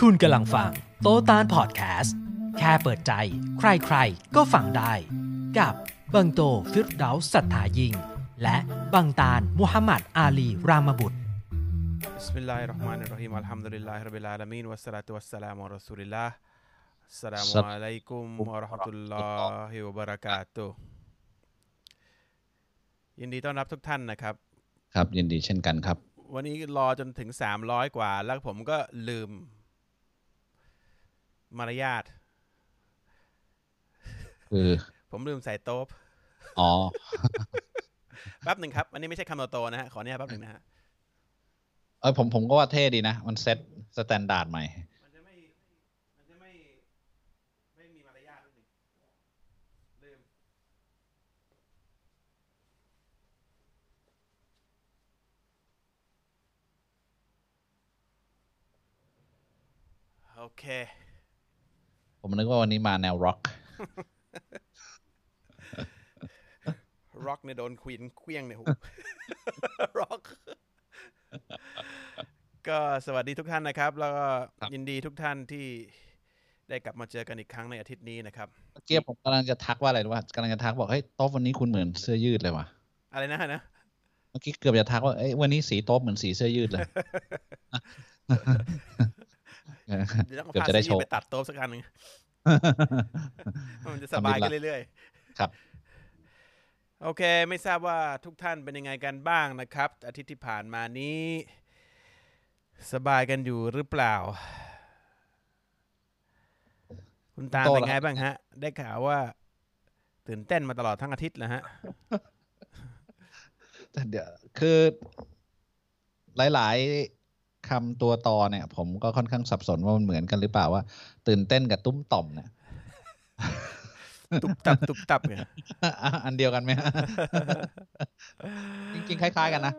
คุณกำลังฟังโตตานพอดแคสต์ แค่เปิดใจ ใครๆ ก็ฟังได้ กับบังโตฟิรดาสัทธายิง และบังตานมุฮัมมัดอาลีรามบุตร بسم الله الرحمن الرحيم الحمد لله رب العالمين والصلاة والسلام على رسول الله السلام السلام عليكم ورحمة الله وبركاته ยินดีต้อนรับทุกท่านนะครับ ครับยินดีเช่นกันครับ วันนี้รอจนถึง 300 กว่า แล้วผมก็ลืม มารยาทคือผมลืมใส่โต๊ะอ๋อแป๊บหนึ่งครับ อันนี้ไม่ใช่คำโตๆนะฮะ ขออนุญาตแป๊บหนึ่งนะฮะ เออผมผมก็ว่าเท่ดีนะ มันเซ็ตสแตนดาร์ดใหม่ มันจะไม่ มันจะไม่ ไม่มีมารยาทนิดหนึ่งลืม โอเค ผมนึกว่าวันนี้มาแนวร็อกร็อกเนี่ยโดนควีนเคลี้ยงเนี่ยร็อกก็สวัสดีทุกท่านนะครับ แล้วก็ครับยินดีทุกท่านที่ได้กลับมาเจอกันอีกครั้งในอาทิตย์นี้นะครับเมื่อกี้ผมกำลังจะทักว่าอะไรรู้ป่ะกำลังจะทักบอกเฮ้ยโต๊ะวันนี้คุณเหมือนเสื้อยืดเลยว่ะอะไรนะนะเมื่อกี้เกือบจะทักว่าเอ้ยวันนี้สีโต๊ะเหมือนสีเสื้อยืดเลยเดี๋ยวต้องเกือบพาจะได้ซีโชว์ไปตัดโต๊ะสักอันหนึ่ง มันจะสบายกันเรื่อยๆ ครับ โอเค ไม่ทราบว่าทุกท่านเป็นยังไงกันบ้างนะครับ อาทิตย์ที่ผ่านมานี้ สบายกันอยู่หรือเปล่า คุณตาลโตเป็นแล้วไงบ้างฮะ ได้ข่าวว่า ตื่นเต้นมาตลอดทั้งอาทิตย์แล้วฮะแต่เดี๋ยวคือหลาย ๆ คำตัวตอเนี่ย ผมก็ค่อนข้างสับสนว่ามันเหมือนกันหรือเปล่าว่า ตื่นเต้นกับตุ้มต่อมเนี่ยตุบตับตุบตับเนี่ยอันเดียวกันไหมฮะจริงๆ คล้าย ๆ กันนะ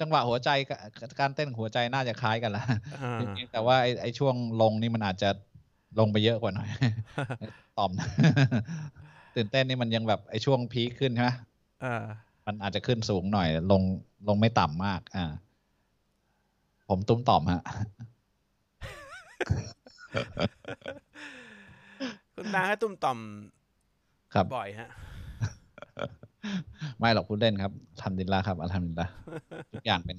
จังหวะหัวใจกับการเต้นของหัวใจน่าจะคล้ายกันละอ่าเพียงแต่ว่าไอ้ไอ้ช่วงลงนี่มันอาจจะลงไปเยอะกว่าหน่อยต่อม ตื่นเต้นนี่มันยังแบบไอ้ช่วงพีคขึ้นใช่ไหมอ่ามันอาจจะขึ้นสูงหน่อย ลงลงไม่ต่ำมาก อ่า ผมตุ้มต่อมฮะ คุณตาให้ตุ้มต่อม ครับบ่อยฮะ ไม่หรอกพูดเล่นครับทำดินละครับอัลฮัมดุลิลละทุกอย่างเป็น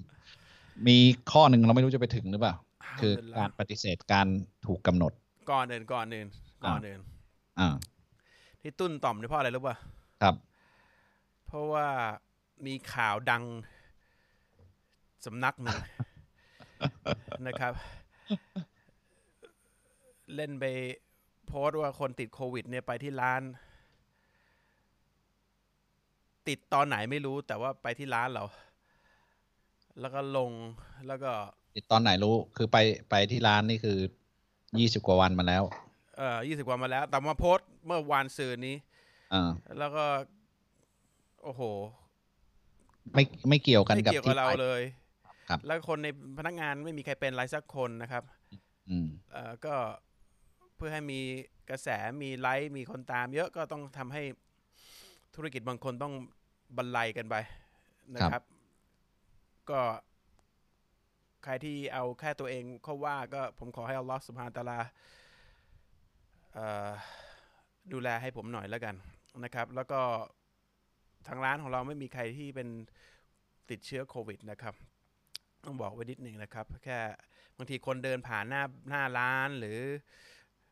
มีข้อหนึ่งเราไม่รู้จะไปถึงหรือเปล่า คืออัลฮัมดุลิลละการปฏิเสธการถูกกำหนด ก่อนอื่นก่อนอื่นก่อนอื่นอ่า ที่ตุ้นต่อมเนี่ยเพราะอะไรรู้ป่ะครับ เพราะว่ามีข่าวดังสำนักหนึ่ง นะครับ เล่นไปโพสต์ว่าคนติดโควิด เนี่ยไปที่ร้าน ติดตอนไหนไม่รู้แต่ว่าไปที่ร้านเรา แล้วก็ลงแล้วก็ ติดตอนไหนรู้คือไปไปที่ร้านนี่คือยี่สิบกว่าวันมาแล้ว เอ่อยี่สิบกว่ามาแล้ว แต่มาโพสต์เมื่อวานซืนนี้อ่าแล้วก็ โอ้โห ไม่ไม่เกี่ยวกันไม่กับเกี่ยวที่กับเราไปเลยครับ แล้วคนในพนักงานไม่มีใครเป็นไรสักคนนะครับอืมเอ่อก็เพื่อให้มีกระแสมีไลค์มีคนตาม เยอะก็ต้องทำให้ธุรกิจบางคนต้องบรรลัยกันไปนะครับ ก็ใครที่เอาแค่ตัวเองเขาว่าก็ผมขอให้อัลลอฮฺสุบฮานตะอาลาเอ่อดูแลให้ผมหน่อยแล้วกันนะครับ แล้วก็ทางร้านของเราไม่มีใครที่เป็นติดเชื้อโควิดนะครับ ต้องบอกไว้นิดหนึ่งนะครับ แค่บางทีคนเดินผ่านหน้าหน้าร้านหรือ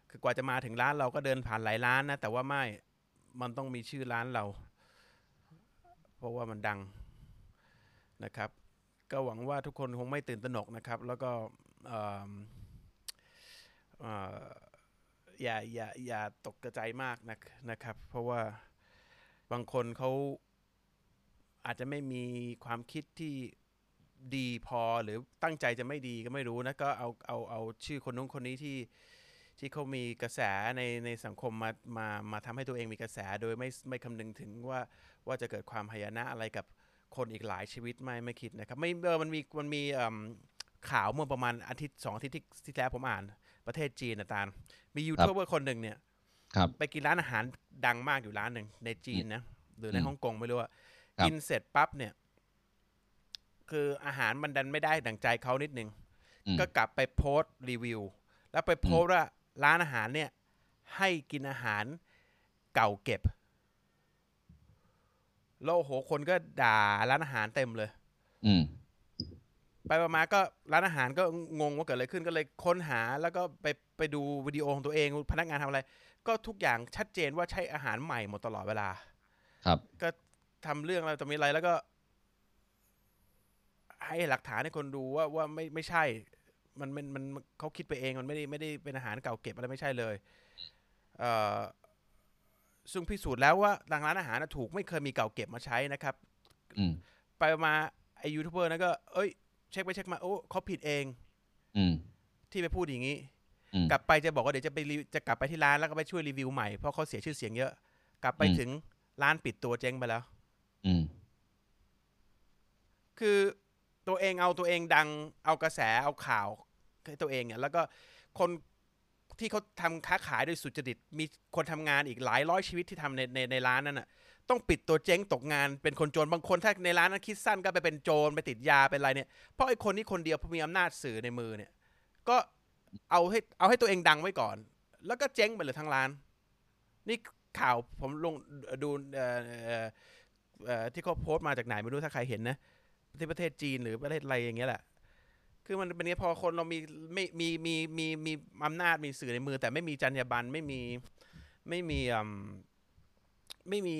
คือกว่าจะมาถึงร้านเราก็เดินผ่านหลายร้านนะ แต่ว่าไม่มันต้องมีชื่อร้านเรา เพราะว่ามันดังนะครับ ก็หวังว่าทุกคนคงไม่ตื่นตระหนกนะครับ แล้วก็เอิ่มเอ่ออย่าอย่าอย่าตกกระใจมากนะนะครับ เพราะว่าบางคนเขาอาจจะไม่มีความคิดที่ ดีพอหรือตั้งใจจะไม่ดีก็ไม่รู้นะก็เอาเอาเอาชื่อคนนู้นคนนี้ที่ที่เขามีกระแสในในสังคมมามามาทำให้ตัวเองมีกระแสโดยไม่ไม่คำนึงถึงว่าว่าจะเกิดความหายนะอะไรกับคนอีกหลายชีวิตไม่ไม่คิดนะครับไม่เออมันมีมันมีเอิ่มข่าวเมื่อประมาณอาทิตย์สองอาทิตย์ที่ที่แล้วผมอ่านประเทศจีนนะตาลมียูทูบเบอร์คนหนึ่งเนี่ยครับไปกินร้านอาหารดังมากอยู่ร้านหนึ่งในจีนนะหรือในอืมฮ่องกงไม่รู้ว่าครับกินเสร็จปั๊บเนี่ย คืออาหารมันดันไม่ได้ดั่งใจเขานิดนึงอืมก็กลับไปโพสต์รีวิว แล้วไปโพสต์ว่าร้านอาหารเนี่ย ให้กินอาหารเก่าเก็บแล้วโอ้โหคนก็ด่าร้านอาหารเต็มเลย อืมไปมาๆก็ร้านอาหารก็งงว่าเกิดอะไรขึ้นก็เลยค้นหาแล้วก็ไปไปดูวิดีโอของตัวเองพนักงานทำอะไร ก็ทุกอย่างชัดเจนว่าใช้อาหารใหม่หมดตลอดเวลา ครับ ก็ทำเรื่องอะไรต่อมีอะไรแล้วก็ ให้หลักฐานให้คนดูว่าว่าไม่ไม่ใช่ มันมันมันเขาคิดไปเองมันไม่ได้ไม่ได้เป็นอาหารเก่าเก็บอะไรไม่ใช่เลย เอ่อซึ่งพิสูจน์แล้วว่าทางร้านอาหารน่ะถูกไม่เคยมีเก่าเก็บมาใช้นะครับอืมไปมาไอยูทูบเบอร์นั่นก็ เอ้ย เช็คไปเช็คมาโอ้เขาผิดเองอืมที่ไปพูดอย่างนี้อืมกลับไปจะบอกว่าเดี๋ยวจะไปรีจะกลับไปที่ร้านแล้วก็ไปช่วยรีวิวใหม่เพราะเขาเสียชื่อเสียงเยอะ กลับไปอืมถึงร้านปิดตัวเจ๊งไปแล้วอืมคือ ตัวเองเอาตัวเองดังเอากระแสเอาข่าวให้ตัวเองเนี่ยแล้วก็คนที่เขาทำค้าขายโดยสุจริต มีคนทำงานอีกหลายร้อยชีวิตที่ทำในในในร้านนั้นน่ะ ต้องปิดตัวเจ๊งตกงานเป็นคนโจรบางคนถ้าในร้านนั้นคิดสั้นก็ไปเป็นโจรไปติดยาเป็นอะไรเนี่ยเพราะไอ้คนนี้คนเดียวพอมีอำนาจสื่อในมือเนี่ย ก็เอาให้เอาให้ตัวเองดังไว้ก่อน แล้วก็เจ๊งไปเลยทั้งร้าน นี่ข่าวผมลงดูที่เขาโพสต์มาจากไหนไม่รู้ถ้าใครเห็นนะ ที่ประเทศจีนหรือประเทศอะไรอย่างเงี้ยแหละ คือมันเป็นอย่างนี้ยพอคนเรามีไม่มีมีมีมีอำนาจมีสื่อในมือ แต่ไม่มีจรรยาบรรณไม่มีไม่มีอืมไม่มี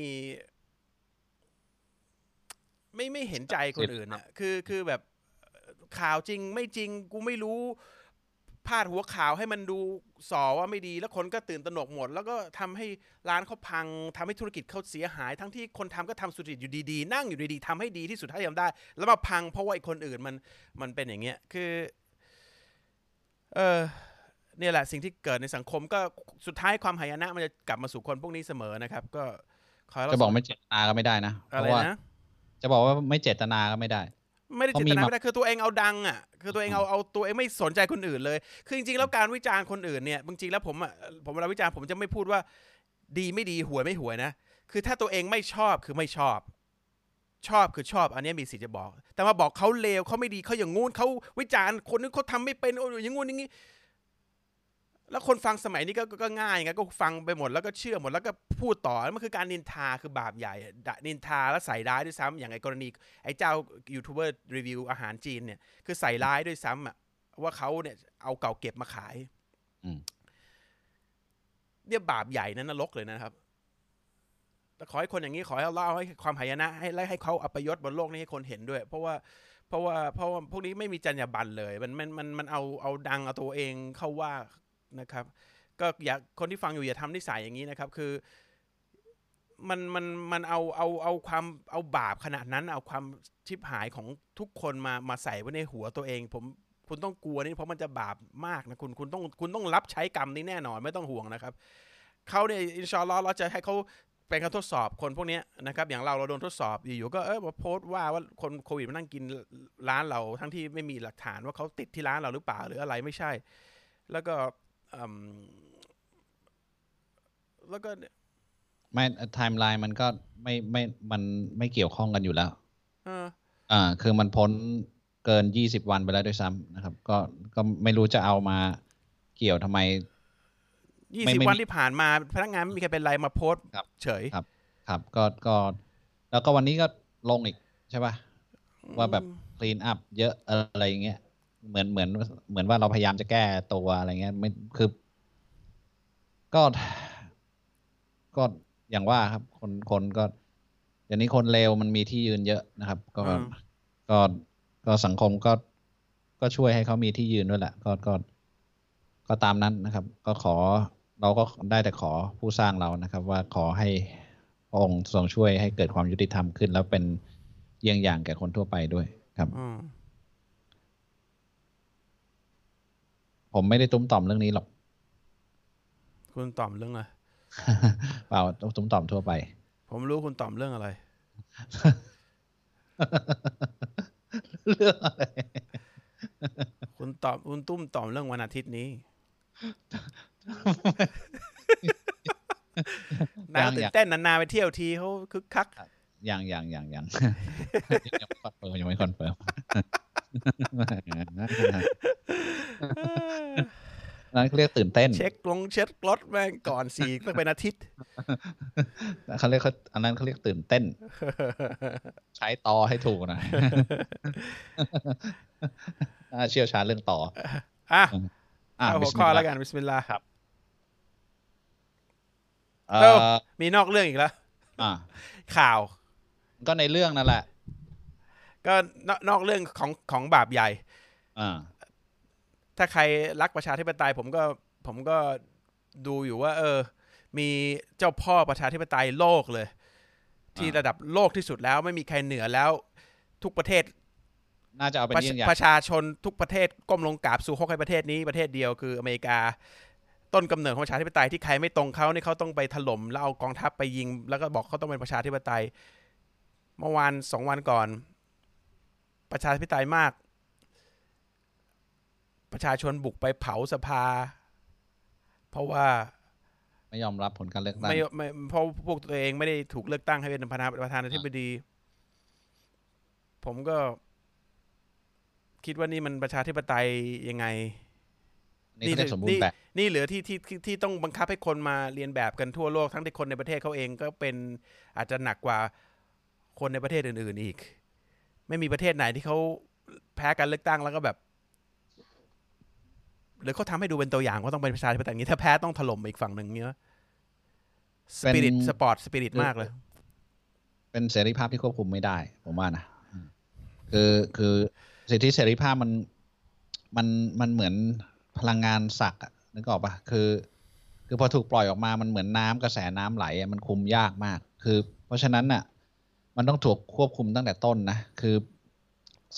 ไม่ไม่เห็นใจคนอื่นอะคือคือแบบข่าวจริงไม่จริงกูไม่รู้ พาดหัวข่าวให้มันดูส่อว่าไม่ดี แล้วคนก็ตื่นตระหนกหมด แล้วก็ทำให้ร้านเขาพังทำให้ธุรกิจเขาเสียหาย ทั้งที่คนทำก็ทำสุจริตอยู่ดีๆ นั่งอยู่ดีๆทำให้ดีที่สุดเท่าที่ทำได้ แล้วมาพังเพราะว่าไอ้คนอื่นมันมันเป็นอย่างเงี้ยคือเออเนี่ยแหละสิ่งที่เกิดในสังคมก็สุดท้ายความหายนะมันจะกลับมาสู่คนพวกนี้เสมอนะครับ ก็ขอให้เราจะบอกไม่เจตนาก็ไม่ได้นะเพอะไรราะว่านะจะบอกว่าไม่เจตนาก็ไม่ได้ ไม่ได้เขาเจมีตนามาไม่ได้คือตัวเองเอาดังอะคือตัวเองเอาเอาตัวเองไม่สนใจคนอื่นเลย คือจริงๆแล้วการวิจารณ์คนอื่นเนี่ยจริงๆแล้วผมอะผมเวลาวิจารณ์ผมจะไม่พูดว่า ดีไม่ดีหวยไม่หวยนะคือถ้าตัวเองไม่ชอบคือไม่ชอบ ชอบคือชอบ อันเนี้ยมีสิทธิ์จะบอก แต่มาบอกเขาเลวเขาไม่ดีเขาอย่างงู้นเขาวิจารณ์คนนึงเขาทำไม่เป็นโอ้ยอย่างงู้นอย่างงี้ แล้วคนฟังสมัยนี้ก็ก็ก็ง่ายไงก็ฟังไปหมดแล้วก็เชื่อหมดแล้วก็พูดต่อแล้วมันคือการนินทาคือบาปใหญ่อะด่านินทาแล้วใส่ร้ายด้วยซ้ำอย่างไอ้กรณีไอ้เจ้ายูทูบเบอร์รีวิวอาหารจีนเนี่ยคือใส่ร้ายด้วยซ้ำอะว่าเขาเนี่ยเอาเก่าเก็บมาขายอืมเนี่ยบาปใหญ่นั้นนรกเลยนะครับแต่ขอให้คนอย่างนี้ขอให้เล่าให้ความหายนะ ให้และให้เขาอัปยศบนโลกนี้ให้คนเห็นด้วย เพราะว่าเพราะว่าเพราะว่าพวกนี้ไม่มีจรรยาบรรณเลย มันมันมันมันเอาเอาดังเอาตัวเองเข้าว่า นะครับ ก็อยากคนที่ฟังอยู่อย่าทำนิสัยอย่างนี้นะครับ คือมันมันมันเอาเอาเอาความเอาบาปขนาดนั้น เอาความชิบหายของทุกคนมามาใส่ไว้ในหัวตัวเอง ผมคุณต้องกลัวนี่เพราะมันจะบาปมากนะคุณคุณต้องคุณต้องรับใช้กรรมนี้แน่นอนไม่ต้องห่วงนะครับเขาเนี่ยอินชอลลอฮ์เราจะให้เขาเป็นการทดสอบคนพวกนี้นะครับ อย่างเราเราโดนทดสอบอยู่ๆก็เออมาโพสต์ว่าว่าคนโควิดมานั่งกินร้านเราทั้งที่ไม่มีหลักฐานว่าเขาติดที่ร้านเราหรือเปล่าหรืออะไรไม่ใช่ แล้วก็ แล้วก็ไม่ไทม์ไลน์มันก็ไม่ไม่มันไม่เกี่ยวข้องกันอยู่แล้วเอออ่า คือมันพ้นเกินยี่สิบวันไปแล้วด้วยซ้ำนะครับ ก็ก็ไม่รู้จะเอามาเกี่ยวทำไมยี่ไม่สิบไม่วันที่ผ่านมา พนักงานไม่มีใครเป็นไรมาโพสต์ครับเฉยครับ ครับ ก็ก็แล้วก็วันนี้ก็ลงอีกใช่ป่ะว่าแบบ clean up เยอะอะไรอย่างเงี้ย เหมือนเหมือนเหมือนว่าเราพยายามจะแก้ตัวอะไรเงี้ยไม่คือ ก็ ก็อย่างว่าครับ คนคนก็เดี๋ยวนี้คนเลวมันมีที่ยืนเยอะนะครับ ก็อืมก็ก็สังคมก็ก็ช่วยให้เขามีที่ยืนด้วยแหละ ก็ก็ก็ตามนั้นนะครับ ก็ขอเราก็ได้แต่ขอผู้สร้างเรานะครับ ว่าขอให้พระองค์ทรงช่วยให้เกิดความยุติธรรมขึ้น แล้วเป็นเยี่ยงอย่างแก่คนทั่วไปด้วยครับ อืม ผมไม่ได้ตุ้มต่อมเรื่องนี้หรอก คุณตอบเรื่องอะไรเปล่าตุ้มต่อมทั่วไป ผมรู้คุณตอบเรื่องอะไร เรื่องอะไร คุณตอบคุณตุ้มตอบเรื่องวันอาทิตย์นี้นายตื่นเต้นนานๆไปเที่ยวทีเขาคึกคักอ ย่างอย่างอย่างอย่างยังไม่คอนเฟิร์มยังไม่คอนเฟิร์มนั้นเขาเรียกตื่นเต้น เช็คลงเช็ครถแม่งก่อนสี่ต้องเป็นอาทิตย์เขาเรียกเขาอันนั้นเขาเรียกตื่นเต้น ใช้ต่อให้ถูกหนะอ่าเชี่ยวชาญเรื่องต่ออะอ่าเอาหัวบิสมิข้อลาห์แล้วกันบิสมิลลาห์ครับเอเอ้าอมีนอกเรื่องอีกแล้วอ่าข่าว ก็ในเรื่องนั่นแหละ ก็นอกนอกเรื่องของของบาปใหญ่อ่าถ้าใครรักประชาธิปไตย ผมก็ผมก็ดูอยู่ว่า เออ มีเจ้าพ่อประชาธิปไตยโลกเลย ที่อ่าระดับโลกที่สุดแล้ว ไม่มีใครเหนือแล้ว ทุกประเทศ น่าจะเอาเป็นประเยี่ยงอย่างประชาชนทุกประเทศก้มลงกราบสู่ฮกให้ประเทศนี้ประเทศเดียวคืออเมริกาต้นกำเนิดของประชาธิปไตยที่ใครไม่ตรงเขาเนี่ยเขาต้องไปถล่มแล้วเอากองทัพไปยิง แล้วก็บอกเขาต้องเป็นประชาธิปไตย เมื่อวานสองวันก่อน ประชาธิปไตยมาก ประชาชนบุกไปเผาสภา เพราะว่าไม่ยอมรับผลการเลือกตั้งไม่ไม่เพราะพวกตัวเองไม่ได้ถูกเลือกตั้งให้เป็นประธานประธานาธิบดี ผมก็คิดว่านี่มันประชาธิปไตยยังไง นี่เขาเรียกสมบูรณ์แบบนี่เหลือที่ที่ที่ที่ต้องบังคับให้คนมาเรียนแบบกันทั่วโลกทั้งที่คนในประเทศเขาเองก็เป็นอาจจะหนักกว่า คนในประเทศอื่น ๆ อีก ไม่มีประเทศไหนที่เขาแพ้การเลือกตั้งแล้วก็แบบ หรือเขาทำให้ดูเป็นตัวอย่างว่าต้องเป็นประชาธิปไตยอย่างนี้ถ้าแพ้ต้องถล่มอีกฝั่งหนึ่งเนี้ย spirit sport spirit มากเลย เป็นเสรีภาพที่ควบคุมไม่ได้ ผมว่านะอืมคือคือสิทธิเสรีภาพมันมันมันเหมือนพลังงานศักดิ์อะนึกออกปะคือ คือพอถูกปล่อยออกมามันเหมือนน้ำกระแสน้ำไหลอะมันคุมยากมาก คือ เพราะฉะนั้นน่ะ มันต้องถูกควบคุมตั้งแต่ต้นนะ คือ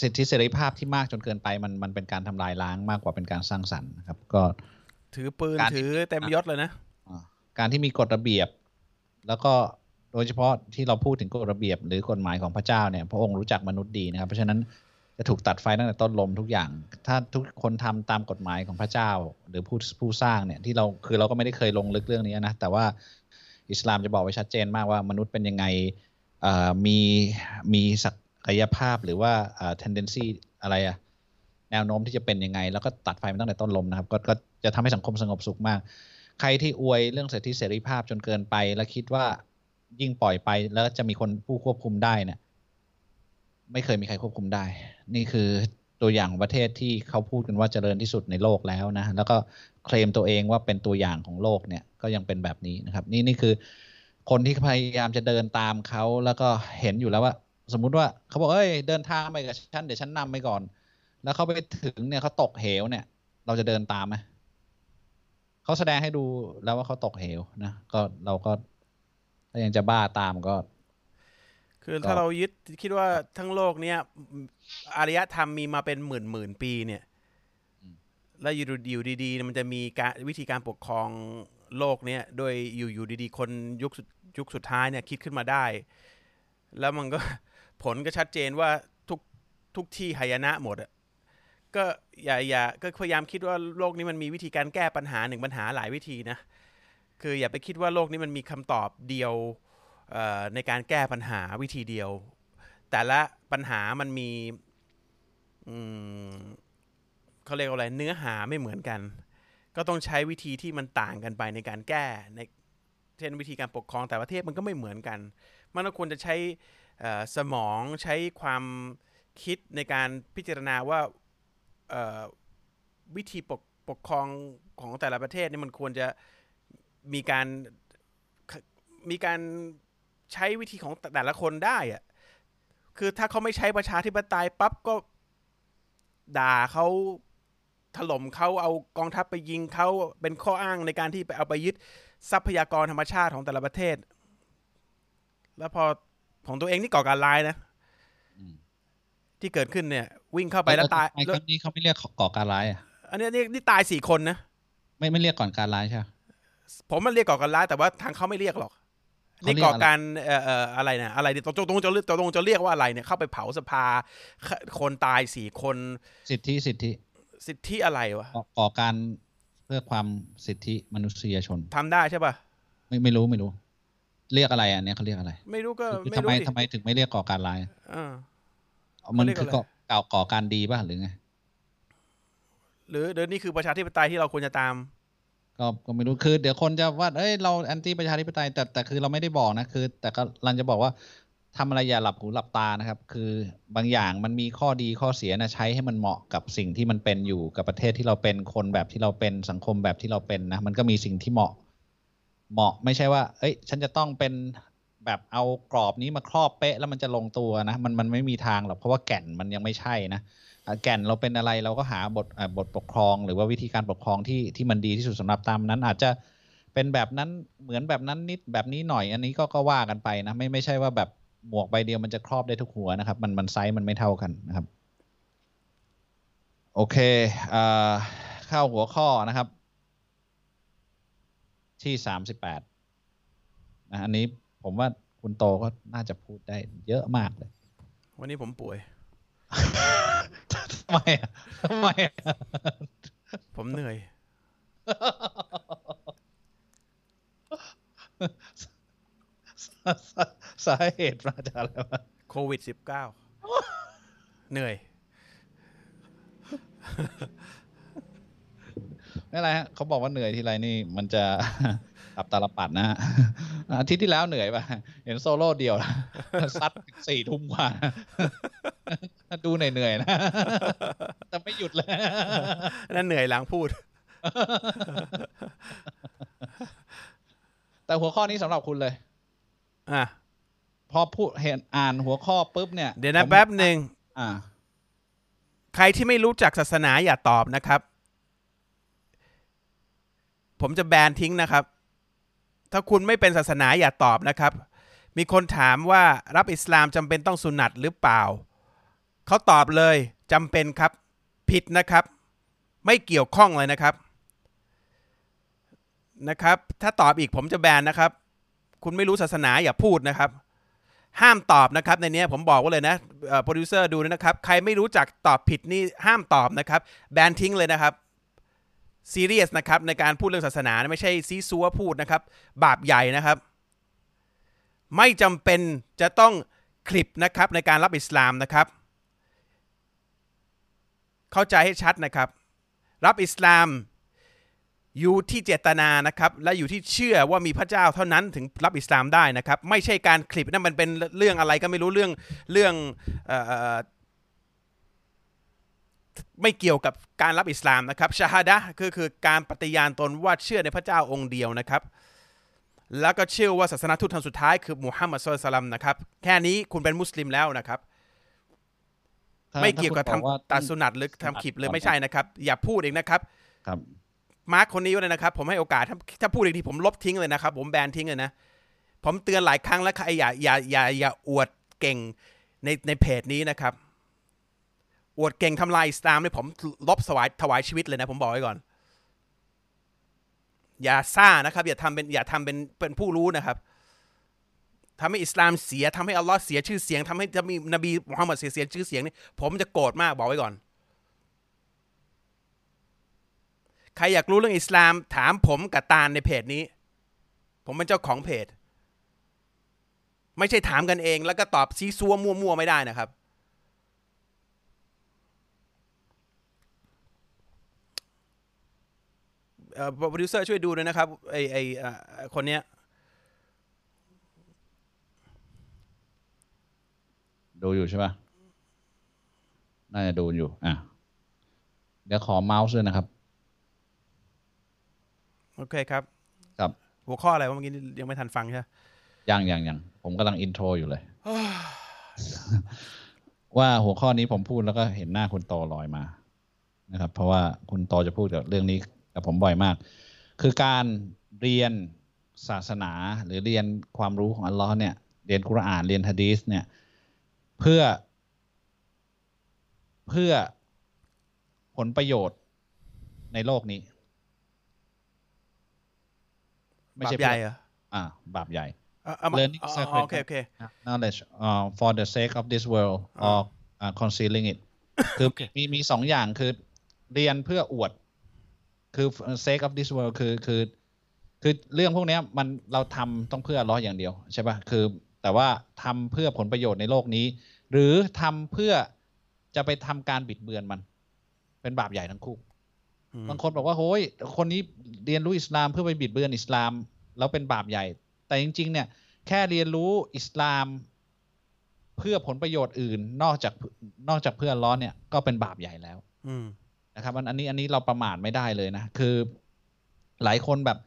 สิทธิเสรีภาพที่มากจนเกินไปมันมันเป็นการทำลายล้างมากกว่าเป็นการสร้างสรรค์นะครับ ก็ ถือปืนการที่ถือเต็มยศเลยนะอ่าการที่มีกฎระเบียบ แล้วก็โดยเฉพาะที่เราพูดถึงกฎระเบียบ หรือกฎหมายของพระเจ้าเนี่ยพระองค์รู้จักมนุษย์ดีนะครับ เพราะฉะนั้นจะถูกตัดไฟตั้งแต่ต้นลมทุกอย่าง ถ้าทุกคนทำตามกฎหมายของพระเจ้า หรือผู้ผู้สร้างเนี่ยที่เราคือเราก็ไม่ได้เคยลงลึกเรื่องนี้นะแต่ว่าอิสลามจะบอกไว้ชัดเจนมากว่ามนุษย์เป็นยังไงเอ่อ มีมีศักยภาพหรือว่าเอ่อ tendency อะไรอะแนวโน้มที่จะเป็นยังไง แล้วก็ตัดไฟมาตั้งแต่ต้นลมนะครับก็ก็จะทำให้สังคมสงบสุขมาก ใครที่อวยเรื่องสิทธิเสรีภาพจนเกินไป แล้วคิดว่ายิ่งปล่อยไปแล้วจะมีคนผู้ควบคุมได้เนี่ยไม่เคยมีใครควบคุมได้ นี่คือตัวอย่างของประเทศที่เขาพูดกันว่าเจริญที่สุดในโลกแล้วนะ แล้วก็เคลมตัวเองว่าเป็นตัวอย่างของโลกเนี่ยก็ยังเป็นแบบนี้นะครับ นี่นี่คือ คนที่พยายามจะเดินตามเขาแล้วก็เห็นอยู่แล้วว่า สมมุติว่าเขาบอกเอ้ยเดินทางไปกับฉันเดี๋ยวฉันนำไปก่อน แล้วเขาไปถึงเนี่ยเขาตกเหวเนี่ย เราจะเดินตามไหมเขาแสดงให้ดูแล้วว่าเขาตกเหวนะก็เราก็ถ้ายังจะบ้าตามก็ คือถ้าเรายึดคิดว่าทั้งโลกเนี้ยอารยธรรมมีมาเป็นหมื่นหมื่นปีเนี่ยอืมแล้วอยู่อยู่ดีๆมันจะมีการวิธีการปกครอง โลกเนี้ยโดยอยู่อยู่ดีๆ คนยุคสุดยุคสุดท้ายเนี่ยคิดขึ้นมาได้ แล้วมันก็ผลก็ชัดเจนว่าทุกทุกที่หายนะหมดอะก็อย่าอย่าก็พยายามคิดว่าโลกนี้มันมีวิธีการแก้ปัญหาหนึ่งปัญหาหลายวิธีนะ คืออย่าไปคิดว่าโลกนี้มันมีคำตอบเดียวในการแก้ปัญหาวิธีเดียว แต่ละปัญหามันมีเขาเรียกว่าอะไรเนื้อหาไม่เหมือนกัน ก็ต้องใช้วิธีที่มันต่างกันไปในการแก้ในเช่นวิธีการปกครองแต่ละประเทศมันก็ไม่เหมือนกัน มันก็ควรจะใช้สมองใช้ความคิดในการพิจารณาว่าวิธีปกปกครองของแต่ละประเทศนี่มันควรจะมีการมีการใช้วิธีของแต่ละคนได้อะคือถ้าเขาไม่ใช้ประชาธิปไตยปั๊บก็ด่าเขา ถล่มเขาเอากองทัพไปยิงเขาเป็นข้ออ้างในการที่ไปเอาไปยึดทรัพยากรธรรมชาติของแต่ละประเทศ แล้วพอของตัวเองนี่ก่อการร้ายนะอืมที่เกิดขึ้นเนี่ย วิ่งเข้าไปแล้วตายไอ้ครั้งนี้เขาไม่เรียกก่อการร้ายอะอันนี้นี่นี่ตายสี่คนนะไม่ไม่เรียกก่อนการร้ายใช่ไหมผมมันเรียกก่อการร้ายแต่ว่าทางเขาไม่เรียกหรอกเขานี่เรียกก่ออะไรการเอ่อเอ่ออะไรเนี่ยอะไรเนี่ยตรงตรงจะเรียกตรงจะเรียกว่าอะไรเนี่ยเข้าไปเผาสภาคคนตายสี่คน สิทธิสิทธิ สิทธิอะไรวะก่อก่อการเพื่อความสิทธิมนุษยชนทำได้ใช่ป่ะไม่ไม่รู้ไม่รู้ เรียกอะไรอะเนี่ยเขาเรียกอะไร ไม่รู้ก็คือไม่ทำไมรู้ดิทำไมถึงไม่เรียกก่อการร้ายอ่ามันเขาเรียกคืออะไรก่อก่อก่อการดีป่ะหรือไงหรือหรือนี่คือประชาธิปไตยที่เราควรจะตาม ก็ก็ไม่รู้คือเดี๋ยวคนจะว่าเอ้ยเราแอนตี้ประชาธิปไตยแต่แต่คือเราไม่ได้บอกนะคือ แต่ก็ลังจะบอกว่า ทำอะไรอย่าหลับหูหลับตานะครับ คือบางอย่างมันมีข้อดีข้อเสียนะใช้ให้มันเหมาะกับสิ่งที่มันเป็นอยู่กับประเทศที่เราเป็นคนแบบที่เราเป็นสังคมแบบที่เราเป็นนะมันก็มีสิ่งที่เหมาะ เหมาะไม่ใช่ว่า เอ้ย ฉันจะต้องเป็นแบบเอากรอบนี้มาครอบเป๊ะแล้วมันจะลงตัวนะมันมันไม่มีทางหรอกเพราะว่าแก่นมันยังไม่ใช่นะแก่นเราเป็นอะไรเราก็หาบทบทปกครอง หรือว่าวิธีการปกครองที่ที่มันดีที่สุดสำหรับตามนั้น อาจจะเป็นแบบนั้นเหมือนแบบนั้นนิดแบบนี้หน่อย อันนี้ก็ก็ว่ากันไปนะไม่ไม่ใช่ว่าแบบ หมวกใบเดียวมันจะครอบได้ทุกหัวนะครับ มันมันไซส์มันไม่เท่ากันนะครับ โอเคอ่าเข้าหัวข้อนะครับ ที่สามสิบแปดนะอันนี้ผมว่าคุณโตก็น่าจะพูดได้เยอะมากเลย วันนี้ผมป่วยทำไมอะทำไมอะผมเหนื่อย สาสาสาเหตุมาจากอะไรวะโควิดสิบเก้าเหนื่อย ไม่เป็นไรฮะเขาบอกว่าเหนื่อยทีไรนี่ มันจะตับตาลปัดนะฮะอาทิตย์ที่แล้วเหนื่อยป่ะ เห็นโซโล่เดียวนะซัดสี่ทุ่มกว่า ดูเหนื่อยๆนะ แต่ไม่หยุดเลยนั่นเหนื่อยหลังพูด แต่หัวข้อนี้สำหรับคุณเลย อะพ อพูดเห็นอ่านหัวข้อปุ๊บเนี่ย เดี๋ยวนะผมแป๊บหนึ่งอ่า ใครที่ไม่รู้จักศาสนาอย่าตอบนะครับ ผมจะแบนทิ้งนะครับ ถ้าคุณไม่เป็นศาสนาอย่าตอบนะครับ มีคนถามว่ารับอิสลามจำเป็นต้องสุนัตหรือเปล่า เขาตอบเลยจำเป็นครับ ผิดนะครับ ไม่เกี่ยวข้องเลยนะครับนะครับ ถ้าตอบอีกผมจะแบนนะครับ คุณไม่รู้ศาสนาอย่าพูดนะครับ ห้ามตอบนะครับในนี้ผมบอกว่าเลยนะโปรดิวเซอร์ดูนะครับ ใครไม่รู้จักตอบผิดนี่ห้ามตอบนะครับ แบนทิ้งเลยนะครับซีเรียสนะครับในการพูดเรื่องศาสนาไม่ใช่ซี้ซั้วพูดนะครับ บาปใหญ่นะครับ ไม่จำเป็นจะต้องคลิปนะครับในการรับอิสลามนะครับ เข้าใจให้ชัดนะครับ รับอิสลาม อยู่ที่เจตนานะครับและอยู่ที่เชื่อว่ามีพระเจ้าเท่านั้นถึงรับอิสลามได้นะครับ ไม่ใช่การคลิปนั่นมันเป็นเรื่องอะไรก็ไม่รู้เรื่องเรื่องเอ่อไม่เกี่ยวกับการรับอิสลามนะครับชาฮาดะคือคือการปฏิญาณตนว่าเชื่อในพระเจ้าองค์เดียวนะครับ แล้วก็เชื่อว่าศาสนาทูตทางสุดท้ายคือมุฮัมมัดสุลตัลลัมนะครับแค่นี้คุณเป็นมุสลิมแล้วนะครับถ้าไม่เกี่ยวกับถ้าคุณบอกว่าทำตัดสุนัตหรือทำคลิปเลยไม่ใช่นะครับ อย่าพูดเองนะครับครับ มาร์คคนนี้ไว้เลยนะครับ ผมให้โอกาสถ้าถ้าพูดอีกทีผมลบทิ้งเลยนะครับ ผมแบนทิ้งเลยนะ ผมเตือนหลายครั้งแล้วครอย่าอย่าอย่าอย่าอวดเก่งในในเพจนี้นะครับ อวดเก่งทำลายอิสลามเนี่ยผมลบสวายถวายชีวิตเลยนะ ผมบอกไว้ก่อน อย่าซ่านะครับ อย่าทำเป็นอย่าทำเป็นเป็นผู้รู้นะครับทำให้อิสลามเสียทำให้อัลลอฮ์เสียชื่อเสียงทำให้จะมีนบีมุฮัมมัดเสียเสียชื่อเสียงนี่ผมจะโกรธมากบอกไว้ก่อน ใครอยากรู้เรื่องอิสลาม ถามผมกับตาลในเพจนี้ ผมเป็นเจ้าของเพจ ไม่ใช่ถามกันเอง แล้วก็ตอบซีซัวมั่วๆไม่ได้นะครับ เอ่อโปรดิวเซอร์ช่วยดูด้วยนะครับ ไอไออ่อคนเนี้ย ดูอยู่ใช่ปะน่าจะดูอยู่ อะ เดี๋ยวขอเมาส์ด้วยนะครับ โอเคครับ ครับ หัวข้ออะไรวะเมื่อกี้ยังไม่ทันฟังใช่ไหมยังยังยังผมกำลัง intro อยู่เลย ว่าหัวข้อนี้ผมพูดแล้วก็เห็นหน้าคุณโตลอยมานะครับ เพราะว่าคุณโตจะพูดกับเรื่องนี้กับผมบ่อยมาก คือการเรียนศาสนาหรือเรียนความรู้ของอัลลอฮ์เนี่ย เรียนกุรอานเรียนฮะดีษเนี่ย เพื่อ เพื่อผลประโยชน์ในโลกนี้ ไม่บาปใช่ใหญ่เพื่อเหรออ่าบาปใหญ่เอาเอามา Learning อ๋อ sacred โอเคโอเค knowledge uh, for the sake of this world or uh, concealing it คือโอเคมีมีสองอย่างคือเรียนเพื่ออวด คือ sake of this world คือคือ คือเรื่องพวกเนี้ยมันเราทำต้องเพื่อล้ออย่างเดียว ใช่ปะ่ะ คือ แต่ว่าทำเพื่อผลประโยชน์ในโลกนี้ หรือทำเพื่อจะไปทำการบิดเบือนมัน เป็นบาปใหญ่ทั้งคู่อืม บางคนบอกว่าโฮ้ยคนนี้เรียนรู้อิสลามเพื่อไปบิดเบือนอิสลาม แล้วเป็นบาปใหญ่ แต่จริง ๆ เนี่ย แค่เรียนรู้อิสลามเพื่อผลประโยชน์อื่น นอกจากนอกจากเพื่ออัลล้อฮ์เนี่ยก็เป็นบาปใหญ่แล้ว อืมนะครับอันอันนี้อันนี้เราประมาทไม่ได้เลยนะ คือหลายคนแบบ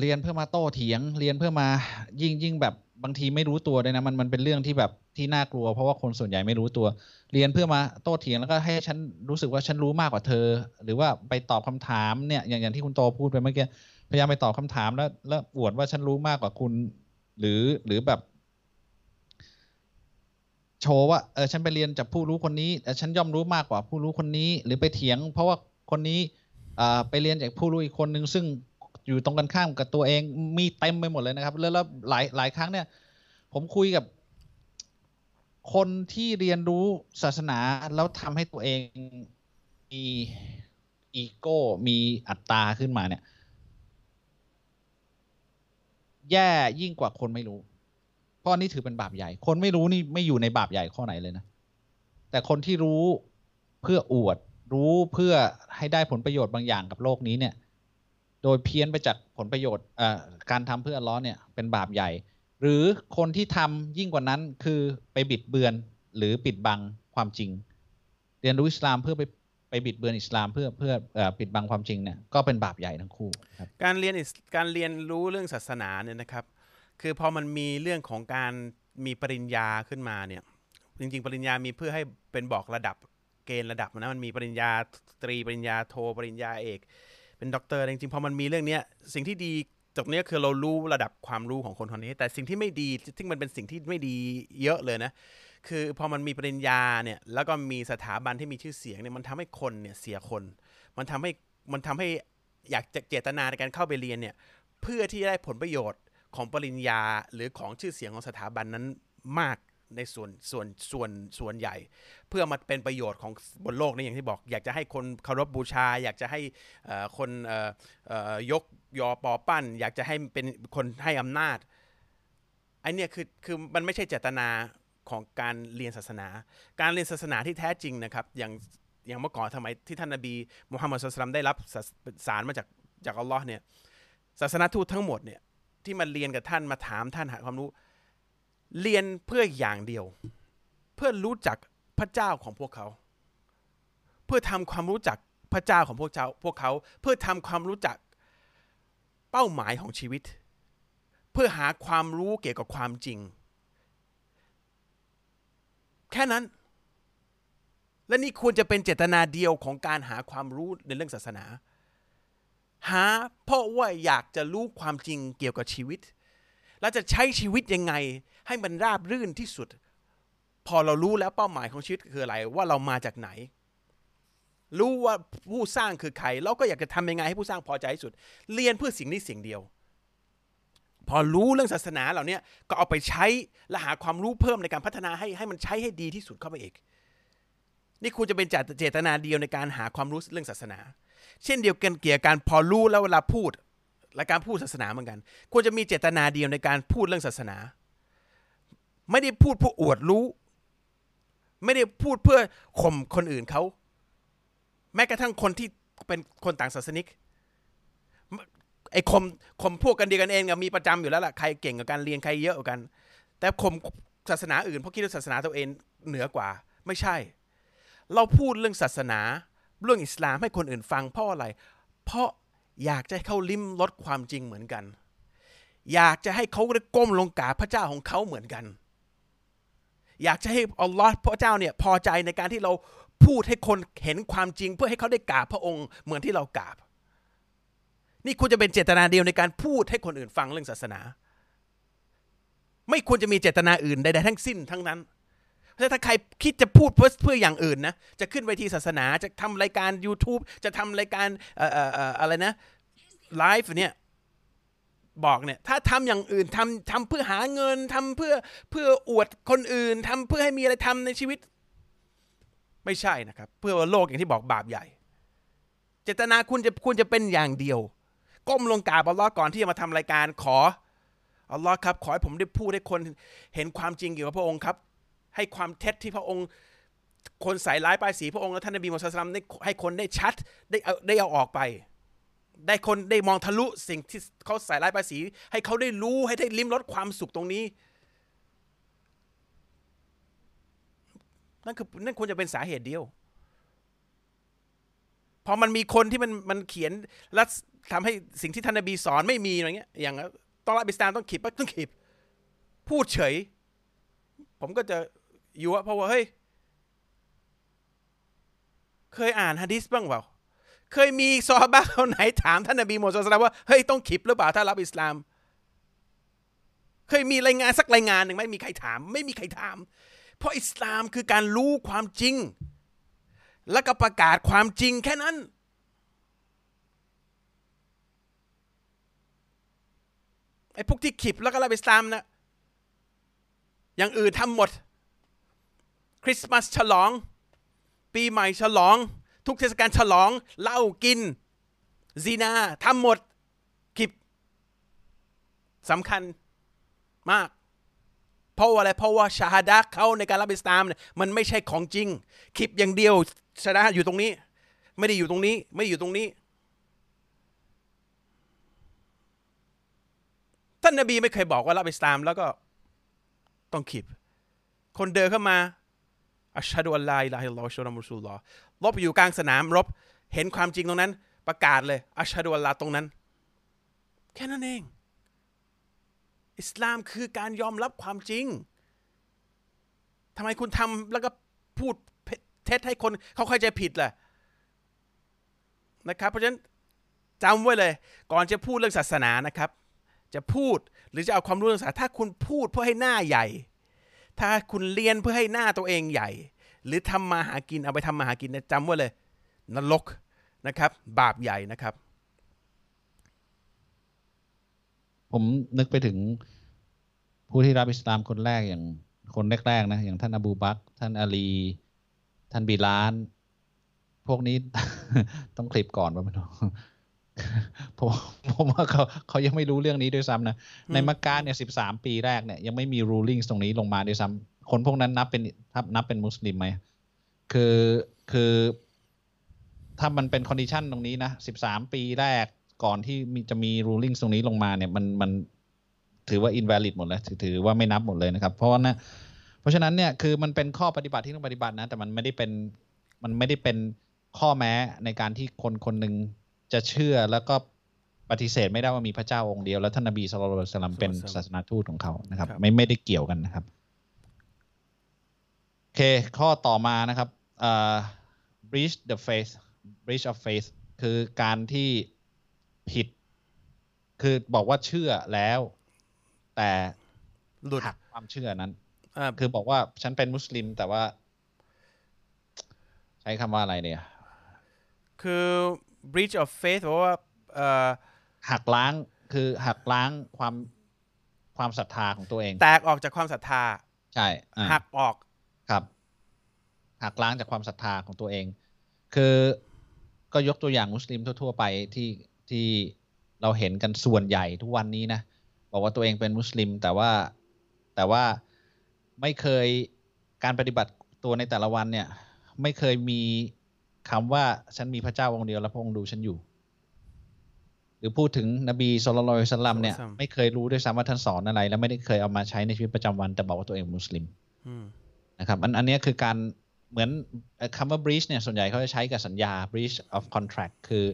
เรียนเพื่อมาโต้เถียง เรียนเพื่อมายิ่งยิ่งแบบ บางทีไม่รู้ตัวด้วยนะมันมันเป็นเรื่องที่แบบที่น่ากลัว เพราะว่าคนส่วนใหญ่ไม่รู้ตัว เรียนเพื่อมาโต้เถียงแล้วก็ให้ฉันรู้สึกว่าฉันรู้มากกว่าเธอ หรือว่าไปตอบคำถามเนี่ยอย่างอย่างที่คุณโตพูดไปเมื่อกี้พยายามไปตอบคำถามแล้ว แล้วอวดว่าฉันรู้มากกว่าคุณ หรือหรือแบบ โชว์ว่าเออฉันไปเรียนจากผู้รู้คนนี้แต่ฉันย่อมรู้มากกว่าผู้รู้คนนี้ หรือไปเถียง เพราะว่าคนนี้อ่าไปเรียนจากผู้รู้อีกคนนึงซึ่ง อยู่ตรงกันข้ามกับตัวเองมีเต็มไปหมดเลยนะครับ แล้วหลายหลายครั้งเนี่ย ผมคุยกับ คนที่เรียนรู้ศาสนาแล้วทำให้ตัวเองมีอีโก้มีอัตตาขึ้นมาเนี่ย แย่ยิ่งกว่าคนไม่รู้ เพราะอันนี้ถือเป็นบาปใหญ่ คนไม่รู้นี่ไม่อยู่ในบาปใหญ่ข้อไหนเลยนะ แต่คนที่รู้เพื่ออวดรู้เพื่อให้ได้ผลประโยชน์บางอย่างกับโลกนี้เนี่ย โดยเพี้ยนไปจากผลประโยชน์การทำเพื่ออัลล้อฮ์เนี่ยเป็นบาปใหญ่ หรือคนที่ทำยิ่งกว่านั้นคือไปบิดเบือนหรือปิดบังความจริง เรียนรู้อิสลามเพื่อไปไปบิดเบือนอิสลามเพื่อเพื่อปิดบังความจริงเนี่ยก็เป็นบาปใหญ่ทั้งคู่คการเรียนการเรียนรู้เรื่องศาสนาเนี่ยนะครับ คือพอมันมีเรื่องของการมีปริญญาขึ้นมาเนี่ยจริง ๆ ปริญญามีเพื่อให้เป็นบอกระดับเกณฑ์ระดับนะมันมีปริญญาตรีปริญญาโทปริญญาเอก เป็นด็อกเตอร์จริงๆพอมันมีเรื่องเนี้ยสิ่งที่ดีตรงเนี้ยคือเรารู้ระดับความรู้ของคนคนนี้ แต่สิ่งที่ไม่ดีซึ่งมันเป็นสิ่งที่ไม่ดีเยอะเลยนะ คือพอมันมีปริญญาเนี่ยแล้วก็มีสถาบันที่มีชื่อเสียงเนี่ยมันทำให้คนเนี่ยเสียคน มันทำให้มันทำให้อยากจะเจตนาในการเข้าไปเรียนเนี่ยเพื่อที่จะได้ผลประโยชน์ของปริญญาหรือของชื่อเสียงของสถาบันนั้นมาก ในส่วนส่วนส่วนส่วนใหญ่ เพื่อมาเป็นประโยชน์ของบนโลกนี้อย่างที่บอก อยากจะให้คนเคารพบูชา อยากจะให้คนยกยอปอปั้น อยากจะให้เป็นคนให้อำนาจไอเนี่ยคือคือมันไม่ใช่เจตนาของการเรียนศาสนา การเรียนศาสนาที่แท้จริงนะครับ อย่างอย่างเมื่อก่อนทำไมที่ท่านนบีมุฮัมมัดสุลตัมได้รับสาสารมาจากจากอัลลอฮ์เนี่ยศาสนาทูตทั้งหมดเนี่ยที่มาเรียนกับท่านมาถามท่านหาความรู้ เรียนเพื่ออย่างเดียว เพื่อรู้จักพระเจ้าของพวกเขา เพื่อทำความรู้จักพระเจ้าของพวกเจ้าพวกเขา เพื่อทำความรู้จักเป้าหมายของชีวิต เพื่อหาความรู้เกี่ยวกับความจริง แค่นั้น และนี่ควรจะเป็นเจตนาเดียวของการหาความรู้ในเรื่องศาสนา หาเพราะว่าอยากจะรู้ความจริงเกี่ยวกับชีวิตเราจะใช้ชีวิตยังไง ให้มันราบรื่นที่สุด พอเรารู้แล้วเป้าหมายของชีวิตคืออะไรว่าเรามาจากไหน รู้ว่าผู้สร้างคือใครเราก็อยากจะทำยังไงให้ผู้สร้างพอใจที่สุด เรียนเพื่อสิ่งนี้สิ่งเดียว พอรู้เรื่องศาสนาเหล่านี้ก็เอาไปใช้และหาความรู้เพิ่มในการพัฒนาให้ให้มันใช้ให้ดีที่สุดเข้าไปอีกนี่ควรจะเป็นเจตนาเดียวในการหาความรู้เรื่องศาสนา เช่นเดียวกันเกี่ยวกับการพอรู้แล้วเวลาพูดและการพูดศาสนาเหมือนกันควรจะมีเจตนาเดียวในการพูดเรื่องศาสนา ไม่ได้พูดเพื่ออวดรู้ ไม่ได้พูดเพื่อข่มคนอื่นเขา แม้กระทั่งคนที่เป็นคนต่างศาสนิก ไอ้ข่มข่มพวกกันเดียวกันเองอะมีประจำอยู่แล้วล่ะ ใครเก่งกับการเรียนใครเยอะกว่ากัน แต่ข่มศาสนาอื่นเพราะคิดว่าศาสนาตัวเองเหนือกว่า ไม่ใช่ เราพูดเรื่องศาสนาเรื่องอิสลามให้คนอื่นฟังเพราะอะไร เพราะอยากจะให้เขาลิ้มรสความจริงเหมือนกัน อยากจะให้เขาได้ก้มลงกราบพระเจ้าของเขาเหมือนกัน อยากจะให้อัลลอฮ์พระเจ้าเนี่ยพอใจในการที่เราพูดให้คนเห็นความจริง เพื่อให้เขาได้กราบพระองค์เหมือนที่เรากราบ นี่ควรจะเป็นเจตนาเดียวในการพูดให้คนอื่นฟังเรื่องศาสนา ไม่ควรจะมีเจตนาอื่นใดๆทั้งสิ้นทั้งนั้นเพราะถ้าใครคิดจะพูดเพื่อเพื่ออย่างอื่นนะ จะขึ้นเวทีศาสนา จะทำรายการ YouTube จะทำรายการเออเออเอออะไรนะไลฟ์เนี่ย บอกเนี่ยถ้าทำอย่างอื่นทำทำเพื่อหาเงินทำเพื่อเพื่ออวดคนอื่นทำเพื่อให้มีอะไรทำในชีวิต ไม่ใช่นะครับ เพื่อว่าโลกอย่างที่บอกบาปใหญ่ เจตนาคุณจะคุณจะเป็นอย่างเดียว ก้มลงกราบอัลลอฮ์ก่อนที่จะมาทำรายการขออัลลอฮ์ครับ ขอให้ผมได้พูดให้คนเห็นความจริงเกี่ยวกับพระองค์ครับ ให้ความเท็จที่พระองค์ คนใส่ร้ายป้ายสีพระองค์และท่านนบีมุฮัมมัดสลามได้ให้คนได้ชัดได้เอาได้เอาออกไป ได้คนได้มองทะลุสิ่งที่เขาใส่ร้ายป้ายสีให้เขาได้รู้ให้ได้ลิ้มรสความสุขตรงนี้ นั่นคือนั่นควรจะเป็นสาเหตุเดียว พอมันมีคนที่มันมันเขียนและทำให้สิ่งที่ท่านนบีสอนไม่มีอะไรเงี้ย อย่างต้องรับอิสลามต้องขีดปะต้องขีดพูดเฉย ผมก็จะอยู่ว่าเพราะว่าเฮ้ย เคยอ่านฮะดิษบ้างเปล่า เคยมีซอฮาบะคนไหนถามท่านนบีมูฮัมมัดศ็อลลัลลอฮุลัยฮิวะซัลลัมว่าเฮ้ยต้องขีดหรือเปล่าถ้ารับอิสลาม เคยมีรายงานสักรายงานหนึ่งไหมมีใครถาม ไม่มีใครถาม เพราะอิสลามคือการรู้ความจริง แล้วก็ประกาศความจริงแค่นั้น ไอ้พวกที่ขิบแล้วก็รับอิสลามนะอย่างอื่นทำหมด คริสต์มาสฉลอง ปีใหม่ฉลอง ทุกเทศกาลฉลองเหล้ากินซีนาทำหมดขิบสำคัญมาก เพราะอะไรเพราะว่าชาฮดะเขาในการรับอิสลามเนี่ยมันไม่ใช่ของจริง คลิปอย่างเดียวชาฮาดะอยู่ตรงนี้ ไม่ได้อยู่ตรงนี้ ไม่อยู่ตรงนี้ท่านนบีไม่เคยบอกว่ารับอิสลามแล้วก็ต้องคลิปคนเดินเข้ามาอัชฮะดุอัลลอฮ์อิลาฮิลลอฮ์อัชฮะดุอัลมุสุลลอ รบอยู่กลางสนามรบเห็นความจริงตรงนั้น ประกาศเลยอัชฮะดุลลอฮ์ตรงนั้น แค่นั้นเอง อิสลามคือการยอมรับความจริงทำไมคุณทำแล้วก็พูดเท็จให้คนเขาเข้าใจผิดล่ะนะครับ เพราะฉะนั้นจำไว้เลย ก่อนจะพูดเรื่องศาสนานะครับ จะพูดหรือจะเอาความรู้เรื่องศาสนาถ้าคุณพูดเพื่อให้หน้าใหญ่ ถ้าคุณเรียนเพื่อให้หน้าตัวเองใหญ่ หรือทำมาหากินเอาไปทำมาหากินนะจำไว้เลย นรกนะครับ บาปใหญ่นะครับ ผมนึกไปถึงผู้ที่รับอิสลามคนแรกอย่างคนแรกๆนะอย่างท่านอบูบักท่านอาลี ท่านบิลาล พวกนี้ต้องคลิปก่อนว่าไม่รู้ผมผมว่าเขาเขายังไม่รู้เรื่องนี้ด้วยซ้ำนะ ในมักกะเนี่ยสิบสามปีแรกเนี่ยยังไม่มี ruling ตรงนี้ลงมาด้วยซ้ำ คนพวกนั้นนับเป็นนับเป็นมุสลิมไหมคือคือถ้ามันเป็น condition ตรงนี้นะสิบสามปีแรกก่อนที่มีจะมี ruling ตรงนี้ลงมาเนี่ยมันมันถือว่า invalid หมดเลยถือถือว่าไม่นับหมดเลยนะครับ เพราะว่านะเพราะฉะนั้นเนี่ยคือมันเป็นข้อปฏิบัติที่ต้องปฏิบัตินะ แต่มันไม่ได้เป็นมันไม่ได้เป็นข้อแม้ในการที่คนคนหนึ่งจะเชื่อแล้วก็ปฏิเสธไม่ได้ว่ามีพระเจ้าองค์เดียว แล้วท่านนบีสุลต่านสลัมเป็นศาสนาทูตของเขานะครับ ไม่ไม่ได้เกี่ยวกันนะครับโอ เค ข้อต่อมานะครับ uh, breach the faith breach of faith คือการที่ผิด คือบอกว่าเชื่อแล้ว แต่หลุดหักความเชื่อนั้นอ่าคือบอกว่าฉันเป็นมุสลิมแต่ว่า ใช้คำว่าอะไรเนี่ย คือ breach of faith เพราะว่าเอ่อหักล้างคือหักล้างความความศรัทธาของตัวเอง แตกออกจากความศรัทธา ใช่อ่าหักออกครับ หักล้างจากความศรัทธาของตัวเอง คือก็ยกตัวอย่างมุสลิมทั่ว ๆ ไปที่ที่เราเห็นกันส่วนใหญ่ทุกวันนี้นะบอกว่าตัวเองเป็นมุสลิม แต่ว่าแต่ว่าไม่เคยการปฏิบัติตัวในแต่ละวันเนี่ย ไม่เคยมีคำว่าฉันมีพระเจ้าองค์เดียวแล้วพระองค์ดูฉันอยู่ หรือพูดถึงนบีสุลต่านละสลัมเนี่ยศ็อลลัลลอฮุอะลัยฮิวะซัลลัมไม่เคยรู้ด้วยซ้ำว่าท่านสอนอะไร แล้วไม่ได้เคยเอามาใช้ในชีวิตประจำวันแต่บอกว่าตัวเองเป็นมุสลิมอืมนะครับอันอันเนี้ยคือการ เหมือนเอ่อคำว่า breach เนี่ยส่วนใหญ่เขาจะใช้กับสัญญา breach of contract คือ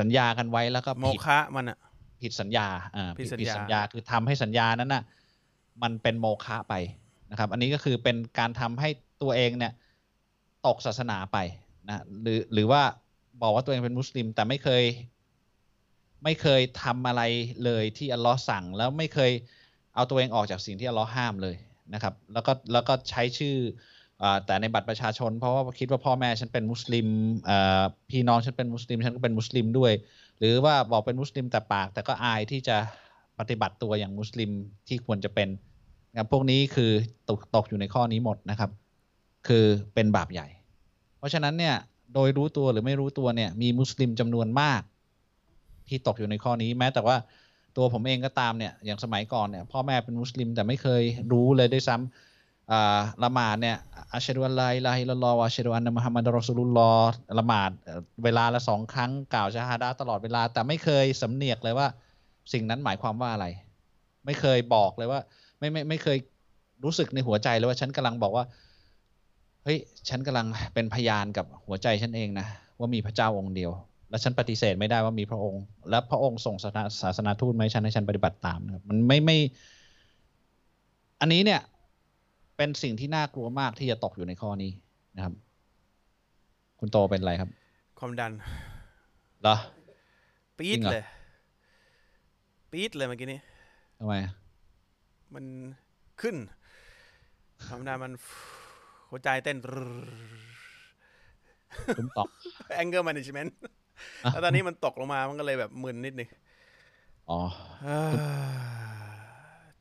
สัญญากันไว้แล้วก็โมผิดฆะมันอะผิดสัญญาอ่าผิดสัญญาผิดสัญญาคือทำให้สัญญานั้นน่ะมันเป็นโมฆะไปนะครับ อันนี้ก็คือเป็นการทำให้ตัวเองเนี่ยตกศาสนาไปนะหรือหรือว่าบอกว่าตัวเองเป็นมุสลิม แต่ไม่เคย ไม่เคยทำอะไรเลยที่อัลลอฮ์สั่ง แล้วไม่เคยเอาตัวเองออกจากสิ่งที่อัลลอฮ์ห้ามเลยนะครับ แล้วก็แล้วก็ใช้ชื่ออา แต่ในบัตรประชาชน เพราะว่าคิดว่าพ่อแม่ฉันเป็นมุสลิมพี่น้องฉันเป็นมุสลิมฉันก็เป็นมุสลิมด้วย หรือว่าบอกเป็นมุสลิมแต่ปาก แต่ก็อายที่จะปฏิบัติตัวอย่างมุสลิมที่ควรจะเป็นนะครับพวกนี้คือตกตกอยู่ในข้อนี้หมดนะครับ คือเป็นบาปใหญ่ เพราะฉะนั้นเนี่ยโดยรู้ตัวหรือไม่รู้ตัวเนี่ยมีมุสลิมจำนวนมาก ที่ตกอยู่ในข้อนี้แม้แต่ว่าตัวผมเองก็ตามเนี่ยอย่างสมัยก่อนเนี่ยพ่อแม่เป็นมุสลิมแต่ไม่เคยรู้เลยด้วยซ้อ่า ละหมาดเนี่ยอัชฮะดุอัลลอฮิลาฮิลลอวะอัชฮะดุอันนะมุฮัมมัดรอซูลุลลอละหมาดเวลาละสองครั้งกล่าวชาฮาดะตลอดเวลา แต่ไม่เคยสำเนียกเลยว่า สิ่งนั้นหมายความว่าอะไร ไม่เคยบอกเลยว่า ไม่ไม่ไม่เคยรู้สึกในหัวใจเลยว่าฉันกำลังบอกว่าเฮ้ยฉันกำลังเป็นพยานกับหัวใจฉันเองนะว่ามีพระเจ้าองค์เดียว และฉันปฏิเสธไม่ได้ว่ามีพระองค์ และพระองค์ส่งศาสนาทูตมาให้ฉันให้ฉันปฏิบัติตามนะครับมันไม่ไม่ อันนี้เนี่ย เป็นสิ่งที่น่ากลัวมากที่จะตกอยู่ในข้อนี้นะครับ คุณโตเป็นอะไรครับ ความดันเหรอปี๊จริดงเหรอเลย ปี๊ดเลยเมื่อกี้นี้ทำไมอะมันขึ้นความดันมันหัวใจเต้นตุ้มตอก anger management อะแล้วตอนนี้มันตกลงมามันก็เลยแบบมึนนิดนึงอ๋อเอ้อ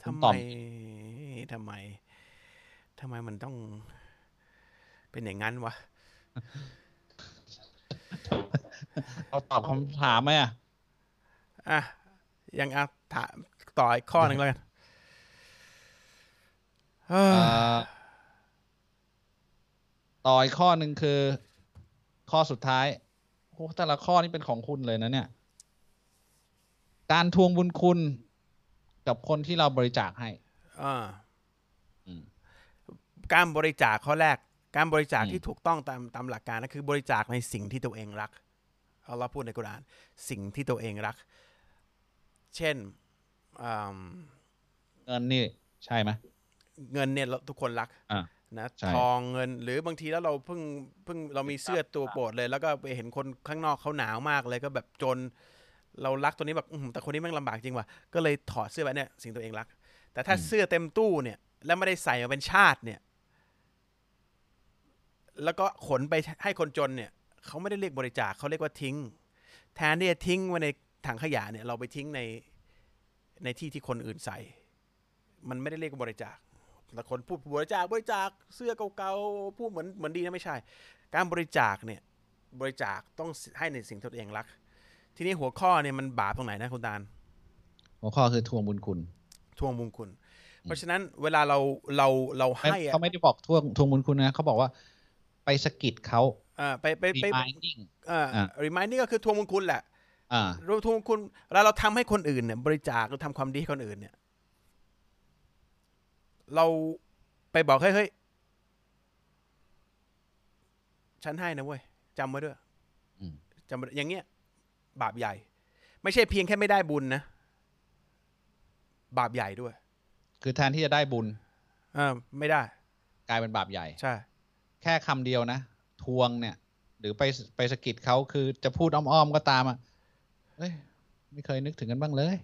คุณทำตไมอบทำไม ทำไมมันต้องเป็นอย่างนั้นวะเราตอบคำถามไหมอะ อะ ยังอะถามต่ออีกข้อหนึ่งแล้วกันเอ้ออ่าต่ออีกข้อหนึ่งคือ ข้อสุดท้ายโอ้แต่ละข้อนี่เป็นของคุณเลยนะเนี่ย การทวงบุญคุณกับคนที่เราบริจาคให้ อ่าอืม การบริจาคข้อแรก การบริจาคอืมที่ถูกต้องตามตามหลักการนะคือบริจาคในสิ่งที่ตัวเองรักเอาเราพูดในกุรอานสิ่งที่ตัวเองรัก เช่นอืมเงินนี่ใช่ไหมเงินเนี่ยเราทุกคนรักอะนะใช่ทองเงินหรือบางทีแล้วเราเพิ่งเพิ่งเรามีเสื้อตัวโปรดเลย แล้วก็ไปเห็นคนข้างนอกเขาหนาวมากเลยก็แบบจน เรารักตัวนี้แบบอื้อหือแต่คนนี้แม่งลำบากจริงว่ะก็เลยถอดเสื้อไปเนี่ยสิ่งตัวเองรัก แต่ถ้าอืมเสื้อเต็มตู้เนี่ย แล้วไม่ได้ใส่มาเป็นชาติเนี่ย แล้วก็ขนไปให้คนจนเนี่ยเขาไม่ได้เรียกบริจาคเขาเรียกว่าทิ้ง แทนที่จะทิ้งไว้ในถังขยะเนี่ยเราไปทิ้งในในที่ที่คนอื่นใส่ มันไม่ได้เรียกว่าบริจาคแต่คนพูดบริจาคบริจาคเสื้อเก่าๆพูดเหมือนเหมือนดีนะไม่ใช่ การบริจาคเนี่ยบริจาคต้องให้ในสิ่งที่ตัวเองรัก ทีนี้หัวข้อเนี่ยมันบาปตรงไหนนะคุณตาลหัวข้อคือทวงบุญคุณ ทวงบุญคุณ เพราะฉะนั้นเวลาเราเราเราไม่ให้อะเขาไม่ได้บอกทวงทวงบุญคุณนะเขาบอกว่า ไปสะกิดเขาอ่าไปไปไป reminding อ่าอะรีมายนี่ก็คือทวงบุญคุณแหละอ่าเราทวงบุญคุณเวลาเราทำให้คนอื่นเนี่ย บริจาคเราทำความดีให้คนอื่นเนี่ย เราไปบอกเฮ้ยเฮ้ยฉันให้นะเว้ยจำไว้ด้วยอืมจำไว้อย่างเงี้ย บาปใหญ่ ไม่ใช่เพียงแค่ไม่ได้บุญนะบาปใหญ่ด้วย คือแทนที่จะได้บุญอ่าไม่ได้ กลายเป็นบาปใหญ่ ใช่ แค่คำเดียวนะ ทวงเนี่ย หรือไปไปสะกิดเขาคือจะพูดอ้อมๆก็ตามอะเอ้ยไม่เคยนึกถึงกันบ้างเลย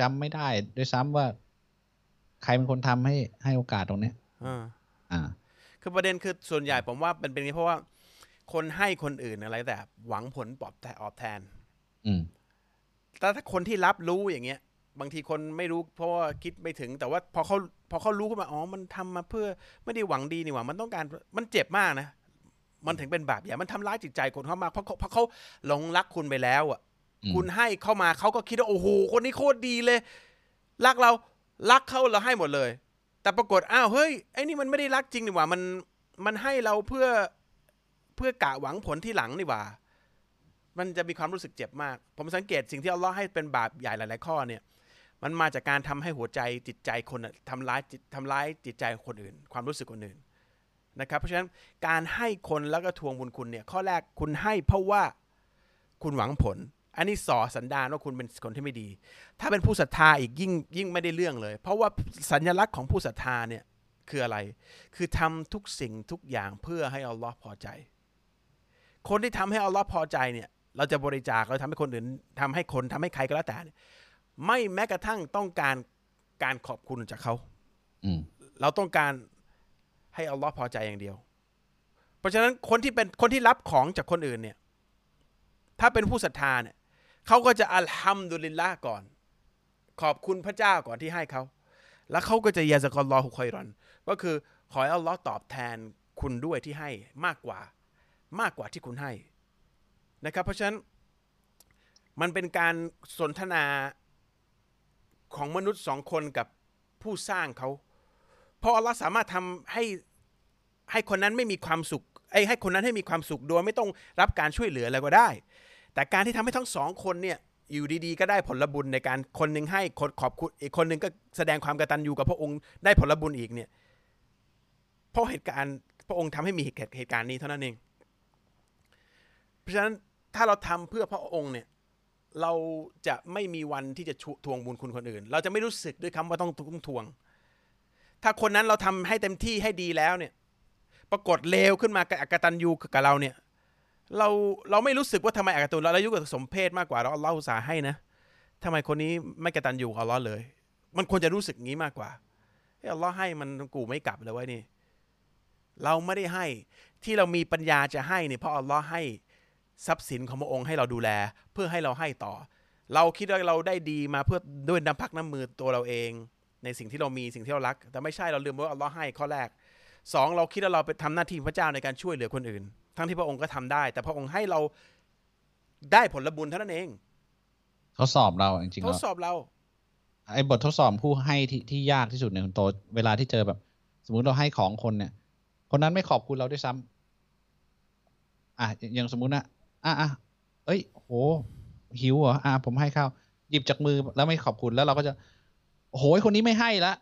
จำไม่ได้ด้วยซ้ำว่า ใครเป็นคนทำให้ให้โอกาสตรงเนี้ยอ่าอ่าคือประเด็นคือส่วนใหญ่ผมว่าเป็นเป็นอย่างนี้เพราะว่า คนให้คนอื่นอะไรแต่หวังผลปอบแทนออบแทน อืมแต่ถ้าคนที่รับรู้อย่างเงี้ย บางทีคนไม่รู้เพราะว่าคิดไม่ถึง แต่ว่าพอเขาพอเขารู้ขึ้นมาอ๋อมันทำมาเพื่อไม่ได้หวังดีนี่หว่า มันต้องการมันเจ็บมากนะมันถึงเป็นบาปใหญ่มันทำร้ายจิตใจคนเขามากเพราะเขาเพราะเขาหลงรักคุณไปแล้วอะอืมคุณให้เข้ามาเขาก็คิดว่าโอ้โหคนนี้โคตรดีเลย รักเรารักเขาเราให้หมดเลย แต่ปรากฏอ้าวเฮ้ยไอ้นี่มันไม่ได้รักจริงนี่หว่ามันมันให้เราเพื่อเพื่อกะหวังผลที่หลังนี่หว่า มันจะมีความรู้สึกเจ็บมาก ผมสังเกตสิ่งที่อัลเลอฮ์ให้เป็นบาปใหญ่หลาย ๆ ข้อเนี่ย มันมาจากการทำให้หัวใจจิตใจคนทำร้ายจิตทำร้ายจิตใจคนอื่น ความรู้สึกคนอื่นนะครับ เพราะฉะนั้นการให้คนแล้วก็ทวงบุญคุณเนี่ยข้อแรกคุณให้เพราะว่าคุณหวังผล อันนี้ส่อสันดานว่าคุณเป็นคนที่ไม่ดี ถ้าเป็นผู้ศรัทธาอีกยิ่งยิ่งไม่ได้เรื่องเลย เพราะว่าสัญลักษณ์ของผู้ศรัทธาเนี่ยคืออะไร คือทำทุกสิ่งทุกอย่างเพื่อให้อัลลอฮ์พอใจ คนที่ทำให้อัลลอฮ์พอใจเนี่ยเราจะบริจาคเราทำให้คนอื่นทำให้คนทำให้ใครก็แล้วแต่ ไม่แม้กระทั่งต้องการการขอบคุณจากเขาอืมเราต้องการให้อัลลอฮ์พอใจอย่างเดียว เพราะฉะนั้นคนที่เป็นคนที่รับของจากคนอื่นเนี่ย ถ้าเป็นผู้ศรัทธาเนี่ยเขาก็จะอัลฮัมดุลิลละก่อน ขอบคุณพระเจ้าก่อนที่ให้เขา แล้วเขาก็จะยาซะกอลลอฮุคอยรอน ก็คือขอให้อัลลอฮ์ตอบแทนคุณด้วยที่ให้มากกว่า มากกว่าที่คุณให้นะครับ เพราะฉะนั้นมันเป็นการสนทนา ของมนุษย์สองคนกับผู้สร้างเขาเพราะอัลลอฮ์สามารถทำให้ให้คนนั้นไม่มีความสุขไอ้ให้คนนั้นให้มีความสุขโดยไม่ต้องรับการช่วยเหลืออะไรก็ได้ แต่การที่ทำให้ทั้งสองคนเนี่ยอยู่ดีๆ ก็ได้ผลบุญในการคนหนึ่งให้คนขอบคุณอีกคนหนึ่งก็แสดงความกตัญญูกับพระองค์ได้ผลบุญอีกเนี่ยเพราะเหตุการณ์พระองค์ทำให้มีเหตุเหตุการณ์นี้เท่านั้นเอง เพราะฉะนั้นถ้าเราทำเพื่อพระองค์เนี่ย เราจะไม่มีวันที่จะทวงบุญคุณคนอื่น เราจะไม่รู้สึกด้วยคำว่าต้องต้องทวง ถ้าคนนั้นเราทำให้เต็มที่ให้ดีแล้วเนี่ย ปรากฏเลวขึ้นมากับอกตันยูกับเราเนี่ย เราเราไม่รู้สึกว่าทำไมอกตันเราเรายุกับสมเพศมากกว่าเราเล่าสาให้นะทำไมคนนี้ไม่กตันยูกับเราเลย มันควรจะรู้สึกงี้มากกว่าเฮ้ยเราให้มันกูไม่กลับเลยว้นี่ เราไม่ได้ให้ที่เรามีปัญญาจะให้เนี่ยเพราะอัลลอฮ์ให้ ทรัพย์สินของพระองค์ให้เราดูแล เพื่อให้เราให้ต่อ เราคิดว่าเราได้ดีมาเพื่อด้วยน้ำพักน้ำมือตัวเราเอง ในสิ่งที่เรามีสิ่งที่เรารัก แต่ไม่ใช่เราลืมว่าอัลลอฮ์ให้ข้อแรกสองเราคิดว่าเราไปทำหน้าที่พระเจ้าในการช่วยเหลือคนอื่น ทั้งที่พระองค์ก็ทำได้ แต่พระองค์ให้เราได้ผลบุญเท่านั้นเองทดสอบเราจริงๆทดสอบเราไอ้บททดสอบผู้ให้ที่ที่ยากที่สุดเนี่ยคุณโตเวลาที่เจอแบบ สมมุติเราให้ของคนเนี่ย คนนั้นไม่ขอบคุณเราด้วยซ้ำอะอย่างสมมุตินะ อะอะเอ้ยโหหิวเหรออะผมให้ข้าวหยิบจากมือแล้วไม่ขอบคุณแล้วเราก็จะโอ้โหคนนี้ไม่ให้ละ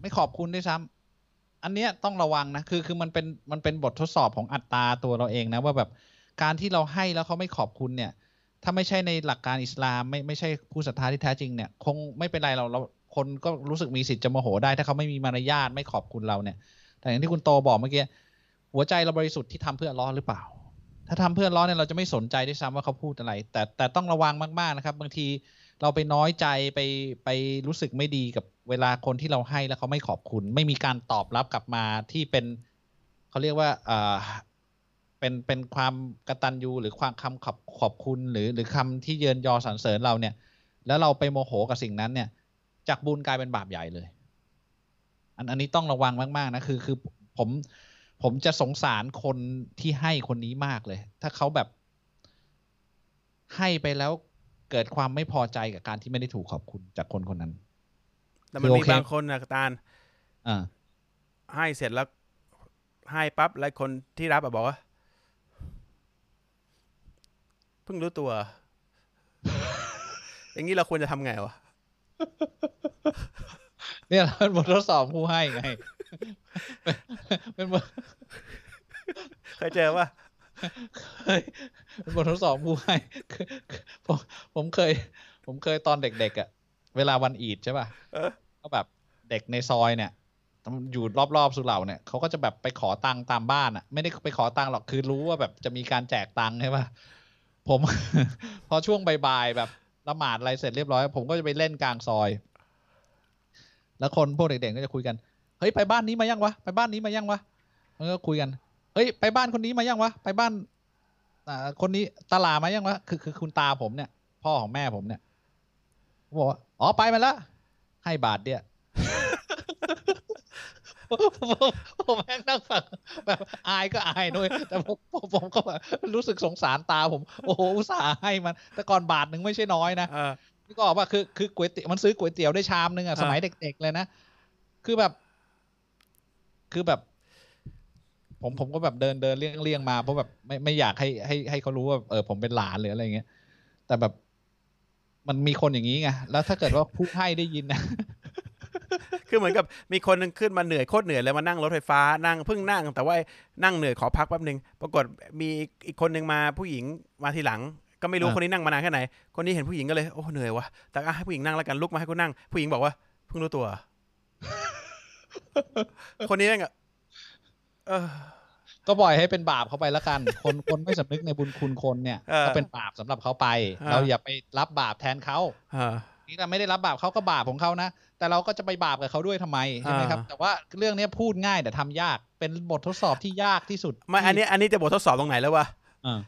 ไม่ขอบคุณด้วยซ้ำอันเนี้ยต้องระวังนะคือคือมันเป็นมันเป็นบททดสอบของอัตราตัวเราเองนะว่าแบบการที่เราให้แล้วเขาไม่ขอบคุณเนี่ย ถ้าไม่ใช่ในหลักการอิสลามไม่ไม่ใช่ผู้ศรัทธาที่แท้จริงเนี่ย คงไม่เป็นไรเราเราคนก็รู้สึกมีสิทธิ์จะโมโหได้ ถ้าเขาไม่มีมารยาทไม่ขอบคุณเราเนี่ย แต่อย่างที่คุณโตบอกเมื่อกี้หัวใจเราบริสุทธิ์ที่ทำเพื่อล้อหรือเปล่า ถ้าทำเพื่อล้อเนี่ยเราจะไม่สนใจด้วยซ้ำว่าเขาพูดอะไร แต่แต่ต้องระวังมากๆนะครับ บางทีเราไปน้อยใจไปไปรู้สึกไม่ดีกับเวลาคนที่เราให้แล้วเขาไม่ขอบคุณ ไม่มีการตอบรับกลับมาที่เป็นเขาเรียกว่าอ่าเป็นเป็นความกระตัญญูหรือความคำขอบขอบคุณหรือหรือคำที่เยินยอสรรเสริญเราเนี่ย แล้วเราไปโมโหกับสิ่งนั้นเนี่ยจากบุญกลายเป็นบาปใหญ่เลย อันอันนี้ต้องระวังมาก ๆ นะ คือคือผม ผมจะสงสารคนที่ให้คนนี้มากเลย ถ้าเขาแบบ ให้ไปแล้วเกิดความไม่พอใจกับการที่ไม่ได้ถูกขอบคุณจากคนคนนั้น แต่มันคือโอมีเคบางคนนะตาลอ่าให้เสร็จแล้ว ให้ปั๊บแล้วคนที่รับอะบอกว่าเพิ่งรู้ตัว อย่างนี้เราควรจะทำไงวะเนี่ยเป็นบททดสอบผู้ให้ไง เป็นบทเคยเจอว่าเคยเป็นบททดสอบผู้ให้คือคือผมผมเคย ผมเคยตอนเด็กๆอะ เวลาวันอีดใช่ป่ะเออก็แบบเด็กในซอยเนี่ยอยู่รอบๆสุเหร่าเนี่ยเขาก็จะแบบไปขอตังค์ตามบ้านอะ ไม่ได้ไปขอตังค์หรอกคือรู้ว่าแบบจะมีการแจกตังค์ใช่ป่ะผม พอช่วงบ่ายๆแบบละหมาดอะไรเสร็จเรียบร้อย ผมก็จะไปเล่นกลางซอย แล้วคนพวกเด็กๆก็จะคุยกัน เฮ้ยไปบ้านนี้มายังวะไปบ้านนี้มายังวะมันก็คุยกันเฮ้ยไปบ้านคนนี้มายังวะไปบ้านอ่าคนนี้ตลามายังวะคือคือคุณตาผมเนี่ย พ่อของแม่ผมเนี่ยบอกว่าอ๋อไปมาแล้วให้บาทเดียวผมผมแม่งนั่งฟังแบบอายก็อายด้วยแต่ผมผมผมก็แบบรู้สึกสงสารตาผม โอ้โหอุตส่าห์ให้มัน แต่ก่อนบาทหนึ่งไม่ใช่น้อยนะเออนี่ก็บอกว่าคือคือก๋วยเตี๋ยวมันซื้อก๋วยเตี๋ยวได้ชามนึงอะอ่าสมัยเด็ก ๆ เลยนะ คือแบบ คือแบบ ผมผมก็แบบเดินเดินเลี่ยงเลี่ยงมาเพราะแบบไม่ไม่อยากให้ให้ให้เขารู้ว่าเออผมเป็นหลานหรืออะไรเงี้ยแต่แบบมันมีคนอย่างนี้ไงแล้วถ้าเกิดว่าผู้ให้ได้ยินนะคือเหมือนกับมีคนหนึงขึ้นมาเหนื่อยโคตรเหนื่อยเลยมานั่งรถไฟฟ้านั่งเพิ่งนั่ง แต่ว่านั่งเหนื่อยขอพักแป๊บหนึ่งปรากฏมีอีกคนหนึ่งมาผู้หญิงมาทีหลัง ก็ไม่รู้อ่าคนนี้นั่งมานานแค่ไหน คนนี้เห็นผู้หญิงก็เลยโอ้เหนื่อยวะแต่อะให้ผู้หญิงนั่งแล้วกันลุกมาให้กูนั่ง ผู้หญิงบอกว่าเพิ่งรู้ตัว คนนี้นั่งอะเออก็ปล่อยให้เป็นบาปเขาไปแล้วกัน คนคนไม่สำนึกในบุญคุณคนเนี่ยเออก็เป็นบาปสำหรับเขาไปอ่าเราอย่าไปรับบาปแทนเขาเออนี่เราไม่ได้รับบาปเขาก็บาปของเขานะ แต่เราก็จะไปบาปกับเขาด้วยทำไมใช่ไหมครับอ่าแต่ว่าเรื่องเนี้ยพูดง่ายแต่ทำยาก เป็นบททดสอบที่ยากที่สุดไม่อันนี้อันนี้จะบททดสอบตรงไหนแล้ววะอ่า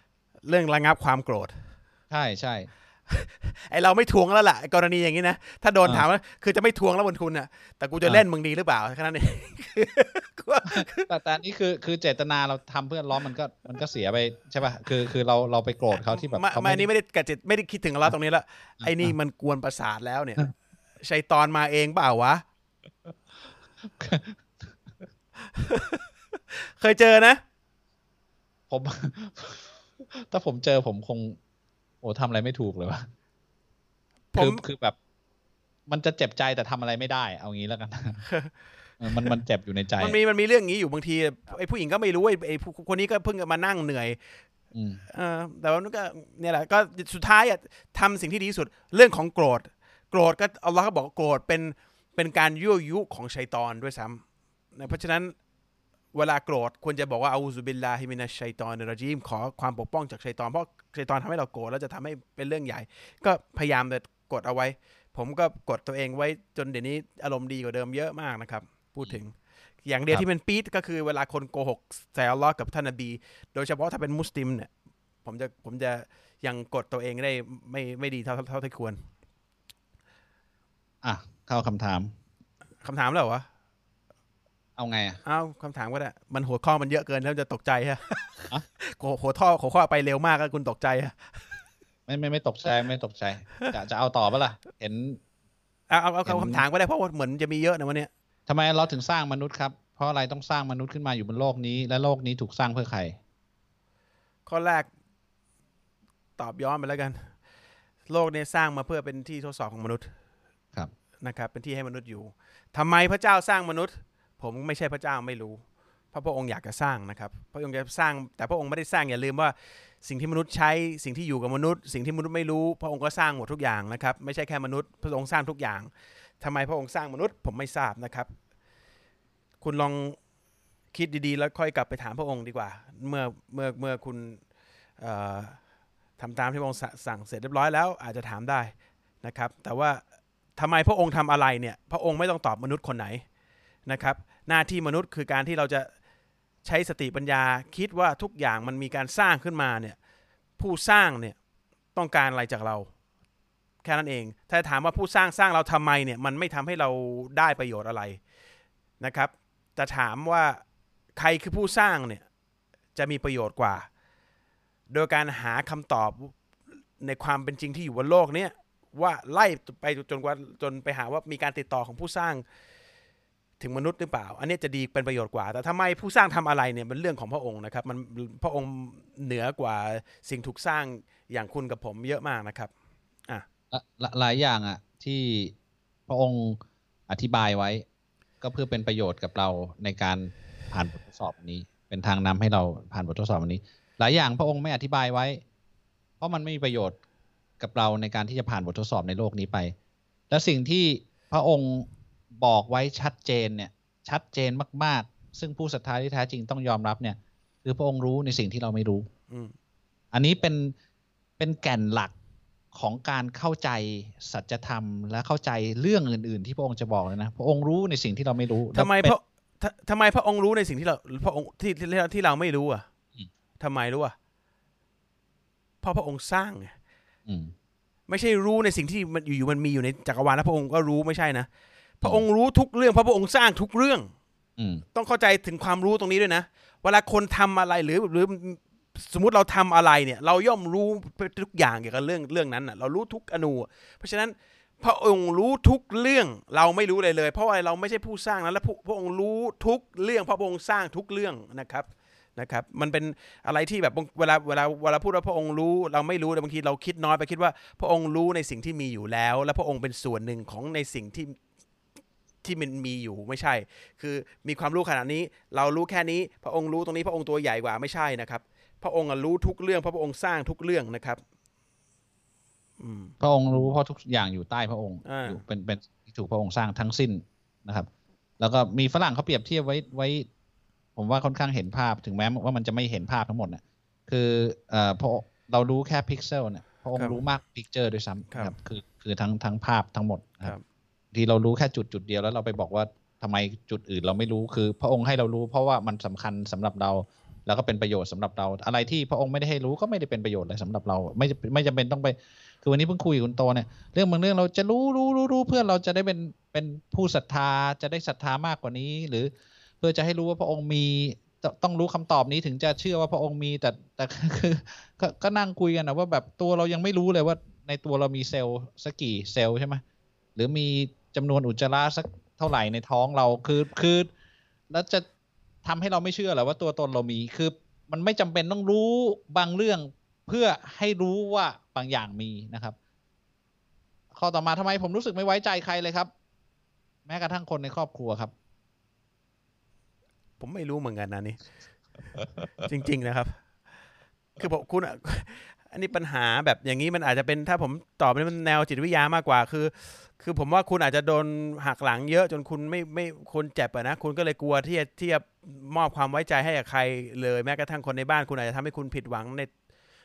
เรื่องระงับความโกรธ ใช่ใช่ ไอเราไม่ทวงแล้วล่ะไอ้กรณีอย่างนี้นะ ถ้าโดนอ่าถามว่าคือจะไม่ทวงแล้วบนทุนน่ะ แต่กูจะอ่าเล่นมึงดีหรือเปล่าแค่นั้นเองกูว่าแต่แต่อันนี้คือคือเจตนาเราทำเพื่อนล้อมมันก็มันก็เสียไปใช่ป่ะคือคือเราเราไปโกรธเขาที่แบบไม่เขาไม่อันนี้ไม่ได้กระจิตไม่ได้คิดถึงเราตรงนี้ละไอ้นี่มันกวนประสาทแล้วเนี่ยชัยตอนมาเองเปล่าวะ เคยเจอนะ ผม ถ้าผมเจอผมคง โอ้ทำอะไรไม่ถูกเลยวะผคือมคือแบบ มันจะเจ็บใจแต่ทำอะไรไม่ได้ เอางี้แล้วกันเออมันมันเจ็บอยู่ในใจ มันมีมันมีเรื่องอย่างนี้อยู่บางทีไอ้ผู้หญิงก็ไม่รู้ไอ้ไอ้ผู้คนนี้ก็เพิ่งมานั่งเหนื่อยอืมเออ แต่ว่ามันก็เนี่ยแหละก็สุดท้ายอะทำสิ่งที่ดีที่สุด เรื่องของโกรธ โกรธก็อัลลอฮ์ก็บอกว่าโกรธเป็นเป็นการยั่วยุของชัยตอนด้วยซ้ำนะเพราะฉะนั้น เวลาโกรธควรจะบอกว่าأعوذ بالله من الشيطان الرجيمขอความปกป้องจากชัยตอนเพราะชัยตอนทำให้เราโกรธแล้วจะทำให้เป็นเรื่องใหญ่ ก็พยายามจะกดเอาไว้ ผมก็กดตัวเองไว้จนเดี๋ยวนี้อารมณ์ดีกว่าเดิมเยอะมากนะครับ พูดถึงอย่างเดียวครับที่เป็นปี๊ดก็คือเวลาคนโกหกใส่อัลลอฮ์กับท่านนบี โดยเฉพาะถ้าเป็นมุสลิมเนี่ยผมจะผมจะยังกดตัวเองได้ไม่ไม่ดีเท่าเท่าที่ควร อะเข้าคำถามคำถามแล้วเหรอวะ เอาไงอะอ้าวคำถามก็ได้มันหัวข้อมันเยอะเกินแล้วจะตกใจฮะอะหัวหัวท่อหัวข้อไปเร็วมากก็คุณตกใจฮะไม่ไม่ไม่ตกใจไม่ตกใจจะจะเอาต่อปะล่ะ เห็นเอาเอาเอาเห็นคำถามก็ได้เพราะว่าเหมือนจะมีเยอะนะวันเนี้ยทำไมเราถึงสร้างมนุษย์ครับ เพราะอะไรต้องสร้างมนุษย์ขึ้นมาอยู่บนโลกนี้ และโลกนี้ถูกสร้างเพื่อใครข้อแรกตอบย้อนไปแล้วกัน โลกเนี่ยสร้างมาเพื่อเป็นที่ทดสอบของมนุษย์ครับนะครับ เป็นที่ให้มนุษย์อยู่ทำไมพระเจ้าสร้างมนุษย์ ผมไม่ใช่พระเจ้าไม่รู้ พระพระองค์อยากจะสร้างนะครับ พระองค์จะสร้าง แต่พระองค์ไม่ได้สร้างอย่าลืมว่าสิ่งที่มนุษย์ใช้สิ่งที่อยู่กับมนุษย์ สิ่งที่มนุษย์ไม่รู้ พระองค์ก็สร้างหมดทุกอย่างนะครับ ไม่ใช่แค่มนุษย์ พระองค์สร้างทุกอย่างทำไมพระองค์สร้างมนุษย์ ผมไม่ทราบนะครับ คุณลองคิดดีๆ แล้วค่อยกลับไปถามพระองค์ดีกว่า เมื่อเมื่อเมื่อคุณเอ่อทำตามที่พระองค์สสั่งเสร็จเรียบร้อยแล้วอาจจะถามได้นะครับ แต่ว่าทำไมพระองค์ทำอะไรเนี่ย พระองค์ไม่ต้องตอบมนุษย์คนไหนนะครับ หน้าที่มนุษย์คือการที่เราจะใช้สติปัญญาคิดว่าทุกอย่างมันมีการสร้างขึ้นมาเนี่ยผู้สร้างเนี่ยต้องการอะไรจากเรา แค่นั้นเอง ถ้าถามว่าผู้สร้างสร้างเราทำไมเนี่ยมันไม่ทำให้เราได้ประโยชน์อะไรนะครับแต่ถามว่าใครคือผู้สร้างเนี่ยจะมีประโยชน์กว่า โดยการหาคำตอบในความเป็นจริงที่อยู่บนโลกเนี้ยว่าไล่ไปจนกว่าจนไปหาว่ามีการติดต่อของผู้สร้าง ถึงมนุษย์หรือเปล่า อันนี้จะดีเป็นประโยชน์กว่า แต่ทำไมผู้สร้างทำอะไรเนี่ยเป็นเรื่องของพระองค์นะครับ มันพระองค์เหนือกว่าสิ่งถูกสร้างอย่างคุณกับผมเยอะมากนะครับละละหลายอย่างอะที่พระองค์อธิบายไว้ ก็เพื่อเป็นประโยชน์กับเราในการผ่านบททดสอบนี้ เป็นทางนำให้เราผ่านบททดสอบนี้ หลายอย่างพระองค์ไม่อธิบายไว้ เพราะมันไม่มีประโยชน์กับเราในการที่จะผ่านบททดสอบในโลกนี้ไป และสิ่งที่พระองค์ บอกไว้ชัดเจนเนี่ยชัดเจนมาก ๆ ซึ่งผู้ศรัทธาที่แท้จริงต้องยอมรับเนี่ย คือพระองค์รู้ในสิ่งที่เราไม่รู้อืมอันนี้เป็นเป็นแก่นหลักของการเข้าใจสัจธรรม และเข้าใจเรื่องอื่น ๆ ที่พระองค์จะบอกเลยนะพระองค์รู้ในสิ่งที่เราไม่รู้ทำไมและพเป็นระททำไมพระองค์รู้ในสิ่งที่เราพระองค์ที่ที่ที่เราไม่รู้อะอืมทำไมรู้อะเพราะพระองค์สร้างไงอืมไม่ใช่รู้ในสิ่งที่มันอยู่ๆมันมีอยู่ในจักรวาลแล้วพระองค์ก็รู้ไม่ใช่นะ พระองค์รู้ทุกเรื่องเพราะพระองค์สร้างทุกเรื่องอืมต้องเข้าใจถึงความรู้ตรงนี้ด้วยนะ เวลาคนทำอะไรหรือหรือสมมุติเราทำอะไรเนี่ย เราย่อมรู้ทุกอย่างเกี่ยวกับเรื่องเรื่องนั้นน่ะ เรารู้ทุกอนูอะเพราะฉะนั้นพระองค์รู้ทุกเรื่องเราไม่รู้เลยเลย เพราะว่าเราไม่ใช่ผู้สร้างนั้นและพระพระองค์รู้ทุกเรื่องเพราะพระองค์สร้างทุกเรื่องนะครับนะครับ มันเป็นอะไรที่แบบเวลาเวลาเวลาพูดว่าพระองค์รู้เราไม่รู้แต่บางทีเราคิดน้อยไปคิดว่า พระองค์รู้ในสิ่งที่มีอยู่แล้ว และพระองค์เป็นส่วนหนึ่งของในสิ่งที่ ที่มันมีอยู่ไม่ใช่ คือมีความรู้ขนาดนี้ เรารู้แค่นี้ พระองค์รู้ตรงนี้พระองค์ตัวใหญ่กว่าไม่ใช่นะครับ พระองค์อะรู้ทุกเรื่องเพราะพระองค์สร้างทุกเรื่องนะครับอืมพระองค์รู้เพราะทุกอย่างอยู่ใต้พระองค์อ่าอยู่เป็นเป็นที่ถูกพระองค์สร้างทั้งสิ้นนะครับ แล้วก็มีฝรั่งเขาเปรียบเทียบไว้ไว้ ผมว่าค่อนข้างเห็นภาพถึงแม้ว่ามันจะไม่เห็นภาพทั้งหมดเนี่ยคือเอ่อพอเรารู้แค่พิกเซลเนี่ยพระองครัค์รู้ big picture ด้วยซ้ำครับครับ คือคือทั้งทั้งภาพทั้งหมดนะคครัรับบ ที่เรารู้แค่จุดจุดเดียวแล้วเราไปบอกว่าทำไมจุดอื่นเราไม่รู้คือ พระองค์ให้เรารู้เพราะว่ามันสำคัญสำหรับเรา แล้วก็เป็นประโยชน์สำหรับเรา อะไรที่พระองค์ไม่ได้ให้รู้ก็ไม่ได้เป็นประโยชน์อะไรสำหรับเรา ไม่จำไม่จำเป็นต้องไปคือวันนี้เพิ่งคุยกับคุณโตเนี่ยเรื่องบางเรื่องเราจะรู้รู้รู้รู้เพื่อเราจะได้เป็นเป็นผู้ศรัทธาจะได้ศรัทธามากกว่านี้ หรือเพื่อจะให้รู้ว่าพระองค์มีต้องรู้คำตอบนี้ถึงจะเชื่อว่าพระองค์มีแต่แต่คือก็ก็นั่งคุยกันนะว่าแบบตัวเรายังไม่รู้เลยว่าในตัวเรามีเซลล์สักกี่เซลล์ใช่ไหมหรือมี จำนวนอุจจาระสักเท่าไหร่ในท้องเราคือคือแล้วจะทำให้เราไม่เชื่อหรอว่าตัวตนเรามีคือมันไม่จำเป็นต้องรู้บางเรื่องเพื่อให้รู้ว่าบางอย่างมีนะครับ ข้อต่อมาทำไมผมรู้สึกไม่ไว้ใจใครเลยครับ แม้กระทั่งคนในครอบครัวครับ ผมไม่รู้เหมือนกันนะนี่จริง ๆนะครับ คือผมคุณอันนี้ปัญหาแบบอย่างนี้มันอาจจะเป็นถ้าผมตอบมันแนวจิตวิทยามากกว่า คือ คือผมว่าคุณอาจจะโดนหักหลังเยอะจนคุณไม่ไม่คนเจ็บอะนะ คุณก็เลยกลัวที่จะที่จะมอบความไว้ใจให้กับใครเลยแม้กระทั่งคนในบ้านคุณอาจจะทำให้คุณผิดหวังใน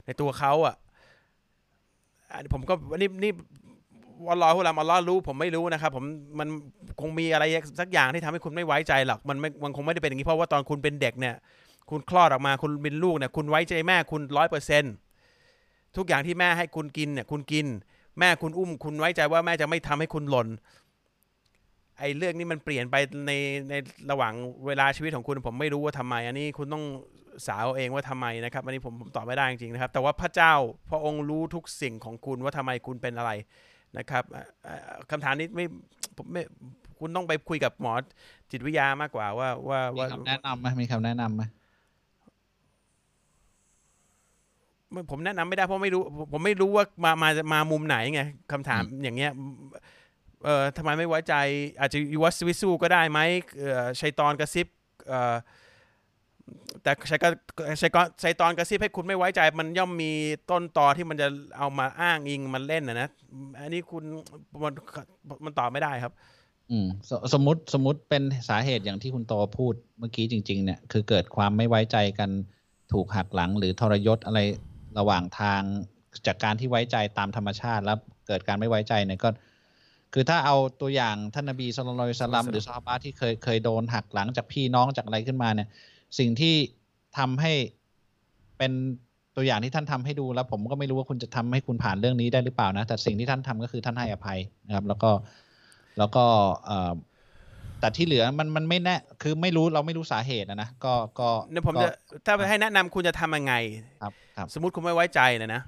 ในตัวเขาอะอันนี้ผมก็อันนี้นี่วันรอผู้ลามาล้อรู้ผมไม่รู้นะครับผมมันคงมีอะไรสักอย่างที่ทำให้คุณไม่ไว้ใจหรอกมันไม่มันคงไม่ได้เป็นอย่างนี้เพราะว่าตอนคุณเป็นเด็กเนี่ย คุณคลอดออกมาคุณเป็นลูกเนี่ยคุณไว้ใจแม่คุณร้อยเปอร์เซ็นทุกอย่างที่แม่ให้คุณกินเนี่ยคุณกิน แม่คุณอุ้มคุณไว้ใจว่าแม่จะไม่ทำให้คุณหล่นไอ้เรื่องนี้มันเปลี่ยนไปในในระหว่างเวลาชีวิตของคุณผมไม่รู้ว่าทำไม อันนี้คุณต้องสาวเองว่าทำไมนะครับอันนี้ผมผมตอบไม่ได้จริงๆนะครับ แต่ว่าพระเจ้าพระองค์รู้ทุกสิ่งของคุณว่าทำไมคุณเป็นอะไรนะครับอ่าอ่าคำถามนี้ไม่ผมไม่คุณต้องไปคุยกับหมอจิตวิทยามากกว่าว่าว่าว่าคำแนะนำไหมมีคำแนะนำไหม ไม่ ผมแนะนำไม่ได้เพราะไม่รู้ผมผมไม่รู้ว่ามามามามุมไหนไงคำถามอย่างเงี้ยเอ่อทำไมไม่ไว้ใจ อาจจะยูวัสวิสูก็ได้ไหมเอ่อชัยตอนกระซิบเอ่อแต่ชัยก็ชัยก็ชัยตอนกระซิบให้คุณไม่ไว้ใจ มันย่อมมีต้นตอที่มันจะเอามาอ้างอิงมันเล่นนะนะอันนี้คุณมันมันตอบไม่ได้ครับ อืมสสมมติสมมติเป็นสาเหตุอย่างที่คุณโตพูดเมื่อกี้จริง ๆ เนี่ย คือเกิดความไม่ไว้ใจกันถูกหักหลังหรือทรยศอะไร ระหว่างทางจากการที่ไว้ใจตามธรรมชาติ แล้วเกิดการไม่ไว้ใจเนี่ยก็ คือถ้าเอาตัวอย่างท่านนบีสุลต่านละสลัมหรือซอฮาบะที่เคยเคยโดนหักหลังจากพี่น้องจากอะไรขึ้นมาเนี่ย สิ่งที่ทำให้เป็นตัวอย่างที่ท่านทำให้ดูแล้ว ผมก็ไม่รู้ว่าคุณจะทำให้คุณผ่านเรื่องนี้ได้หรือเปล่านะ แต่สิ่งที่ท่านทำก็คือท่านให้อภัยนะครับ แล้วก็แล้วก็เอ่อ แต่ที่เหลือมันมันไม่แน่คือไม่รู้เราไม่รู้สาเหตุนะนะก็ก็เนี่ยผมก็จะถ้าให้แนะนำคุณจะทำยังไงครับครับ สมมติคุณไม่ไว้ใจนะนะ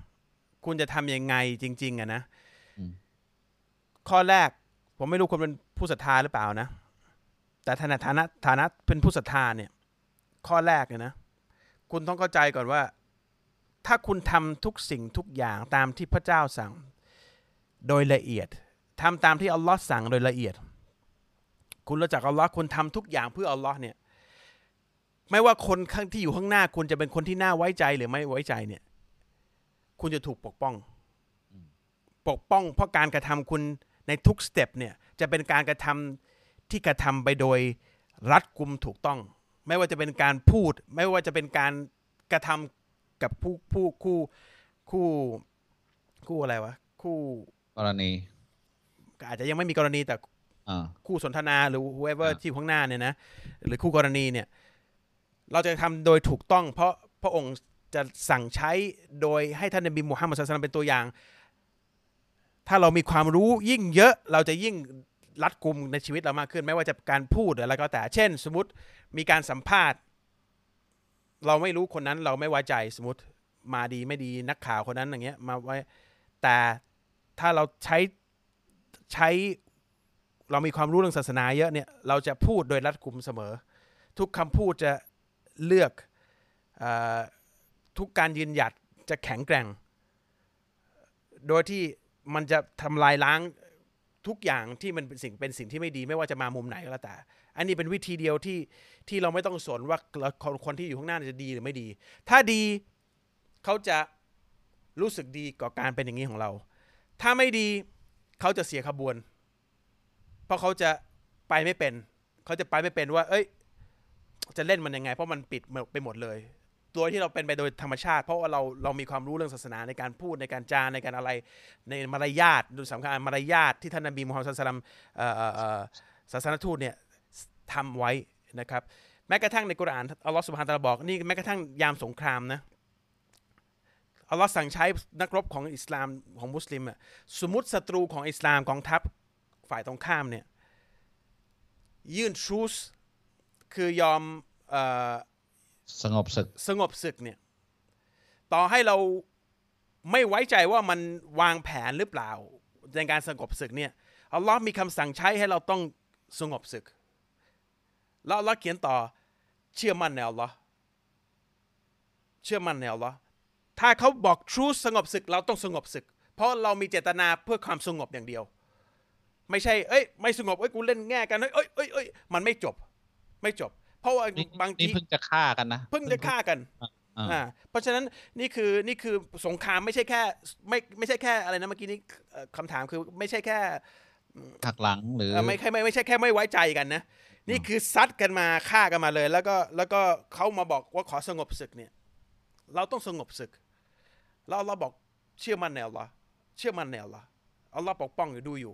คุณจะทำยังไงจริง ๆอะนะอืมข้อแรก ผมไม่รู้คุณเป็นผู้ศรัทธาหรือเปล่านะแต่ฐานะฐานะฐานะเป็นผู้ศรัทธาเนี่ย ข้อแรกเนี่ยนะคุณต้องเข้าใจก่อนว่า ถ้าคุณทำทุกสิ่งทุกอย่างตามที่พระเจ้าสั่ง โดยละเอียดทำตามที่อัลลอฮ์สั่งโดยละเอียด คุณรู้จักอัลลอฮ์คุณทำทุกอย่างเพื่ออัลลอฮ์เนี่ย ไม่ว่าคนข้างที่อยู่ข้างหน้า คุณจะเป็นคนที่น่าไว้ใจหรือไม่ไว้ใจเนี่ย คุณจะถูกปกป้อง ปกป้อง เพราะการกระทำคุณในทุกสเต็ปเนี่ย จะเป็นการกระทำที่กระทำไปโดยรัดกุมถูกต้อง ไม่ว่าจะเป็นการพูด ไม่ว่าจะเป็นการกระทำกับผู้ผู้คู่คู่คู่อะไรวะ คู่กรณีอาจจะยังไม่มีกรณีแต่อ่า คู่สนทนาหรือ whoever อ่าที่อยู่ข้างหน้าเนี่ยนะหรือคู่กรณีเนี่ย เราจะทำโดยถูกต้อง เพราะพระองค์จะสั่งใช้โดยให้ท่านนบีมูฮัมมัดศ็อลลัลลอฮุอะลัยฮิวะซัลลัมเป็นตัวอย่าง ถ้าเรามีความรู้ยิ่งเยอะเราจะยิ่งรัดกุมในชีวิตเรามากขึ้น ไม่ว่าจะการพูดหรืออะไรก็แต่ เช่น สมมติมีการสัมภาษณ์ เราไม่รู้คนนั้นเราไม่ไว้ใจสมมติมาดีไม่ดีนักข่าวคนนั้นอย่างเงี้ยมาไว้แต่ถ้าเราใช้ใช้ เรามีความรู้เรื่องศาสนาเยอะเนี่ยเราจะพูดโดยรัดกุมเสมอ ทุกคำพูดจะเลือกอทุกการยืนหยัดจะแข็งแกร่ง โดยที่มันจะทำลายล้างทุกอย่างที่มันเป็นสิ่งเป็นสิ่งที่ไม่ดีไม่ว่าจะมามุมไหนก็แล้วแต่ อันนี้เป็นวิธีเดียวที่ที่เราไม่ต้องสนว่าเราคนคนที่อยู่ข้างหน้าจะดีหรือไม่ดี ถ้าดีเขาจะรู้สึกดีกับการเป็นอย่างนี้ของเรา ถ้าไม่ดีเขาจะเสียขบวน เพราะเขาจะไปไม่เป็น เขาจะไปไม่เป็นว่า เอ้ย จะเล่นมันยังไง เพราะมันปิดไปหมดเลยโดยที่เราเป็นไปโดยธรรมชาติ เพราะว่าเราเรามีความรู้เรื่องศาสนาในการพูดในการจาในการอะไร ในมารยาทโดยสำคัญมารยาทที่ท่านนบีมูฮัมมัดศ็อลลัลลอฮุอะลัยฮิวะซัลลัมเอ่อเอ่อเอ่อศาสนทูตเนี่ยทำไว้นะครับ แม้กระทั่งในกุรอานอัลลอฮฺสุบฮานตะลาบอกนี่แม้กระทั่งยามสงครามนะอัลลอฮ์สั่งใช้นักรบของอิสลามของมุสลิมอะสมมติศัตรูของอิสลามกองทัพ ฝ่ายตรงข้ามเนี่ยยื่นทรูสคือยอมเออสงบศึกสงบศึกเนี่ยต่อให้เราไม่ไว้ใจว่ามันวางแผนหรือเปล่าในการสงบศึกเนี่ยอัลลอฮ์มีคำสั่งใช้ให้เราต้องสงบศึก แล้วอัลลอฮ์เขียนต่อเชื่อมั่นในอัลลอฮ์เชื่อมั่นในอัลลอฮ์ถ้าเขาบอก truth สงบศึก เราต้องสงบศึก เพราะเรามีเจตนาเพื่อความสงบอย่างเดียว ไม่ใช่เอ้ยไม่สงบเอ้ยกูเล่นแง่กันเอ้ยเอ้ยเอ้ยเอ้ยมันไม่จบ ไม่จบ เพราะว่านี่บางนี่ทีเพิ่งจะฆ่ากันนะเพิ่งจะฆ่ากันอ่าอ่าเพราะฉะนั้นนี่คือนี่คือสงครามไม่ใช่แค่ไม่ไม่ใช่แค่อะไรนะเมื่อกี้นี้เอ่อคำถามคือไม่ใช่แค่หักหลังหรือเอ่อไม่ใช่ไม่ไม่ใช่แค่ไม่ไว้ใจกันนะนี่คือซัดกันมาฆ่ากันมาเลย แล้วก็แล้วก็เขามาบอกว่าขอสงบศึกเนี่ย เราต้องสงบศึกแล้วเราบอกเชื่อมั่นในอัลลอฮ์เชื่อมั่นในอัลลอฮ์อัลลอฮ์ปกป้องอยู่ดูอยู่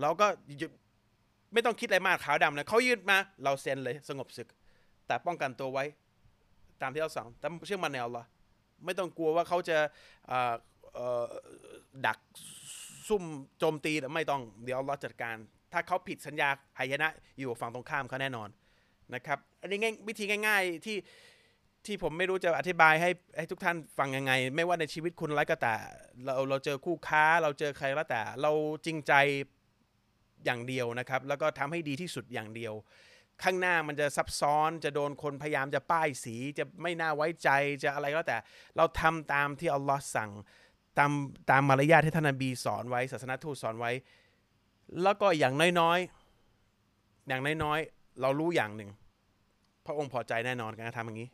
เราก็ไม่ต้องคิดอะไรมากขาวดำเลยเขายืดมา เราเซ็นเลยสงบศึก แต่ป้องกันตัวไว้ ตามที่เราสั่งแต่เชื่อมันในอัลลอฮ์ไม่ต้องกลัวว่าเขาจะดักซุ่มโจมตีแต่ไม่ต้องเดี๋ยวอัลลอฮ์จัดการ ถ้าเขาผิดสัญญาหายนะอยู่ฝั่งตรงข้ามเขาแน่นอนนะครับ อันนี้ง่ายวิธีง่าย ๆที่ที่ผมไม่รู้จะอธิบายให้ให้ทุกท่านฟังยังไง ไม่ว่าในชีวิตคุณอะไรก็แต่เราเราเจอคู่ค้า เราเจอใครก็แต่ เราจริงใจ อย่างเดียวนะครับ แล้วก็ทำให้ดีที่สุดอย่างเดียว ข้างหน้ามันจะซับซ้อนจะโดนคนพยายามจะป้ายสีจะไม่น่าไว้ใจจะอะไรก็แต่ เราทำตามที่อัลลอฮ์สั่งตามตามมารยาทที่ท่านนบีสอนไว้ศาสนาทูตสอนไว้ แล้วก็อย่างน้อยๆ อย่างน้อยๆ เรารู้อย่างหนึ่ง พระองค์พอใจแน่นอนการทำอย่างนี้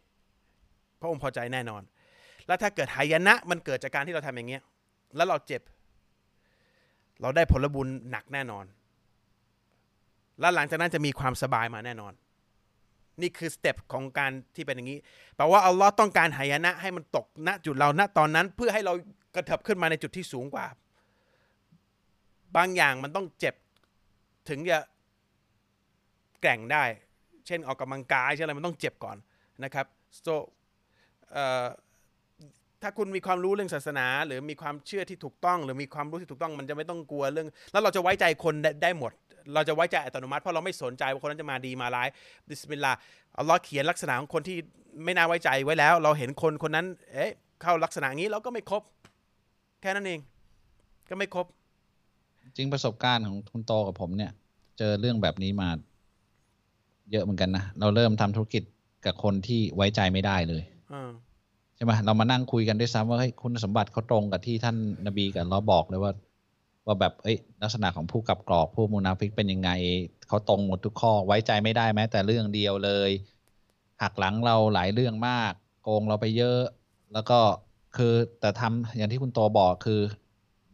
พระองค์พอใจแน่นอน แล้วถ้าเกิดหายนะมันเกิดจากการที่เราทำอย่างเงี้ยแล้วเราเจ็บ เราได้ผลบุญหนักแน่นอน แล้วหลังจากนั้นจะมีความสบายมาแน่นอน นี่คือสเต็ปของการที่เป็นอย่างนี้แปลว่าอัลลอฮ์ต้องการหายนะ ให้มันตกณจุดเราณตอนนั้น เพื่อให้เรากระเถิบขึ้นมาในจุดที่สูงกว่า บางอย่างมันต้องเจ็บถึงจะแกร่งได้ เช่นออกกำลังกายเช่นอะไรมันต้องเจ็บก่อนนะครับ so ถ้าคุณมีความรู้เรื่องศาสนา หรือมีความเชื่อที่ถูกต้อง หรือมีความรู้ที่ถูกต้องมันจะไม่ต้องกลัวเรื่อง แล้วเราจะไว้ใจคนได้ได้หมด เราจะไว้ใจอัตโนมัติเพราะเราไม่สนใจว่าคนนั้นจะมาดีมาร้ายบิสมิลลาห์อัลลอฮ์เขียนลักษณะของคนที่ไม่น่าไว้ใจไว้แล้ว เราเห็นคนคนนั้น เอ๊ะเข้าลักษณะอย่างนี้เราก็ไม่ครบ แค่นั้นเอง ก็ไม่ครบ จริงประสบการณ์ของคุณโตกับผมเนี่ย เจอเรื่องแบบนี้มา เยอะเหมือนกันนะเราเริ่มทำธุรกิจกับคนที่ไว้ใจไม่ได้เลยอ่าใช่ไหมเรามานั่งคุยกันด้วยซ้ำว่าเฮ้ยคุณสมบัติเขาตรงกับที่ท่านนบีกับเราบอกเลยว่า ว่าแบบเอ้ยลักษณะของผู้กับกรอกผู้มุนาฟิกเป็นยังไงเขาตรงหมดทุกข้อไว้ใจไม่ได้แม้ แต่เรื่องเดียวเลยหักหลังเราหลายเรื่องมาก โกงเราไปเยอะ แล้วก็คือแต่ทำอย่างที่คุณโตบอกคือ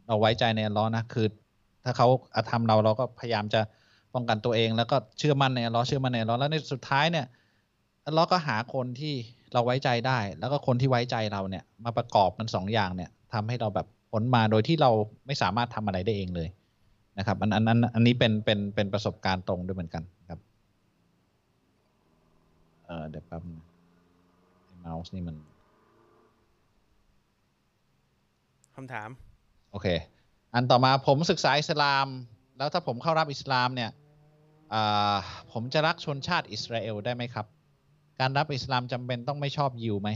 เราไว้ใจในอัลเลอฮ์นะคือ ถ้าเขาอาธรรมเราเราก็พยายามจะป้องกันตัวเอง แล้วก็เชื่อมั่นในอัลเลอฮ์เชื่อมั่นในอัลเลอฮ์แล้วในสุดท้ายเนี่ยอัลเลอฮ์ก็หาคนที่เราไว้ใจได้ แล้วก็คนที่ไว้ใจเราเนี่ย มาประกอบกันสองอย่างเนี่ยทำให้เราแบบ ผลมาโดยที่เราไม่สามารถทำอะไรได้เองเลยนะครับอันอันอันอันนี้เป็นเป็นเป็นประสบการณ์ตรงด้วยเหมือนกันครับเออเดี๋ยวแป๊บนึงไอ้เมาส์นี่มันคำถาม โอเค อันต่อมาผมศึกษาอิสลาม แล้วถ้าผมเข้ารับอิสลามเนี่ยอ่าผมจะรักชนชาติอิสราเอลได้ไหมครับ การรับอิสลามจำเป็นต้องไม่ชอบยิวไหม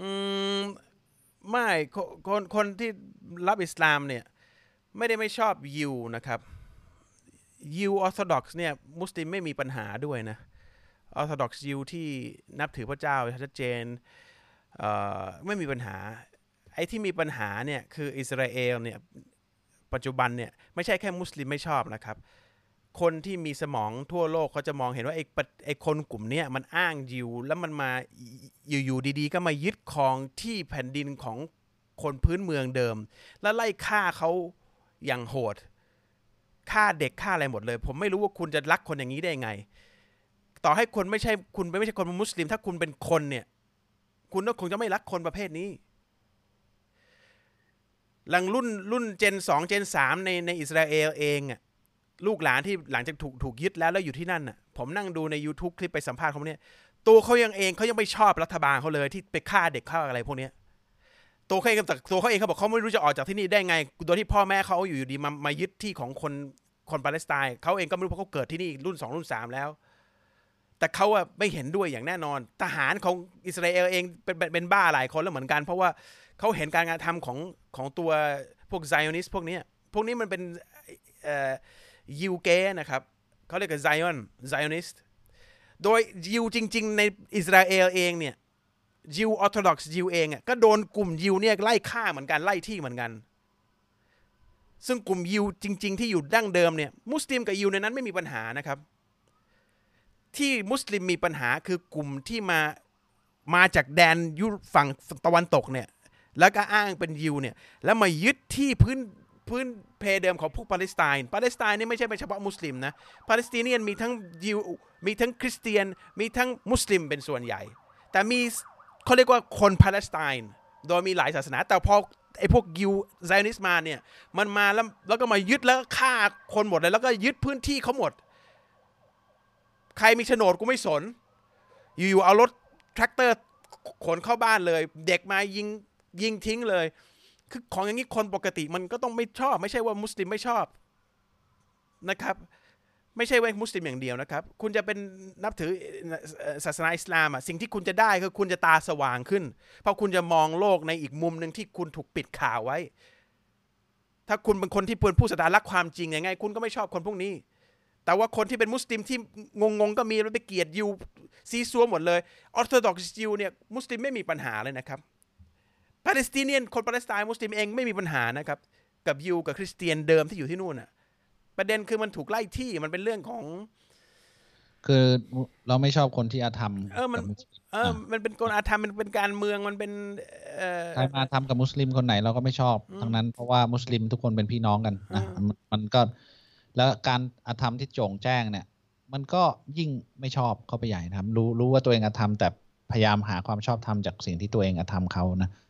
อืม ไม่คนคนที่รับอิสลามเนี่ยไม่ได้ไม่ชอบยิวนะครับยิวออร์โธดอกซ์เนี่ยมุสลิมไม่มีปัญหาด้วยนะออร์โธดอกซ์ยิวที่นับถือพระเจ้าชัดเจนเอ่อไม่มีปัญหา ไอ้ที่มีปัญหาเนี่ยคืออิสราเอลเนี่ยปัจจุบันเนี่ยไม่ใช่แค่มุสลิมไม่ชอบนะครับ คนที่มีสมองทั่วโลกเขาจะมองเห็นว่าไอ้ไอ้คนกลุ่มนี้มันอ้างยิว แล้วมันมาอยู่ๆดีๆ ก็มายึดครองที่แผ่นดินของคนพื้นเมืองเดิม แล้วไล่ฆ่าเขาอย่างโหดฆ่าเด็กฆ่าอะไรหมดเลย ผมไม่รู้ว่าคุณจะรักคนอย่างนี้ได้ไง ต่อให้คนไม่ใช่คุณไม่ใช่คนมุสลิม ถ้าคุณเป็นคนเนี่ย คุณก็คงจะไม่รักคนประเภทนี้หลังรุ่นรุ่นเจนสองเจนสามในในอิสราเอลเองอะ ลูกหลานที่หลังจากถูกถูกยึดแล้วแล้วอยู่ที่นั่นน่ะผมนั่งดูใน YouTube คลิปไปสัมภาษณ์เขาเนี่ย ตัวเขายังเองเขายังไม่ชอบรัฐบาลเขาเลยที่ไปฆ่าเด็กฆ่าอะไรพวกเนี้ยตัวเขาเองกับตัวเขาเองเขาบอกเขาไม่รู้จะออกจากที่นี่ได้ไงโดยที่พ่อแม่เขาอยู่ดีมามายึดที่ของคนคนปาเลสไตน์เขาเองก็ไม่รู้เพราะเขาเกิดที่นี่รุ่นสองรุ่นสามแล้ว แต่เขาอะไม่เห็นด้วยอย่างแน่นอน ทหารของอิสราเอลเองเป็นเป็นบ้าหลายคนแล้วเหมือนกัน เพราะว่าเขาเห็นการกระทำของของตัวพวกไซออนิสต์พวกเนี้ยพวกนี้มันเป็นเอ่อ ยิวเก๊นะครับเขาเรียกกันไซออนไซออนิสต์โดยยิวจริง ๆ ในอิสราเอลเองเนี่ยยิวออร์โธดอกซ์ยิวเองอะก็โดนกลุ่มยิวเนี่ยไล่ฆ่าเหมือนกันไล่ที่เหมือนกัน ซึ่งกลุ่มยิวจริง ๆ ที่อยู่ดั้งเดิมเนี่ยมุสลิมกับยิวในนั้นไม่มีปัญหานะครับ ที่มุสลิมมีปัญหาคือกลุ่มที่มามาจากแดนยุฝั่งตะวันตกเนี่ยแล้วก็อ้างเป็นยิวเนี่ยแล้วมายึดที่พื้น พื้นเพเดิมของพวกปาเลสไตน์ปาเลสไตน์นี่ไม่ใช่เป็นเฉพาะมุสลิมนะ Palestinian มีทั้งยิวมีทั้งคริสเตียน มีทั้งมุสลิมเป็นส่วนใหญ่ แต่มีเขาเรียกว่าคนปาเลสไตน์โดยมีหลายศาสนา แต่พอไอ้พวกยิวไซออนิสต์มาเนี่ยมันมาแล้วแล้วก็มายึดแล้วก็ฆ่าคนหมดเลยแล้วก็ยึดพื้นที่เขาหมด ใครมีโฉนดกูไม่สน อยู่ๆเอารถแทรกเตอร์ขนเข้าบ้านเลย เด็กมายิงยิงทิ้งเลย คือของอย่างนี้คนปกติมันก็ต้องไม่ชอบ ไม่ใช่ว่ามุสลิมไม่ชอบนะครับ ไม่ใช่ว่ามุสลิมอย่างเดียวนะครับ คุณจะเป็นนับถือศาสนาอิสลามอะสิ่งที่คุณจะได้คือคุณจะตาสว่างขึ้น เพราะคุณจะมองโลกในอีกมุมหนึ่งที่คุณถูกปิดข่าวไว้ ถ้าคุณเป็นคนที่เปืนผู้ศรัทธารักความจริงยังไง คุณก็ไม่ชอบคนพวกนี้ แต่ว่าคนที่เป็นมุสลิมที่งงๆก็มีแล้วไปเกลียดยิวซี้ซั้วหมดเลยออร์โธดอกซ์ยิวเนี่ยมุสลิมไม่มีปัญหาเลยนะครับ Palestinian คนปาเลสไตน์มุสลิมเองไม่มีปัญหานะครับ กับยิวกับคริสเตียนเดิมที่อยู่ที่นู่นน่ะ ประเด็นคือมันถูกไล่ที่มันเป็นเรื่องของ คือเราไม่ชอบคนที่อาธรรม เออมันกับมุสลิมเออ มันเป็นกลอาธรรมมันเป็นการเมืองมันเป็นเอ่อใครมาทำกับมุสลิมคนไหนเราก็ไม่ชอบทั้งนั้นเพราะว่ามุสลิมทุกคนเป็นพี่น้องกันนะอืมมันมันก็แล้วการอาธรรมที่โจ่งแจ้งเนี่ย มันก็ยิ่งไม่ชอบเข้าไปใหญ่นะครับรู้รู้ว่าตัวเองอาธรรมแต่พยายามหาความชอบธรรมจากสิ่งที่ตัวเองอาธรรมเขานะเอ่อ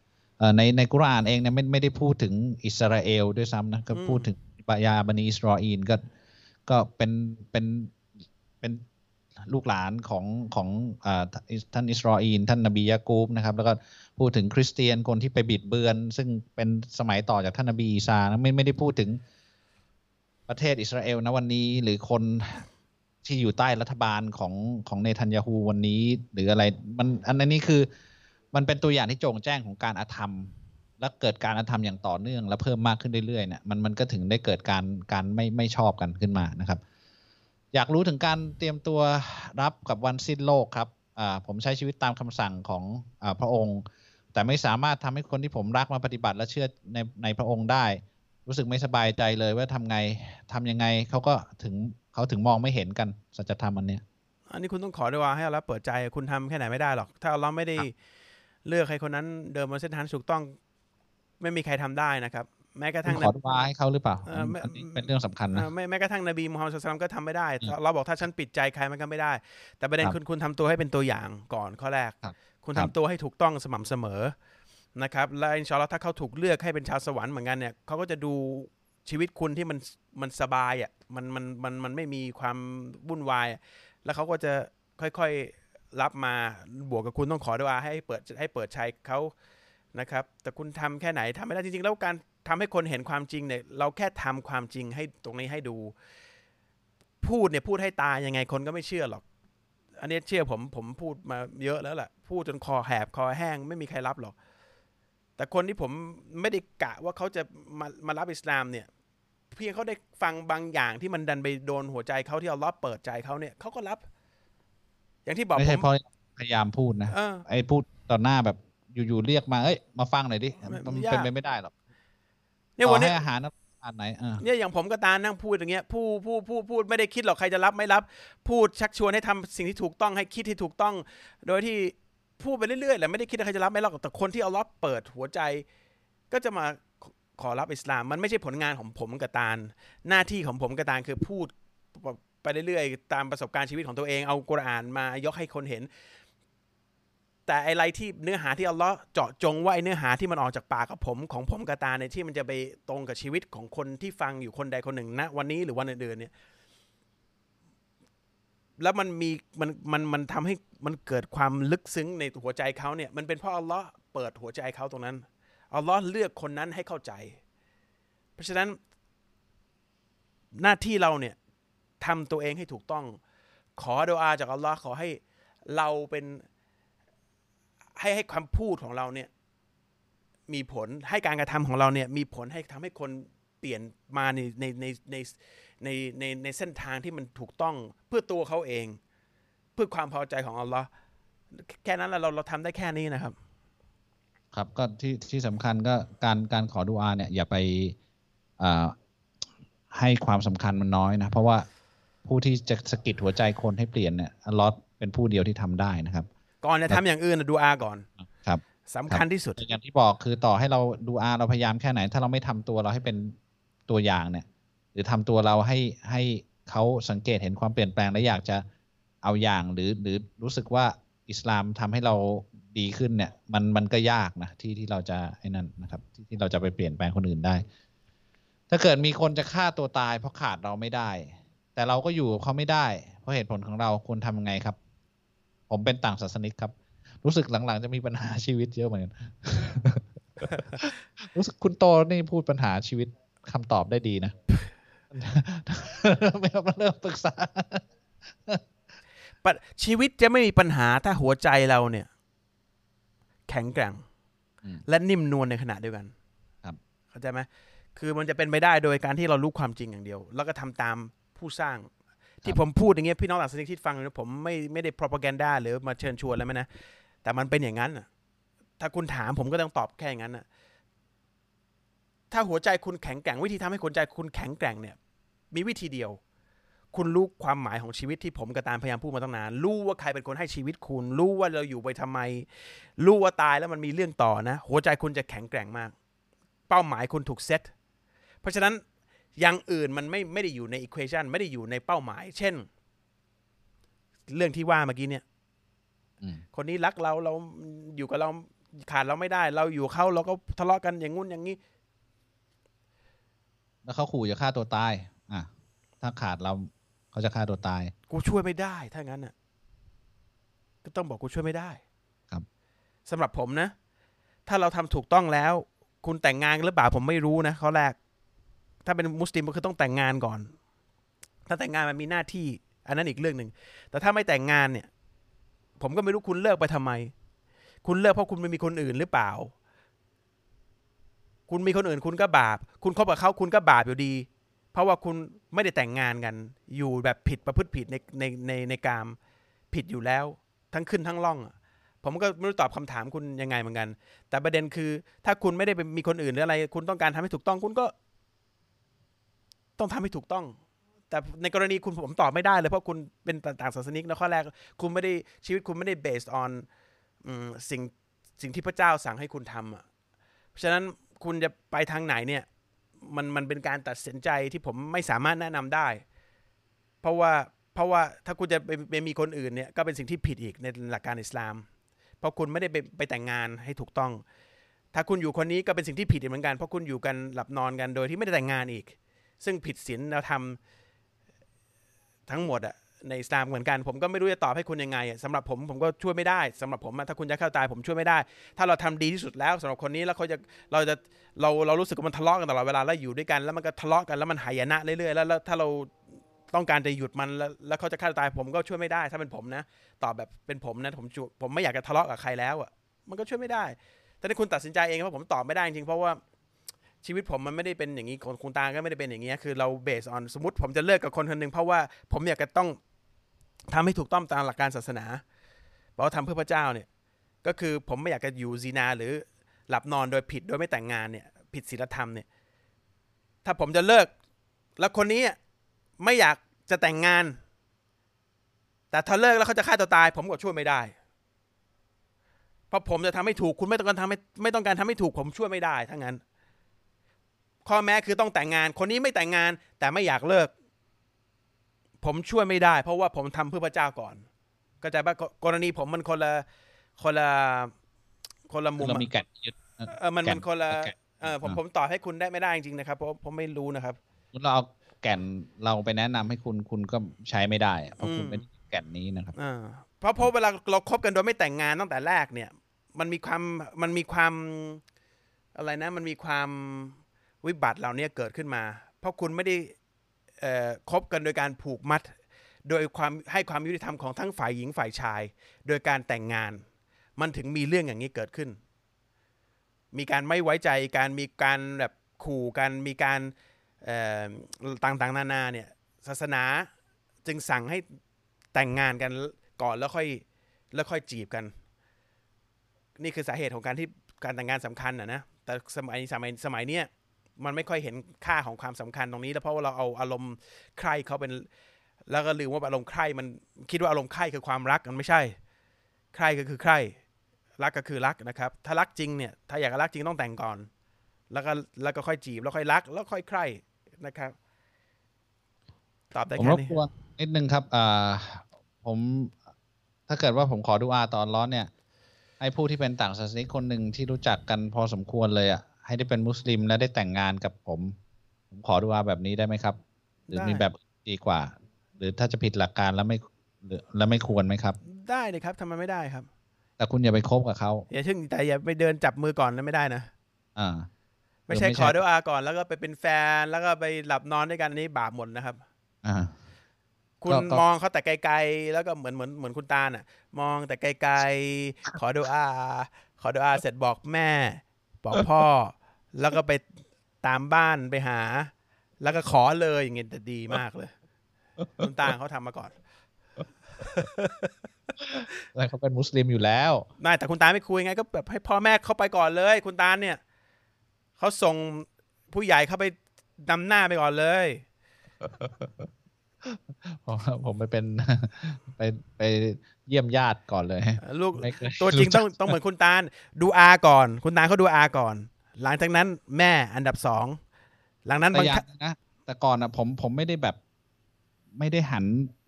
ในในกุรอานเองเนี่ยไม่ไม่ได้พูดถึงอิสราเอลด้วยซ้ำนะก็พูดถึงบายาบันิอิสราเอลก็ก็เป็นเป็นเป็นลูกหลานของของอ่าท่านอิสราเอลท่านนบียะกูบนะครับ แล้วก็พูดถึงคริสเตียนคนที่ไปบิดเบือน ซึ่งเป็นสมัยต่อจากท่านนบีอีสานะไม่ไม่ได้พูดถึงประเทศอิสราเอลนะวันนี้หรือคนที่อยู่ใต้รัฐบาลของของเนทันยาฮูวันนี้ หรืออะไรมันอันนี้คือ มันเป็นตัวอย่างที่โจ่งแจ้งของการอาธรรม และเกิดการอาธรรมอย่างต่อเนื่อง และเพิ่มมากขึ้นเรื่อยๆเนี่ยมันมันก็ถึงได้เกิดการการไม่ไม่ชอบกันขึ้นมานะครับ อยากรู้ถึงการเตรียมตัวรับกับวันสิ้นโลกครับอ่าผมใช้ชีวิตตามคำสั่งของอาพระองค์ แต่ไม่สามารถทำให้คนที่ผมรักมาปฏิบัติและเชื่อในในพระองค์ได้ รู้สึกไม่สบายใจเลยว่าทำไงทำยังไงเขาก็ถึงเขาถึงมองไม่เห็นกันสัจธรรมอันเนี้ยอันนี้คุณต้องขอด้วยว่าให้อัลเลาะห์เปิดใจคุณทำแค่ไหนไม่ได้หรอก ถ้าอัลเลาะห์ไม่ได้ เลือกให้คนนั้นเดินบนเส้นทางที่ถูกต้อง ไม่มีใครทำได้นะครับ แม้กระทั่งขอดุอาให้เขาหรือเปล่าเออไม่อันนี้เป็นเรื่องสำคัญนะเอ่อไม่แม้กระทั่งนบีมูฮัมมัดصلى الله عليه وسلمก็ทำไม่ได้อืมเราบอกถ้าฉันปิดใจใครมันก็ไม่ได้ แต่ประเด็นครับคุณคุณทำตัวให้เป็นตัวอย่างก่อนข้อแรกครับคุณครัทำบตัวให้ถูกต้องสม่ำเสมอนะครับ และอินชาอัลลอฮ์ถ้าเขาถูกเลือกให้เป็นชาวสวรรค์เหมือนกันเนี่ยเขาก็จะดูชีวิตคุณที่มันมันสบายอะมันมันมันมันไม่มีความวุ่นวายอะแล้วเขาก็จะค่อยๆ รับมาบวกกับคุณต้องขอดุอาให้เปิดให้เปิดใจเขานะครับ แต่คุณทำแค่ไหนทำไม่ได้จริงๆ แล้วการทำให้คนเห็นความจริงเนี่ยเราแค่ทำความจริงให้ตรงนี้ให้ดู พูดเนี่ยพูดให้ตายยังไงคนก็ไม่เชื่อหรอก อันนี้เชื่อผมผมพูดมาเยอะแล้วแหละพูดจนคอแหบคอแห้งไม่มีใครรับหรอก แต่คนที่ผมไม่ได้กะว่าเขาจะมามารับอิสลามเนี่ยเพียงเขาได้ฟังบางอย่างที่มันดันไปโดนหัวใจเขาที่เอาล้อเปิดใจเขาเนี่ยเขาก็รับ อย่างที่บอกไม่ผใช่มเพราะพยายามพูดนะเออไอ้พูดต่อหน้าแบบอยู่ๆเรียกมาเอ้ยมาฟังหน่อยดิไม่มันยากเป็นไปไม่ได้หรอกเนี่ยต่วัอนนี้ให้อาหารนะอ่านไหนเออเนี่ยอย่างผมก็ตานั่งพูดอย่างเงี้ยพูดพูดพูดพูดไม่ได้คิดหรอกใครจะรับไม่รับ พูดชักชวนให้ทำสิ่งที่ถูกต้องให้คิดที่ถูกต้อง โดยที่พูดไปเรื่อยๆแหละไม่ได้คิดว่าใครจะรับไม่รับหรอกแต่คนที่เอาล็อเปิดหัวใจ ก็จะมาขขอรับอิสลาม มันไม่ใช่ผลงานของผมกับตาลหน้าที่ของผมกับตาลคือพูด ไปเรื่อยๆ ตามประสบการณ์ชีวิตของตัวเองเอากุรอานมายกให้คนเห็น แต่อะไรที่เนื้อหาที่อัลลาะห์เจาะจงว่าไอ้เนื้อหาที่มันออกจากปากกับผมของผมกับตาเนี่ยที่มันจะไปตรงกับชีวิตของคนที่ฟังอยู่คนใดคนหนึ่งณวันนี้หรือวันอื่นๆเนี่ยแล้วมันมีมันมันมันทำให้มันเกิดความลึกซึ้งในหัวใจเขาเนี่ยมันเป็นเพราะอัลลาะห์เปิดหัวใจเขาตรงนั้นอัลลาะห์เลือกคนนั้นให้เข้าใจ เพราะฉะนั้นหน้าที่เราเนี่ย ทำตัวเองให้ถูกต้อง ขอดุอาจากอัลลอฮ์ขอให้เราเป็นให้ให้คำพูดของเราเนี่ยมีผลให้การกระทำของเราเนี่ยมีผลให้ทำให้คนเปลี่ยนมาในในในในในในในเส้นทางที่มันถูกต้องเพื่อตัวเขาเอง เพื่อความพอใจของอัลลอฮ์แค่นั้นแหละเราเราทำได้แค่นี้นะครับ ครับก็ที่ที่สำคัญก็การการขอดุอาเนี่ยอย่าไปให้ความสำคัญมันน้อยนะ เพราะว่า ผู้ที่จะสะกิดหัวใจคนให้เปลี่ยนเนี่ยอัลลอฮ์เป็นผู้เดียวที่ทำได้นะครับ ก่อนจะทำอย่างอื่นนะดูอาก่อนครับสำคัญที่สุดอย่างที่บอกคือต่อให้เราดูอาเราพยายามแค่ไหน ถ้าเราไม่ทำตัวเราให้เป็นตัวอย่างเนี่ย หรือทำตัวเราให้ให้เขาสังเกตเห็นความเปลี่ยนแปลงและอยากจะเอาอย่างหรือหรือรู้สึกว่าอิสลามทำให้เราดีขึ้นเนี่ย มันมันก็ยากนะที่ที่เราจะไอ้นั่นนะครับ ที่ที่เราจะไปเปลี่ยนแปลงคนอื่นได้ ถ้าเกิดมีคนจะฆ่าตัวตายเพราะขาดเราไม่ได้ แต่เราก็อยู่กับเขาไม่ได้ เพราะเหตุผลของเราควรทำยังไงครับ ผมเป็นต่างศาสนิกครับ รู้สึกหลังๆ จะมีปัญหาชีวิตเยอะเหมือนกัน รู้สึกคุณโตนี่พูดปัญหาชีวิตคำตอบได้ดีนะ ไม่ต้องมาเริ่มปรึกษาปะชีวิตจะไม่มีปัญหาถ้าหัวใจเราเนี่ย แข็งแกร่ง อืมและนิ่มนวลในขณะเดียวกันครับ เข้าใจไหมคือมันจะเป็นไปได้โดยการที่เรารู้ความจริงอย่างเดียว แล้วก็ทำตาม ผู้สร้าง ที่ผมพูดอย่างเงี้ยพี่น้องต่างศาสนิกที่ฟังอยู่นะผมไม่ไม่ได้ propaganda หรือมาเชิญชวนอะไรไหมนะ แต่มันเป็นอย่างนั้นน่ะถ้าคุณถามผมก็ต้องตอบแค่อย่างนั้นน่ะถ้าหัวใจคุณแข็งแกร่งวิธีทำให้หัวใจคุณแข็งแกร่งเนี่ย มีวิธีเดียว คุณรู้ความหมายของชีวิตที่ผมกับตามพยายามพูดมาตั้งนาน รู้ว่าใครเป็นคนให้ชีวิตคุณ รู้ว่าเราอยู่ไปทำไม รู้ว่าตายแล้วมันมีเรื่องต่อนะ หัวใจคุณจะแข็งแกร่งมาก เป้าหมายคุณถูกเซต เพราะฉะนั้น อย่างอื่นมันไม่ไม่ได้อยู่ใน equation ไม่ได้อยู่ในเป้าหมาย เช่น เรื่องที่ว่าเมื่อกี้เนี่ยอืมคนนี้รักเราเราอยู่กับเราขาดเราไม่ได้ เราอยู่กับเขาเราก็ทะเลาะกันอย่างงู้นอย่างนี้ แล้วเขาขู่จะฆ่าตัวตาย อะ ถ้าขาดเราเขาจะฆ่าตัวตาย กูช่วยไม่ได้ ถ้างั้นน่ะ ก็ต้องบอกกูช่วยไม่ได้ ครับสำหรับผมนะ ถ้าเราทำถูกต้องแล้ว คุณแต่งงานหรือเปล่าผมไม่รู้นะข้อแรก ถ้าเป็นมุสลิมก็คือต้องแต่งงานก่อน ถ้าแต่งงานมันมีหน้าที่ อันนั้นอีกเรื่องหนึ่ง แต่ถ้าไม่แต่งงานเนี่ย ผมก็ไม่รู้คุณเลิกไปทำไม คุณเลิกเพราะคุณไม่มีคนอื่นหรือเปล่า คุณมีคนอื่นคุณก็บาป คุณคบกับเขาคุณก็บาปอยู่ดี เพราะว่าคุณไม่ได้แต่งงานกัน อยู่แบบผิดประพฤติผิดในในในในกามผิดอยู่แล้ว ทั้งขึ้นทั้งล่องอะผมก็ไม่รู้ตอบคำถามคุณยังไงเหมือนกัน แต่ประเด็นคือ ถ้าคุณไม่ได้ไปมีคนอื่นหรืออะไร คุณต้องการทำให้ถูกต้อง คุณก็ ต้องทำให้ถูกต้อง แต่ในกรณีคุณผมตอบไม่ได้เลย เพราะคุณเป็นต่างศาสนิกนะข้อแรก คุณไม่ได้ชีวิตคุณไม่ได้ based on อืมสิ่งสิ่งที่พระเจ้าสั่งให้คุณทำอะเพราะฉะนั้นคุณจะไปทางไหนเนี่ยมันมันเป็นการตัดสินใจที่ผมไม่สามารถแนะนำได้ เพราะว่าเพราะว่าถ้าคุณจะไปไปมีคนอื่นเนี่ยก็เป็นสิ่งที่ผิดอีกในหลักการอิสลาม เพราะคุณไม่ได้ไปไปแต่งงานให้ถูกต้อง ถ้าคุณอยู่คนนี้ก็เป็นสิ่งที่ผิดเหมือนกัน เพราะคุณอยู่กันหลับนอนกันโดยที่ไม่ได้แต่งงานอีก ซึ่งผิดศีลธรรมทั้งหมดอะในอิสลามเหมือนกัน ผมก็ไม่รู้จะตอบให้คุณยังไงอะสำหรับผมผมก็ช่วยไม่ได้สำหรับผมถ้าคุณจะเข้าตายผมช่วยไม่ได้ ถ้าเราทำดีที่สุดแล้วสำหรับคนนี้แล้วเขาจะเราจะเราเรารู้สึกว่ามันทะเลาะกันตลอดเวลาแล้วอยู่ด้วยกัน แล้วมันก็ทะเลาะกันแล้วมันหายนะเรื่อยๆแล้วถ้าเราต้องการจะหยุดมันแล้วแล้วเขาจะฆ่าตายผมก็ช่วยไม่ได้ถ้าเป็นผมนะตอบแบบเป็นผมนะผมผมไม่อยากจะทะเลาะกับใครแล้วอะมันก็ช่วยไม่ได้ แต่ถ้าคุณตัดสินใจเองเพราะผมตอบไม่ได้จริงเพราะว่า ชีวิตผมมันไม่ได้เป็นอย่างนี้ของคุณตาก็ไม่ได้เป็นอย่างนี้คือเราเบสออนสมมติผมจะเลิกกับคนคนหนึ่งเพราะว่าผมอยากจะต้องทำให้ถูกต้องตามหลักการศาสนาบอกว่าทำเพื่อพระเจ้าเนี่ยก็คือผมไม่อยากจะอยู่ซีนาหรือหลับนอนโดยผิดโดยไม่แต่งงานเนี่ยผิดศีลธรรมเนี่ยถ้าผมจะเลิก แล้วคนนี้ไม่อยากจะแต่งงาน แต่ถ้าเลิกแล้วเขาจะฆ่าตัวตาย ผมก็ช่วยไม่ได้ เพราะผมจะทำให้ถูกคุณไม่ต้องการทำให้ไม่ต้องการทำให้ถูกผมช่วยไม่ได้ทั้งนั้น ข้อแม้คือต้องแต่งงาน คนนี้ไม่แต่งงาน แต่ไม่อยากเลิก ผมช่วยไม่ได้ เพราะว่าผมทำเพื่อพระเจ้าก่อน ก็จะว่ากรณีผมมันคนละคนละคนละมุมเราอะมีแก่นยึดเออมันมันคนละแก่นเออผมอ่าผมตอบให้คุณได้ไม่ได้จริงๆนะครับเพราะผมไม่รู้นะครับคุณเราเอาแก่นเราไปแนะนำให้คุณคุณก็ใช้ไม่ได้อะเพราะคุณอืมเป็นแก่นนี้นะครับอ่าเพราะเพราะเวลาเราคบกันโดยไม่แต่งงานตั้งแต่แรกเนี่ย มันมีความมันมีความอะไรนะ มันมีความ วิบัติเหล่านี้เกิดขึ้นมา เพราะคุณไม่ได้คบกันโดยการผูกมัด โดยความให้ความยุติธรรมของทั้งฝ่ายหญิงฝ่ายชาย โดยการแต่งงาน มันถึงมีเรื่องอย่างนี้เกิดขึ้น มีการไม่ไว้ใจการมีการแบบขู่กันมีการต่างๆนานาเนี่ยศาสนาจึงสั่งให้แต่งงานกันก่อนแล้วค่อยแล้วค่อยจีบกัน นี่คือสาเหตุของการที่การแต่งงานสำคัญอะนะแต่สมัยสมัยสมัยเนี้ย มันไม่ค่อยเห็นค่าของความสำคัญตรงนี้ แล้วเพราะว่าเราเอาอารมณ์ใครเขาเป็น แล้วก็ลืมว่าอารมณ์ใครมันคิดว่าอารมณ์ใครคือความรักมันไม่ใช่ ใครก็คือใครรักก็คือรักนะครับ ถ้ารักจริงเนี่ยถ้าอยากรักจริงต้องแต่งก่อน แล้วก็แล้วก็ค่อยจีบแล้วค่อยรัก แล้วค่อยใครนะครับ ตอบได้ผมแค่รบนี้กวนนิดนึงครับอ่าผมถ้าเกิดว่าผมขอดูอาตอนร้อนเนี่ยให้ผู้ที่เป็นต่างศาสนิกคนหนึ่งที่รู้จักกันพอสมควรเลยอะ ให้ได้เป็นมุสลิมและได้แต่งงานกับผม ผมขอดูอาแบบนี้ได้ไหมครับ หรือได้มีแบบดีกว่า หรือถ้าจะผิดหลักการแล้วไม่หรือแล้วไม่ควรไหมครับ ได้เลยครับทำไมไม่ได้ครับ แต่คุณอย่าไปคบกับเขาอย่าชึ่งแต่อย่าไปเดินจับมือก่อนนะไม่ได้นะอ่า ไม่ใช่ไม่ขใช่อด้วยอาก่อนแล้วก็ไปเป็นแฟนแล้วก็ไปหลับนอนด้วยกันอันนี้บาปหมดนะครับ อ่าคุณก็ก็มองเขาแต่ไกลๆ แล้วก็เหมือนเหมือนเหมือนคุณตาลน่ะ มองแต่ไกลๆ ขอดูอา ขอดูอาเสร็จบอกแม่ บอกพ่อ แล้วก็ไปตามบ้านไปหา แล้วก็ขอเลยอย่างเงี้ยจะดีมากเลยคุณตาลเขาทำมาก่อนแล้วเขาเป็นมุสลิมอยู่แล้วไม่แต่คุณตาลไม่คุยไง ก็แบบให้พ่อแม่เข้าไปก่อนเลย คุณตาลเนี่ยเขาส่งผู้ใหญ่เข้าไปนำหน้าไปก่อนเลยผมผมไปเป็นไปไป เยี่ยมญาติก่อนเลยลูกไม่เคยตัวจริงจัต้องต้องเหมือนคุณตาลดูอาก่อน คุณตาลเขาดูอาก่อน หลังจากนั้นแม่อันดับสองหลังนั้นแต่บางอย่าครั้งงนะแต่ก่อนอะผมผมไม่ได้แบบ ไม่ได้หัน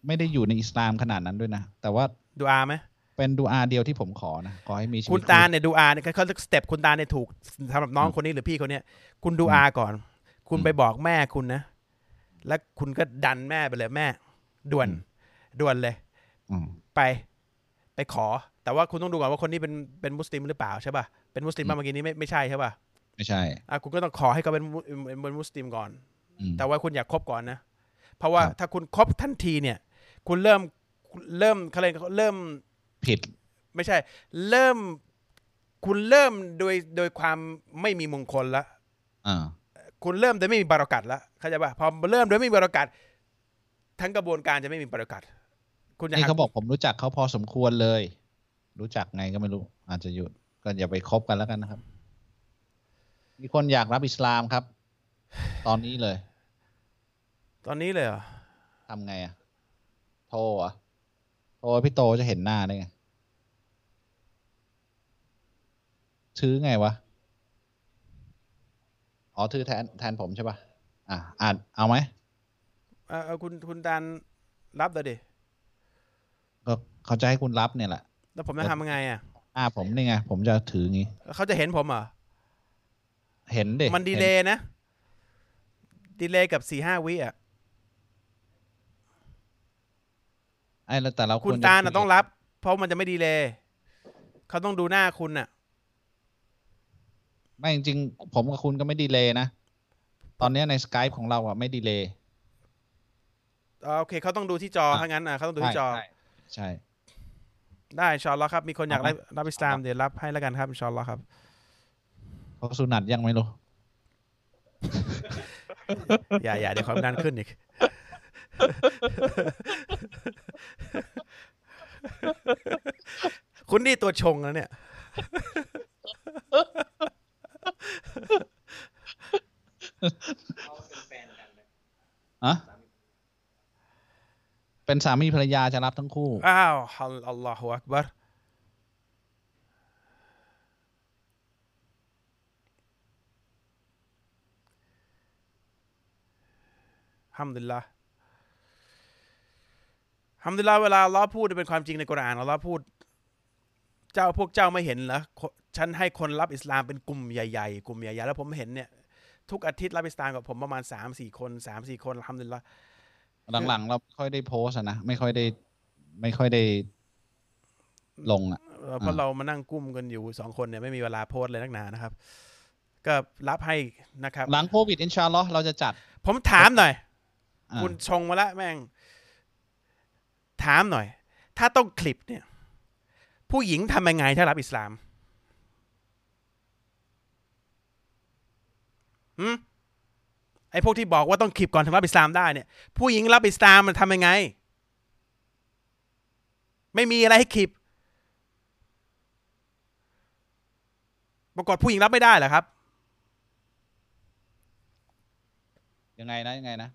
ไม่ได้อยู่ในอิสลามขนาดนั้นด้วยนะ แต่ว่าดูอาไหมเป็นดูอาเดียวที่ผมขอนะขอให้มีชีวิตคุณตาลเนี่ยดูอาเนี่ยเขาสเต็ปคุณตาลเนี่ยถูกสำหรับน้องคนนี้หรือพี่คนเนี้ยคุณดูอาก่อน คุณไปบอกแม่คุณนะ แล้วคุณก็ดันแม่ไปเลยแม่ ด่วน ด่วนเลยอืมไป ไปขอ แต่ว่าคุณต้องดูก่อนว่าคนนี้เป็นเป็นมุสลิมหรือเปล่าใช่ป่ะเป็นมุสลิมอืมบ้างเมื่อกี้นี้ไม่ไม่ใช่ใช่ป่ะไม่ใช่อะคุณก็ต้องขอให้เขาเป็นมุเป็นเป็นมุสลิมก่อนอืมแต่ว่าคุณอยากคบก่อนนะ เพราะว่าครับถ้าคุณคบทันทีเนี่ย คุณเริ่มเริ่มเขาเรียกเริ่มผิด ไม่ใช่ เริ่มคุณเริ่มโดยโดยความไม่มีมงคลละอ่าคุณเริ่มโดยไม่มีบารักัดละเข้าใจป่ะพอเริ่มโดยไม่มีบารักัดทั้งกระบวนการจะไม่มีบารักัด คุณจะนี่หักเขาบอกผมรู้จักเขาพอสมควรเลย รู้จักไงก็ไม่รู้ อาจจะอยู่ก็อย่าไปคบกันแล้วกันนะครับ มีคนอยากรับอิสลามครับ ตอนนี้เลย ตอนนี้เลยเหรอทำไงอะโทรเหรอะโทรพี่โตจะเห็นหน้าได้ไงถือไงวะ อ๋อถือแทนแทนผมใช่ปะอะอ่านเอาไหมเอาเอาคุณคุณดันรับเลยดิ ก็เขาจะให้คุณรับเนี่ยแหละแล้วผมจะทำยังไงอะอ่าผมนี่ไงผมจะถืองี้เขาจะเห็นผมเหรอเห็นเด็มันดีเลย์นะ ดีเลย์กับสี่ห้าวิอะไอ้แล้วแต่เราคุณวรจะตาลน่ะคุยต้องรับ เพราะมันจะไม่ดีเลย์เขาต้องดูหน้าคุณน่ะ ไม่จริงๆผมกับคุณก็ไม่ดีเลยนะ ตอนเนี้ยในสกายของเราอะไม่ดีเลยอ่าโอเคเขาต้องดูที่จออะถ้างั้นอะเขาต้องดูที่จอ ใช่ใช่ ได้อินชอนล้อฮ์ครับ มีคนอยากเอาไหมรับรับอิสลามเดี๋ยวรับให้แล้วกันครับอินชอนล้อฮ์ครับเขาสุนัตยังไม่รู้อย่าอย่าเดี๋ยวความดันขึ้นอีกคุณนี่ตัวชงแล้วเนี่ย อะ เป็นสามีภรรยาจะรับทั้งคู่ อ้าวฮัลอัลลอฮฺอักบัรฮัมดุลิลละฮัมดุลิลละเวลาอัลลอฮ์พูดเป็นความจริงในกุรอานอัลลอฮ์พูด เจ้าพวกเจ้าไม่เห็นเหรอฉันให้คนรับอิสลามเป็นกลุ่มใหญ่ๆ กลุ่มใหญ่ๆ แล้วผมเห็นเนี่ย ทุกอาทิตย์รับอิสลามกับผมประมาณสามสี่คนสามสี่คนฮัมดุลิลละ หลังๆ เราไม่ค่อยได้โพสต์อะนะ ไม่ค่อยได้ ไม่ค่อยได้ลงอะเอ่อเพราะอ่าเรามานั่งกุ้มกันอยู่สองคนเนี่ยไม่มีเวลาโพสต์เลยนักหนานะครับ ก็รับให้นะครับ หลังโควิดอินชาอัลลอฮ์เราจะจัด ผมถามหน่อยอ่าคุณชงมาแล้วแม่ง ถามหน่อย ถ้าต้องคลิปเนี่ย ผู้หญิงทำยังไงถ้ารับอิสลามหืม ไอ้พวกที่บอกว่าต้องคลิปก่อนถึงรับอิสลามได้เนี่ยผู้หญิงรับอิสลามมันทำยังไง ไม่มีอะไรให้คลิปปรากฏผู้หญิงรับไม่ได้เหรอครับ ยังไงนะยังไงนะ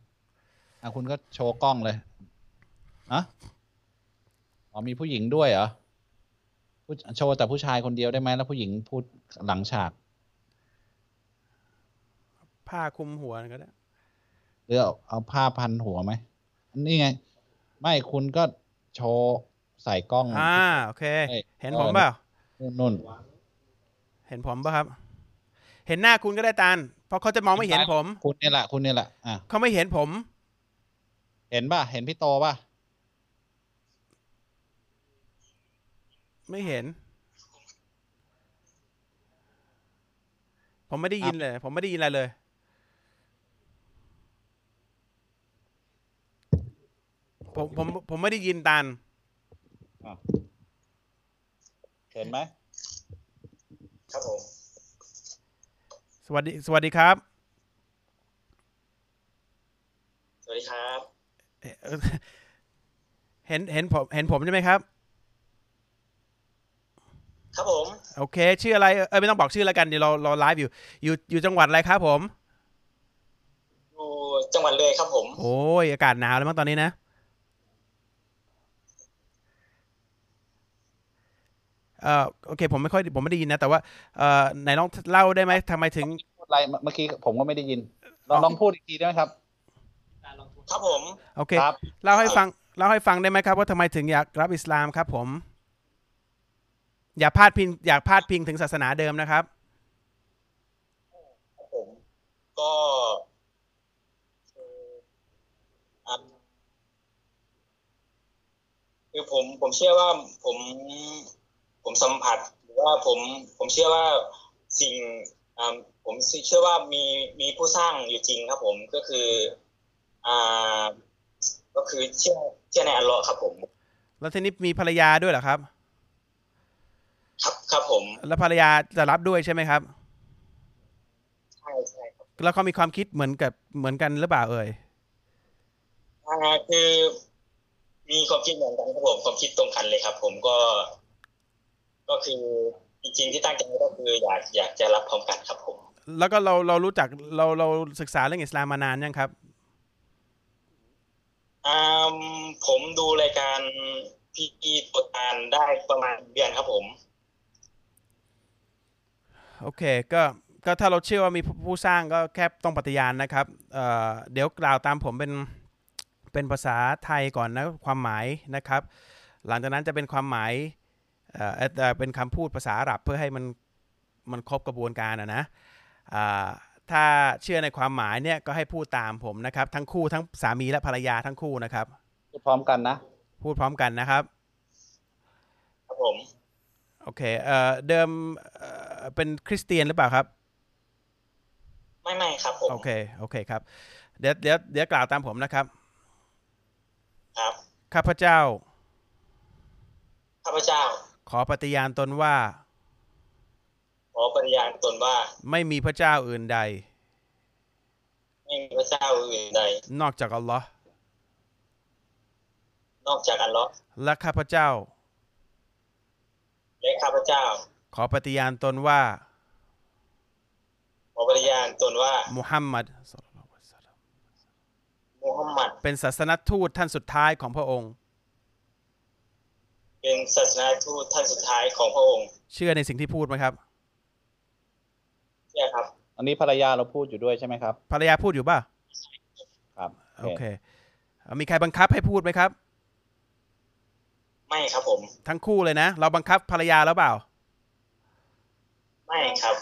อะคุณก็โชว์กล้องเลยอะอ๋อมีผู้หญิงด้วยเหรอโชว์แต่ผู้ชายคนเดียวได้ไหมแล้วผู้หญิงพูดหลังฉาก ผ้าคลุมหัวก็ได้หรือเอาเอาผ้าพันหัวไหมนี่ไง ไม่คุณก็โชว์ใส่กล้องอ่าโอเคเอ้ยเห็นผมเปล่านู่นนู่นเห็นผมป่ะครับ เห็นหน้าคุณก็ได้ตาลเพราะเขาจะมองไม่เห็นผม คุณเนี่ยแหละคุณเนี่ยแหละอะเขาไม่เห็นผม เห็นป่ะ เห็นพี่โตป่ะ ไม่เห็น ผมไม่ได้ยินเลย ผมไม่ได้ยินอะไรเลย ผมผมผมไม่ได้ยินตาลเห็นไหมครับผม สวัสดี สวัสดีครับ สวัสดีครับเอ่อเห็นเห็นผมเห็นผมใช่ไหมครับ ครับผม โอเค ชื่ออะไร เออไม่ต้องบอกชื่อแล้วกัน เดี๋ยวเราเราไลฟ์อยู่ อยู่อยู่จังหวัดอะไรครับผม อยู่จังหวัดเลยครับผม โอ้ยอากาศหนาวแล้วมั้งตอนนี้นะ เอ่อโอเค ผมไม่ค่อยผมไม่ได้ยินนะ แต่ว่าเอ่อไหนลองเล่าได้ไหมทำไมถึงพูดอะไรเมื่อกี้ผมก็ไม่ได้ยิน ลองลองพูดอีกทีได้ไหมครับครับผมโอเคครับเล่าให้ฟังเล่าให้ฟังได้ไหมครับ ว่าทำไมถึงอยากรับอิสลามครับ ผม อย่าพาดพิงอยากพาดพิงถึงศาสนาเดิมนะครับครับผมก็คืออะคือผมผมเชื่อว่าผม ผมสัมผัสหรือว่าผมผมเชื่อว่าสิ่งอ่าผมเชื่อว่ามีมีผู้สร้างอยู่จริงครับ ผมก็คืออ่าก็คือเชื่อเชื่อในอัลเลอฮ์ครับผม แล้วทีนี้มีภรรยาด้วยเหรอครับ ครับครับผม แล้วภรรยาจะรับด้วยใช่ไหมครับใช่ใช่ครับแล้วเขามีความคิดเหมือนกับเหมือนกันหรือเปล่าเอ่ยอ่าคือมีความคิดเหมือนกันครับผมความคิดตรงกันเลยครับ ผมก็ ก็คือจริงๆที่ตั้งใจไว้ก็คืออยากอยากจะรับพร้อมกันครับผม แล้วก็เราเรารู้จักเราเราศึกษาเรื่องอิสลามมานานยังครับอ่าผมดูรายการพี่โปรตานได้ประมาณเดือนครับผม โอเคก็ก็ถ้าเราเชื่อว่ามีผู้ผู้สร้างก็แค่ต้องปฏิญาณนะครับเอ่อเดี๋ยวกล่าวตามผมเป็นเป็นภาษาไทยก่อนนะความหมายนะครับ หลังจากนั้นจะเป็นความหมาย เอ่อเอ่อเอ่อเป็นคำพูดภาษาอาหรับเพื่อให้มันมันครบกระบวนการอะนะอ่าถ้าเชื่อในความหมายเนี่ยก็ให้พูดตามผมนะครับ ทั้งคู่ทั้งสามีและภรรยาทั้งคู่นะครับพูดพร้อมกันนะ พูดพร้อมกันนะครับครับผมโอเคเอ่อเดิมเอ่อเป็นคริสเตียนหรือเปล่าครับ ไม่ไม่ครับผมโอเคโอเคครับ เดี๋ยวเดี๋ยวเดี๋ยวกล่าวตามผมนะครับ ครับข้าพเจ้าข้าพเจ้า ขอปฏิญาณตนว่า ขอปฏิญาณตนว่า ไม่มีพระเจ้าอื่นใด ไม่มีพระเจ้าอื่นใด นอกจากอัลลอฮ์นอกจากอัลเลอฮ์และข้าพเจ้า และข้าพเจ้า ขอปฏิญาณตนว่า ขอปฏิญาณตนว่า มุฮัมมัดศ็อลลัลลอฮุอะลัยฮิวะซัลลัมมุฮัมมัด เป็นศาสนทูตท่านสุดท้ายของพระองค์ เป็นศาสนาทูตท่านสุดท้ายของพระองค์ เชื่อในสิ่งที่พูดไหมครับใช่ครับ อันนี้ภรรยาเราพูดอยู่ด้วยใช่ไหมครับ ภรรยาพูดอยู่ป่ะครับโอเคเอ่อมีใครบังคับให้พูดไหมครับ ไม่ครับผม ทั้งคู่เลยนะ เราบังคับภรรยาแล้วเปล่า ไม่ครับ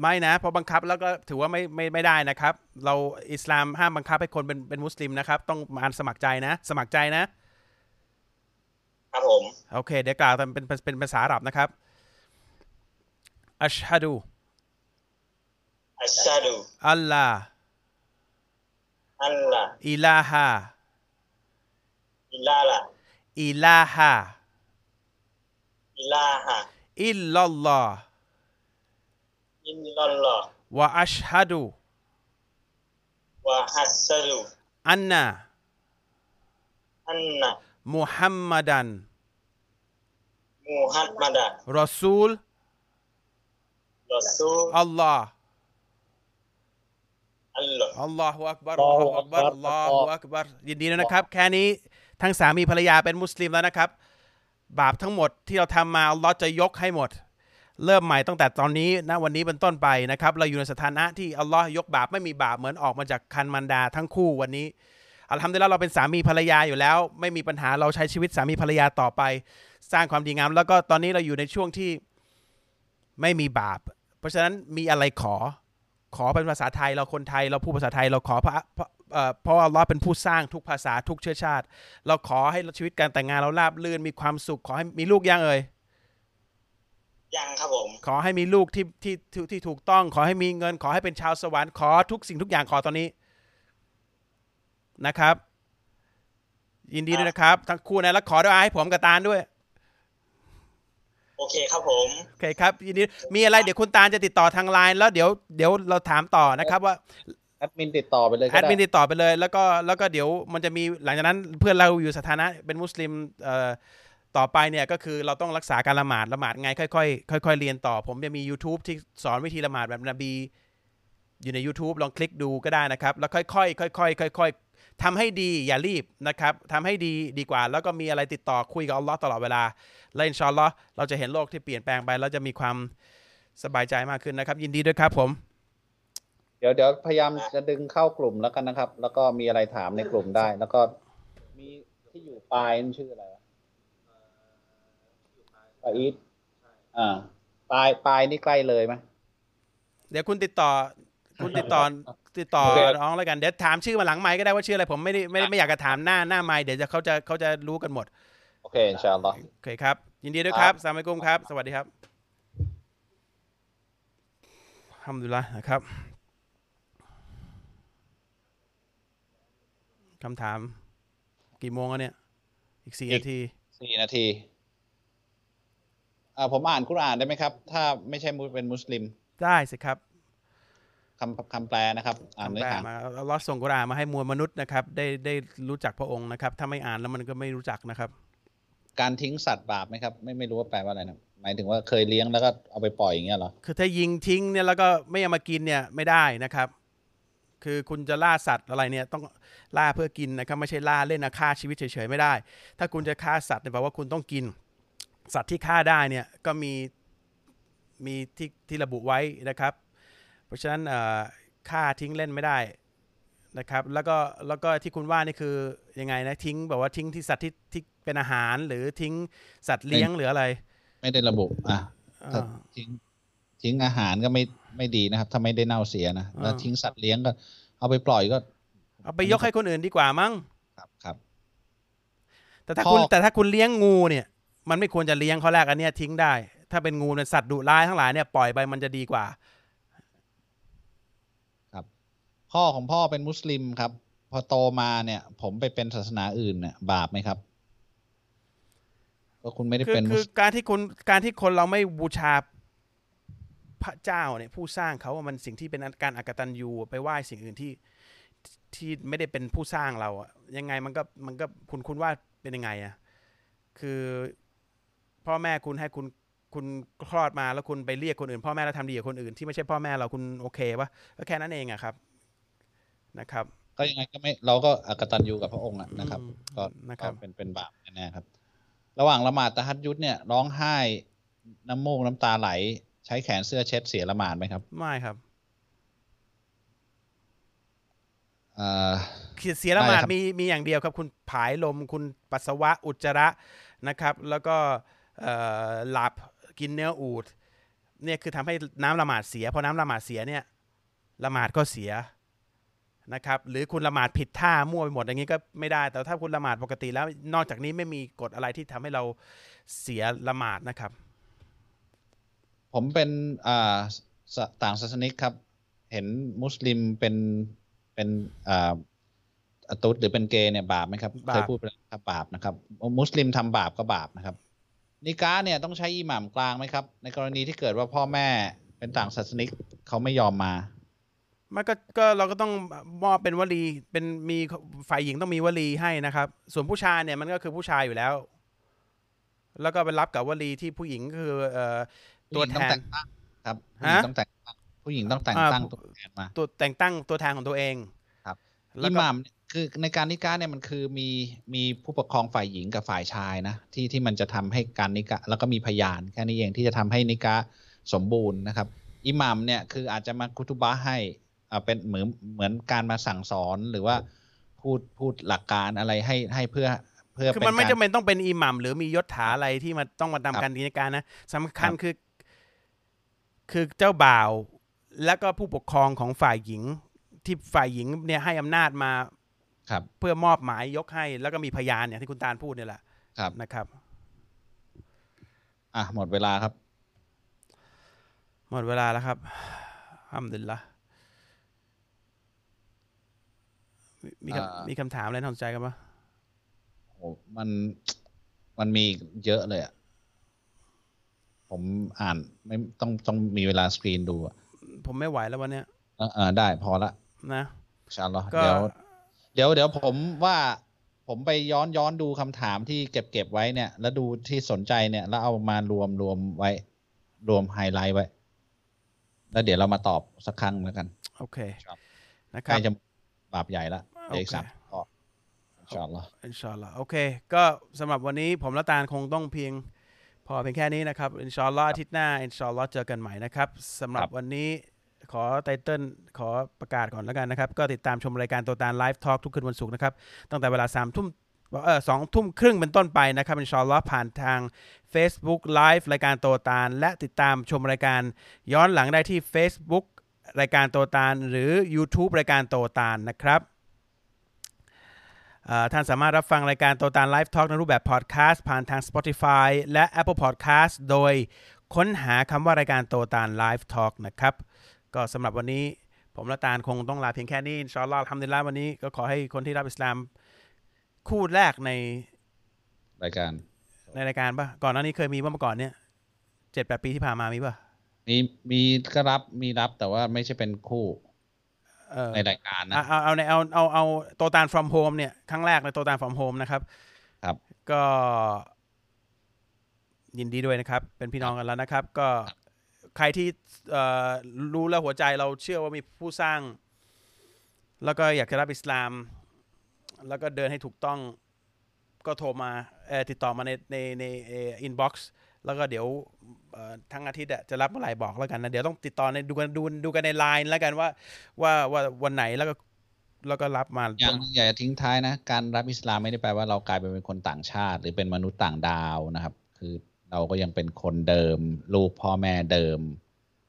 ไม่นะเพราะบังคับแล้วก็ถือว่าไม่ไม่ไม่ได้นะครับ เราอิสลามห้ามบังคับให้คนเป็นเป็นมุสลิมนะครับ ต้องมาสมัครใจนะ สมัครใจนะ ครับผม โอเค เดี๋ยวกล่าวตามเป็นเป็นเป็นภาษาอาหรับนะครับ อัชฮะดู อัชชาดู อัลลาอัลลอฮ์อิลาฮะอิลาละอิลาฮะอิลาฮะอิลลัลลอฮ์อินลัลลอฮ์วะอัชฮะดูวะฮัสซาดูอันนะอันนะ มุฮัมมัดันมูฮัมมัดรอซูลรอซูลอัลลอฮ์อัลลอฮ์อัลลอฮฺอักบัรอัลลอฮฺอักบัรอัลลอฮฺอักบัรยินดีด้วยนะครับ แค่นี้ทั้งสามีภรรยาเป็นมุสลิมแล้วนะครับ บาปทั้งหมดที่เราทำมาอัลลอฮ์จะยกให้หมด เริ่มใหม่ตั้งแต่ตอนนี้นะวันนี้เป็นต้นไปนะครับ เราอยู่ในสถานะที่อัลลอฮ์ยกบาปไม่มีบาปเหมือนออกมาจากคันมันดาทั้งคู่วันนี้ อัลฮัมดุลิลละเราเป็นสามีภรรยาอยู่แล้ว ไม่มีปัญหาเราใช้ชีวิตสามีภรรยาต่อไป สร้างความดีงาม แล้วก็ตอนนี้เราอยู่ในช่วงที่ไม่มีบาป เพราะฉะนั้นมีอะไรขอขอเป็นภาษาไทยเราคนไทยเราพูดภาษาไทยเราขอพระพระเอ่อเพราะว่าอัลเลอฮ์เป็นผู้สร้างทุกภาษาทุกเชื้อชาติ เราขอให้ชีวิตการแต่งงานเราราบรื่นมีความสุขขอให้มีลูกยังเอ่ยยังครับผมขอให้มีลูกที่ที่ที่ที่ถูกต้อง ขอให้มีเงิน ขอให้เป็นชาวสวรรค์ขอทุกสิ่งทุกอย่างขอตอนนี้ นะครับ ยินดีด้วยนะครับ ทั้งคู่นะแล้วขอด้วยให้ผมกับตาลด้วย โอเคครับผมโอเคครับ ยินดีมีอะไรเดี๋ยวคุณตาลจะติดต่อทางไลน์แล้วเดี๋ยวเดี๋ยวเราถามต่อนะครับว่าแอดมินติดต่อไปเลยก็แอดได้มินติดต่อไปเลย แล้วก็แล้วก็เดี๋ยวมันจะมีหลังจากนั้นเพื่อนเราอยู่สถานะเป็นมุสลิมเอ่อต่อไปเนี่ยก็คือเราต้องรักษาการละหมาดละหมาดไงค่อยๆค่อยๆเรียนต่อ ผมจะมี YouTube ที่สอนวิธีละหมาดแบบนบี อยู่ใน YouTube ลองคลิกดูก็ได้นะครับ แล้วค่อยๆค่อยๆค่อยๆ ทำให้ดีอย่ารีบนะครับทำให้ดีดีกว่า แล้วก็มีอะไรติดต่อคุยกับอัลลอฮ์ตลอดเวลา และอินชาอัลลอฮ์เราจะเห็นโลกที่เปลี่ยนแปลงไปแล้วจะมีความสบายใจมากขึ้นนะครับ ยินดีด้วยครับผม เดี๋ยวเดี๋ยวพยายามจะดึงเข้ากลุ่มแล้วกันนะครับ แล้วก็มีอะไรถามในกลุ่มได้ แล้วก็มีที่อยู่ปลายนั่นชื่ออะไรวะปลายอีทอ่าปลายปลายนี่ใกล้เลยไหมเดี๋ยวคุณติดต่อ คุณติดต่อ ติดต่อโอเคน้องแล้วกันเดี๋ยวถามชื่อมาหลังไมค์ก็ได้ว่าชื่ออะไรผมไม่ได้ไม่ได้ไม่อยากจะถามหน้าหน้าไมค์เดี๋ยวจะเขาจะเขาจะรู้กันหมดโอเคอินชาอัลลอฮ์โอเคครับ ยินดีด้วยคครัรับบสลามอะลัยกุมครับ สวัสดีครับทำดุลิลละนะครับคำถาม กี่โมงแล้วเนี่ย อีกสี่นาทีสี่นาทีอ่าผมอ่านกุรอานได้ไหมครับ ถ้าไม่ใช่มุเป็นมุสลิม ได้สิครับ คำคำแปลนะครับ อ่านคำเนื้แปอลหามาอัลลอฮ์ส่งกุรอานมาให้มวลมนุษย์นะครับ ได้ได้รู้จักพระองค์นะครับ ถ้าไม่อ่านแล้วมันก็ไม่รู้จักนะครับ การทิ้งสัตว์บาปไหมครับ ไม่ไม่รู้ว่าแปลว่าอะไรนะหมายถึงว่าเคยเลี้ยงแล้วก็เอาไปปล่อยอย่างเงี้ยเหรอคือถ้ายิงทิ้งเนี่ยแล้วก็ไม่เอามากินเนี่ยไม่ได้นะครับ คือคุณจะล่าสัตว์อะไรเนี่ยต้องล่าเพื่อกินนะครับไม่ใช่ล่าเล่นอาฆ่าชีวิตเฉยๆไม่ได้ ถ้าคุณจะฆ่าสัตว์เนี่ยแปลว่าคุณต้องกิน สัตว์ที่ฆ่าได้เนี่ยก็มีมีที่ที่ระบุไว้นะครับ เพราะฉะนั้นเอ่อฆ่าทิ้งเล่นไม่ได้นะครับแล้วก็แล้วก็ที่คุณว่านี่คือยังไงนะทิ้งแบบว่าทิ้งที่สัตว์ที่ที่เป็นอาหารหรือทิ้งสัตว์เลี้ยงหรืออะไร ไม่ได้ระบุอะถ้าอ่าทิ้งทิ้งอาหารก็ไม่ไม่ดีนะครับ ถ้าไม่ได้เน่าเสียนะแล้วอ่าทิ้งสัตว์เลี้ยงก็ เอาไปปล่อยก็ เอาไปยกให้คนอื่นดีกว่ามั้งครับครับ แต่ถ้าพ่อคุณแต่ถ้าคุณเลี้ยงงูเนี่ย มันไม่ควรจะเลี้ยงข้อแรกอันเนี้ยทิ้งได้ ถ้าเป็นงูเนี่ยสัตว์ดุร้ายทั้งหลายเนี่ยปล่อยไปมันจะดีกว่า พ่อของพ่อเป็นมุสลิมครับ พอโตมาเนี่ย ผมไปเป็นศาสนาอื่นเนี่ยบาปไหมครับก็คุณไม่ได้คือเป็นมุคือสการที่คุณการที่คนเราไม่บูชาพระเจ้าเนี่ยผู้สร้างเขาอะมันสิ่งที่เป็นการอกตัญญูไปไหว้สิ่งอื่นที่ที่ไม่ได้เป็นผู้สร้างเราอะยังไงมันก็มันก็คุณคุณว่าเป็นยังไงอะคือพ่อแม่คุณให้คุณคุณคลอดมาแล้วคุณไปเรียกคนอื่น พ่อแม่แล้วทำดีกับคนอื่นที่ไม่ใช่พ่อแม่เราคุณโอเคปะก็แค่นั้นเองอะครับ นะครับ ก็ยังไงก็ไม่เราก็อกตัญญูกับพระองค์อะนะครับอืมก็นะครับก็เป็นเป็นบาปแน่ๆครับ ระหว่างละหมาดตะฮัดยุดเนี่ยร้องไห้น้ำมูกน้ำตาไหล ใช้แขนเสื้อเช็ดเสียละหมาดไหมครับ ไม่ครับเอ่อเสียละหมาดได้ครับมีมีอย่างเดียวครับ คุณผายลมคุณปัสสาวะอุจจาระนะครับ แล้วก็เอ่อหลับกินเนื้ออูดเนี่ยคือทำให้น้ำละหมาดเสียพอน้ำละหมาดเสียเนี่ยละหมาดก็เสีย นะครับหรือคุณละหมาดผิดท่ามั่วไปหมดอย่างนี้ก็ไม่ได้ แต่ถ้าคุณละหมาดปกติแล้ว นอกจากนี้ไม่มีกฎอะไรที่ทำให้เราเสียละหมาดนะครับ ผมเป็นอ่าสต่างศาสนิกครับ เห็นมุสลิมเป็นเป็นอ่าอตุดหรือเป็นเกย์เนี่ยบาปไหมครับบาปเคยพูดไปแล้วครับบาปนะครับ มุสลิมทำบาปก็บาปนะครับนิกาเนี่ยต้องใช้อิหม่ามกลางไหมครับ ในกรณีที่เกิดว่าพ่อแม่เป็นต่างศาสนิกเขาไม่ยอมมา มันก็ก็เราก็ต้องมอบเป็นวลีเป็นมีฝ่ายหญิงต้องมีวลีให้นะครับ ส่วนผู้ชายเนี่ยมันก็คือผู้ชายอยู่แล้ว แล้วก็ไปรับกับวลีที่ผู้หญิงคือเอ่อตัวแทนผู้หญิงต้องแต่งตั้งครับผู้หญิงฮะต้องแต่งตั้งผู้หญิงต้องแต่งอ่าตั้งตัวแทนมาตัวแต่งตั้งตัวแทนของตัวเองครับแล้วอิก็หม่ามเนี่ยคือในการนิกาเนี่ยมันคือมีมีผู้ปกครองฝ่ายหญิงกับฝ่ายชายนะที่ที่มันจะทำให้การนิกาแล้วก็มีพยานแค่นี้เองที่จะทำให้นิกาสมบูรณ์นะครับ อิหมัมเนี่ยคืออาจจะมาคุตุบะห์ให้อ่า เป็นเหมือนเหมือนการมาสั่งสอนหรือว่าพูดพูดหลักการอะไรให้ให้เพื่อเพื่อคือเป็นมันไม่การจำเป็นต้องเป็นอิหมัมหรือมียศถาอะไรที่มาต้องมาครัทำบการกิจการนะสำคัญครับคือ คือเจ้าบ่าว แล้วก็ผู้ปกครองของฝ่ายหญิง ที่ฝ่ายหญิงเนี่ยให้อำนาจมาครับเพื่อมอบหมายยกให้ แล้วก็มีพยานเนี่ยที่คุณตาลพูดเนี่ยแหละครับนะครับ อะหมดเวลาครับ หมดเวลาแล้วครับอัมดุลิลละ มีมีอ่าคำมีคำถามอะไรน่าสนใจกันปะโอ้มันมันมีเยอะเลยอะผมอ่านไม่ต้องต้องมีเวลาสกรีนดูอะผมไม่ไหวแล้ววันเนี้ยเออเออได้พอละนะอินชาอัลลอฮ์ก็เดี๋ยวเดี๋ยวเดี๋ยวผมว่าผมไปย้อนย้อนดูคำถามที่เก็บเก็บไว้เนี่ย แล้วดูที่สนใจเนี่ย แล้วเอามารวมรวมไว้ รวมไฮไลท์ไว้ แล้วเดี๋ยวเรามาตอบสักครั้งแล้วกัน โอเคครับนะคใกรัล้บจะ บาปใหญ่ละเด็กโอเคสามข้ออินชาอัลลอฮ์อินชาอัลลอฮ์โอเค ก็สำหรับวันนี้โตและตาลคงต้องเพียง พอเพียงแค่นี้นะครับอินชาอัลลอฮ์อาทิตย์หน้าอินชาอัลลอฮ์เจอกันใหม่นะครับสำหรับวันนี้ขอ titleขอประกาศก่อนแล้วกันนะครับ ก็ติดตามชมรายการโตตาล Live Talk ทุกคืนวันศุกร์นะครับ ตั้งแต่เวลาสามทุ่มเออสองทุ่มครึ่งเป็นต้นไปนะครับอินชาอัลลอฮ์ผ่านทาง Facebook Live รายการโตตาล และติดตามชมรายการย้อนหลังได้ที่ Facebook รายการโตตาล หรือ YouTube รายการโตตาลนะครับเอ่อท่านสามารถรับฟังรายการโตตาล Live Talk ในรูปแบบพอดแคสต์ผ่านทาง Spotify และ Apple Podcast โดยค้นหาคำว่ารายการโตตานไลฟ์ทอล์กนะครับ ก็สำหรับวันนี้ผมและตาลคงต้องลาเพียงแค่นี้อินชาอัลลอฮ์ทำดีละวันนี้ก็ขอให้คนที่รับอิสลามคู่แรกในรายการในรายการปะก่อนหน้านี้เคยมีป่ะเมื่อก่อนเนี้ยเจ็ดแปดปีที่ผ่านมามีป่ะ มีมีก็รับมีรับแต่ว่าไม่ใช่เป็นคู่เออในรายการนะเอาเอาเอาในเอาเอาเอาโตตาน from home เนี่ยครั้งแรกในโตตาน from home นะครับ ครับ ก็ยินดีด้วยนะครับ เป็นพี่น้องกันแล้วนะครับ ก็ใครที่เอ่อรู้แล้วหัวใจเราเชื่อว่ามีผู้สร้าง แล้วก็อยากจะรับอิสลาม แล้วก็เดินให้ถูกต้องก็โทรมาเอ่อติดต่อมาในในใน inbox แล้วก็เดี๋ยวเอ่อทั้งอาทิตย์อะจะรับเมื่อไหร่บอกแล้วกันนะเดี๋ยวต้องติดต่อในดูกันดูดูกันในไลน์แล้วกันว่าว่าว่าวันไหนแล้วก็แล้วก็รับมาอย่างหนึ่งอยากจะทิ้งท้ายนะ การรับอิสลามไม่ได้แปลว่าเรากลายเป็นคนต่างชาติ หรือเป็นมนุษย์ต่างดาวนะครับ คือเราก็ยังเป็นคนเดิม ลูกพ่อแม่เดิม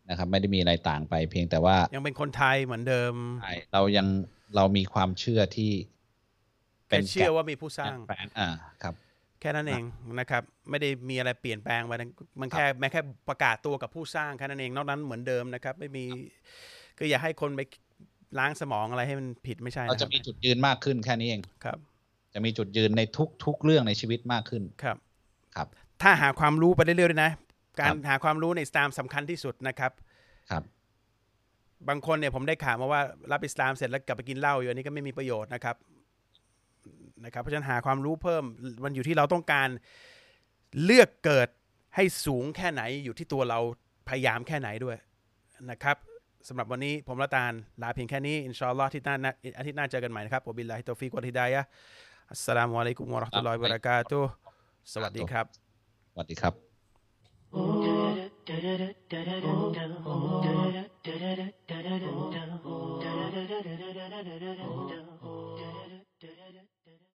นะครับ ไม่ได้มีอะไรต่างไป เพียงแต่ว่า ยังเป็นคนไทยเหมือนเดิมใช่เรายังเรามีความเชื่อที่แค่เชื่อว่ามีผู้สร้างแฟนอ่าครับ แค่นั้นเองนะครับไม่ได้มีอะไรเปลี่ยนแปลงไปนะมันแค่แม้แค่ประกาศตัวกับผู้สร้างแค่นั้นเอง นอกนั้นเหมือนเดิมนะครับ ไม่มีก็อย่าให้คนไปล้างสมองอะไรให้มันผิดไม่ใช่เรานะคจะรับมีจุดยืนมากขึ้นแค่นี้เองครับ จะมีจุดยืนในทุกทุกเรื่องในชีวิตมากขึ้นครับครับ ถ้าหาความรู้ไปเรื่อยๆด้วยนะ การครับหาความรู้ในอิสลามสำคัญที่สุดนะครับครับบางคนเนี่ยผมได้ข่าวมาว่ารับอิสลามเสร็จแล้วกลับไปกินเหล้าอยู่อันนี้ก็ไม่มีประโยชน์นะครับ นะครับเพราะฉะนั้นหาความรู้เพิ่มมันอยู่ที่เราต้องการเลือกเกิดให้สูงแค่ไหนอยู่ที่ตัวเราพยายามแค่ไหนด้วยนะครับสำหรับวันนี้ผมละตาลลาเพียงแค่นี้ إن شاء الله ทิตย์หน้าอาทิตย์หน้าเจอกันใหม่นะครับ وبالله التوفيق والهداية السلام عليكم ورحمة الله وبركاتهสวัสดีครับ สวัสดีครับ Oh